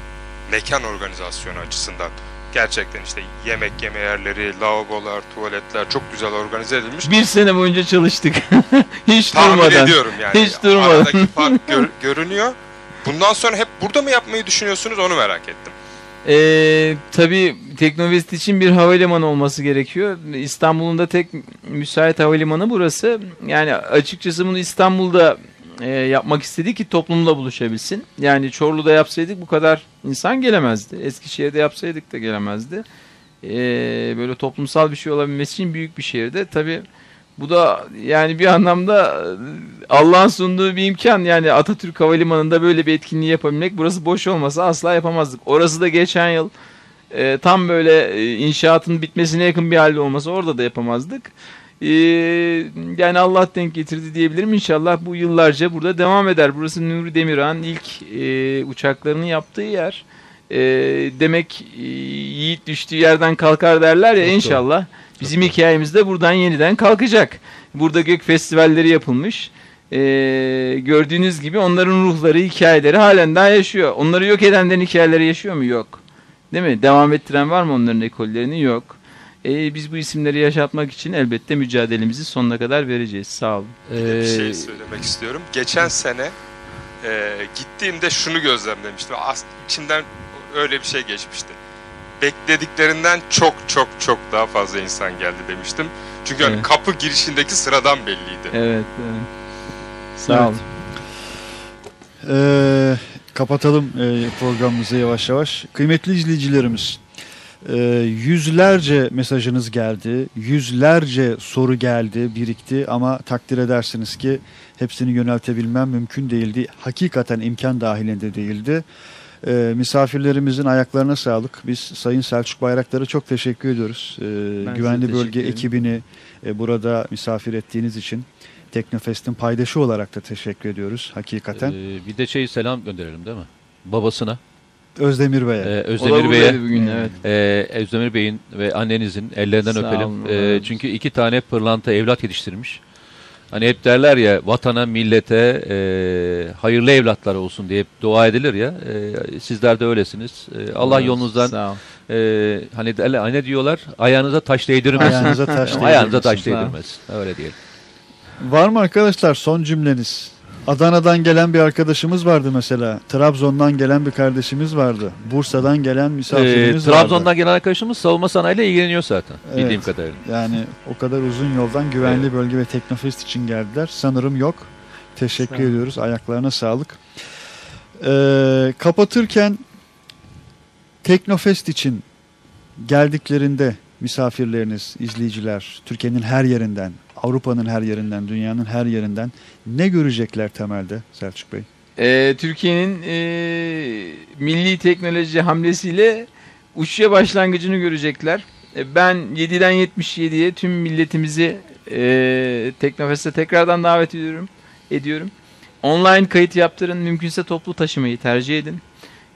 mekan organizasyonu açısından. Gerçekten işte yemek yeme yerleri, lavabolar, tuvaletler çok güzel organize edilmiş. Bir sene boyunca çalıştık. Hiç Tahmin durmadan. ediyorum yani. Hiç durmadan. Aradaki fark gör- görünüyor. Bundan sonra hep burada mı yapmayı düşünüyorsunuz onu merak ettim. Ee, tabii Teknovest için bir havalimanı olması gerekiyor. İstanbul'un da tek müsait havalimanı burası. Yani açıkçası bunu İstanbul'da e, yapmak istedik ki toplumla buluşabilsin. Yani Çorlu'da yapsaydık bu kadar insan gelemezdi. Eskişehir'de yapsaydık da gelemezdi. Ee, böyle toplumsal bir şey olabilmesi için büyük bir şehirde. Tabii bu da yani bir anlamda Allah'ın sunduğu bir imkan. Yani Atatürk Havalimanı'nda böyle bir etkinliği yapabilmek. Burası boş olmasa asla yapamazdık. Orası da geçen yıl e, tam böyle e, inşaatın bitmesine yakın bir halde olmasa orada da yapamazdık. E, yani Allah denk getirdi diyebilirim. İnşallah bu yıllarca burada devam eder. Burası Nuri Demirhan ilk e, uçaklarını yaptığı yer. E, demek e, yiğit düştüğü yerden kalkar derler ya Çok doğru. inşallah. Bizim hikayemiz de buradan yeniden kalkacak. Burada gök festivalleri yapılmış. Ee, gördüğünüz gibi onların ruhları, hikayeleri halen daha yaşıyor. Onları yok edenlerin hikayeleri yaşıyor mu? Yok. Değil mi? Devam ettiren var mı onların ekollerini? Yok. Ee, biz bu isimleri yaşatmak için elbette mücadelemizi sonuna kadar vereceğiz. Sağ olun. Bir de bir Ee, şey söylemek istiyorum. Geçen sene e, gittiğimde şunu gözlemlemiştim. As içimden öyle bir şey geçmişti. Beklediklerinden çok çok çok daha fazla insan geldi demiştim. Çünkü hani Evet. kapı girişindeki sıradan belliydi. Evet. evet. Sağ Evet. olun. Ee, kapatalım e, programımızı yavaş yavaş. Kıymetli izleyicilerimiz, e, yüzlerce mesajınız geldi, yüzlerce soru geldi, birikti ama takdir edersiniz ki hepsini yöneltebilmem mümkün değildi. Hakikaten imkan dahilinde değildi. E, misafirlerimizin ayaklarına sağlık. Biz Sayın Selçuk Bayraktar'a çok teşekkür ediyoruz. E, Güvenli Bölge ekibini e, burada misafir ettiğiniz için Teknofest'in paydaşı olarak da teşekkür ediyoruz hakikaten. e, bir de şey selam gönderelim değil mi? Babasına. Özdemir Bey'e. E, da Özdemir Bey'e. bugün evet. Ee, Özdemir Bey'in ve annenizin ellerinden Sağ öpelim. olun, Ee, çünkü iki tane pırlanta evlat yetiştirmiş. Hani hep derler ya vatana, millete e, hayırlı evlatlar olsun diye hep dua edilir ya. E, sizler de öylesiniz. E, Allah yolunuzdan Sağ ol. e, hani derler, ne diyorlar? Ayağınıza taş değdirmesin. Ayağınıza taş Ayağınıza taş değdirmesin. değdirmesin. Öyle diyelim. Var mı arkadaşlar son cümleniz? Adana'dan gelen bir arkadaşımız vardı mesela. Trabzon'dan gelen bir kardeşimiz vardı. Bursa'dan gelen Ee, misafirimiz vardı. Trabzon'dan gelen arkadaşımız savunma sanayiyle ilgileniyor zaten. Evet. Bildiğim kadarıyla. Yani o kadar uzun yoldan güvenli bölge ve Teknofest için geldiler. Sanırım yok. Teşekkür olun. ediyoruz. Ayaklarına sağlık. Ee, kapatırken Teknofest için geldiklerinde misafirleriniz, izleyiciler Türkiye'nin her yerinden, Avrupa'nın her yerinden, dünyanın her yerinden ne görecekler temelde Selçuk Bey? Ee, Türkiye'nin e, milli teknoloji hamlesiyle uçuşa başlangıcını görecekler. E, ben 7'den 77'ye tüm milletimizi E, Teknofest'e tekrardan davet ediyorum. ediyorum. Online kayıt yaptırın. Mümkünse toplu taşımayı tercih edin.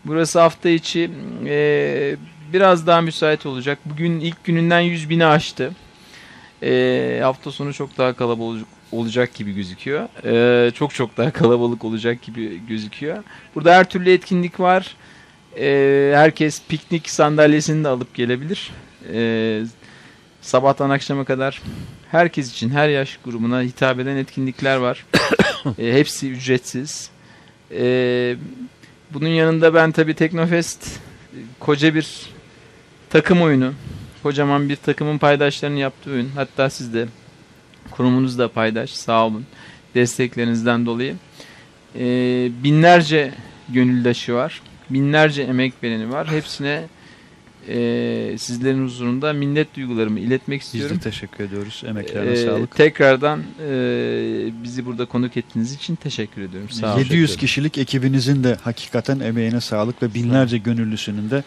Burası hafta içi e, biraz daha müsait olacak. Bugün ilk gününden 100 bini aştı. E, hafta sonu çok daha kalabalık olacak gibi gözüküyor. E, çok çok daha kalabalık olacak gibi gözüküyor. Burada her türlü etkinlik var. E, herkes piknik sandalyesini de alıp gelebilir. E, sabahtan akşama kadar herkes için her yaş grubuna hitap eden etkinlikler var. e, hepsi ücretsiz. E, bunun yanında ben tabii Teknofest koca bir takım oyunu. Kocaman bir takımın paydaşlarının yaptığı oyun. Hatta siz de kurumunuz da paydaş. Sağ olun. Desteklerinizden dolayı. E, binlerce gönüldaşı var. Binlerce emek vereni var. Hepsine e, sizlerin huzurunda minnet duygularımı iletmek Biz istiyorum. de teşekkür ediyoruz. Emeklerine Ee, sağlık. Tekrardan e, bizi burada konuk ettiğiniz için teşekkür ediyorum. Sağ olun. 700 kişilik ekibinizin de hakikaten emeğine sağlık ve binlerce gönüllüsünün de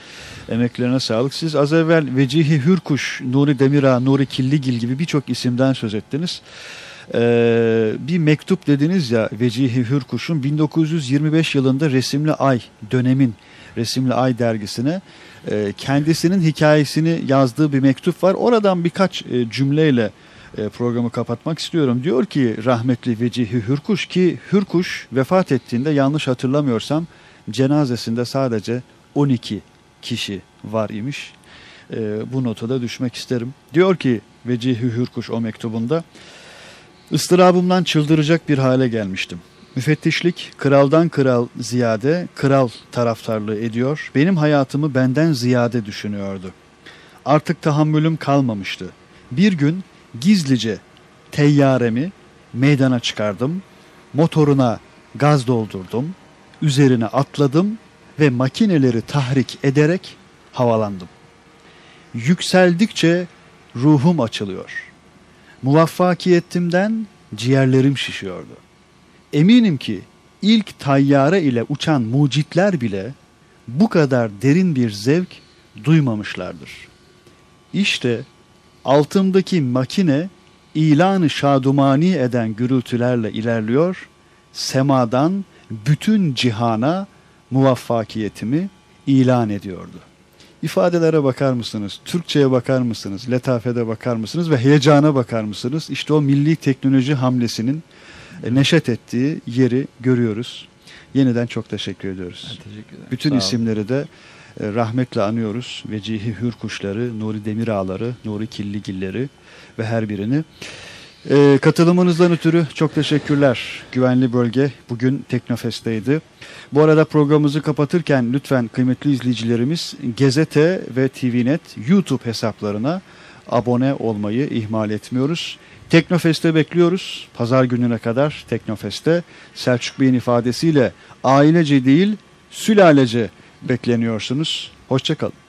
emeklerine sağlık. Siz az evvel Vecihi Hürkuş, Nuri Demirağ, Nuri Killigil gibi birçok isimden söz ettiniz. Ee, bir mektup dediniz ya Vecihi Hürkuş'un 1925 yılında Resimli Ay dönemin Resimli Ay dergisine e, kendisinin hikayesini yazdığı bir mektup var. Oradan birkaç e, cümleyle e, programı kapatmak istiyorum. Diyor ki rahmetli Vecihi Hürkuş ki Hürkuş vefat ettiğinde yanlış hatırlamıyorsam cenazesinde sadece 12 kişi var imiş. Bu nota da düşmek isterim. Diyor ki Vecihi Hürkuş o mektubunda ıstırabımdan çıldıracak bir hale gelmiştim. Müfettişlik kraldan kral ziyade kral taraftarlığı ediyor. Benim hayatımı benden ziyade düşünüyordu. Artık tahammülüm kalmamıştı. Bir gün gizlice teyyaremi meydana çıkardım. Motoruna gaz doldurdum. Üzerine atladım ve makineleri tahrik ederek havalandım. Yükseldikçe ruhum açılıyor. Muvaffakiyetimden ciğerlerim şişiyordu. Eminim ki ilk tayyare ile uçan mucitler bile bu kadar derin bir zevk duymamışlardır. İşte altımdaki makine ilanı şadumani eden gürültülerle ilerliyor, semadan bütün cihana muvaffakiyetimi ilan ediyordu. İfadelere bakar mısınız? Türkçe'ye bakar mısınız? Letafede bakar mısınız? Ve heyecana bakar mısınız? İşte o milli teknoloji hamlesinin neşet ettiği yeri görüyoruz. Yeniden çok teşekkür ediyoruz. Teşekkür ederim. Bütün Sağ olun. isimleri de e, rahmetle anıyoruz. Vecihi Hürkuşları, Nuri Demirağları, Nuri Killigilleri ve her birini. E, katılımınızdan ötürü çok teşekkürler. Güvenli Bölge bugün Teknofest'teydi. Bu arada programımızı kapatırken lütfen kıymetli izleyicilerimiz Gezete ve TVNet YouTube hesaplarına abone olmayı ihmal etmiyoruz. Teknofest'te bekliyoruz. Pazar gününe kadar Teknofest'te Selçuk Bey'in ifadesiyle ailece değil sülalece bekleniyorsunuz. Hoşçakalın.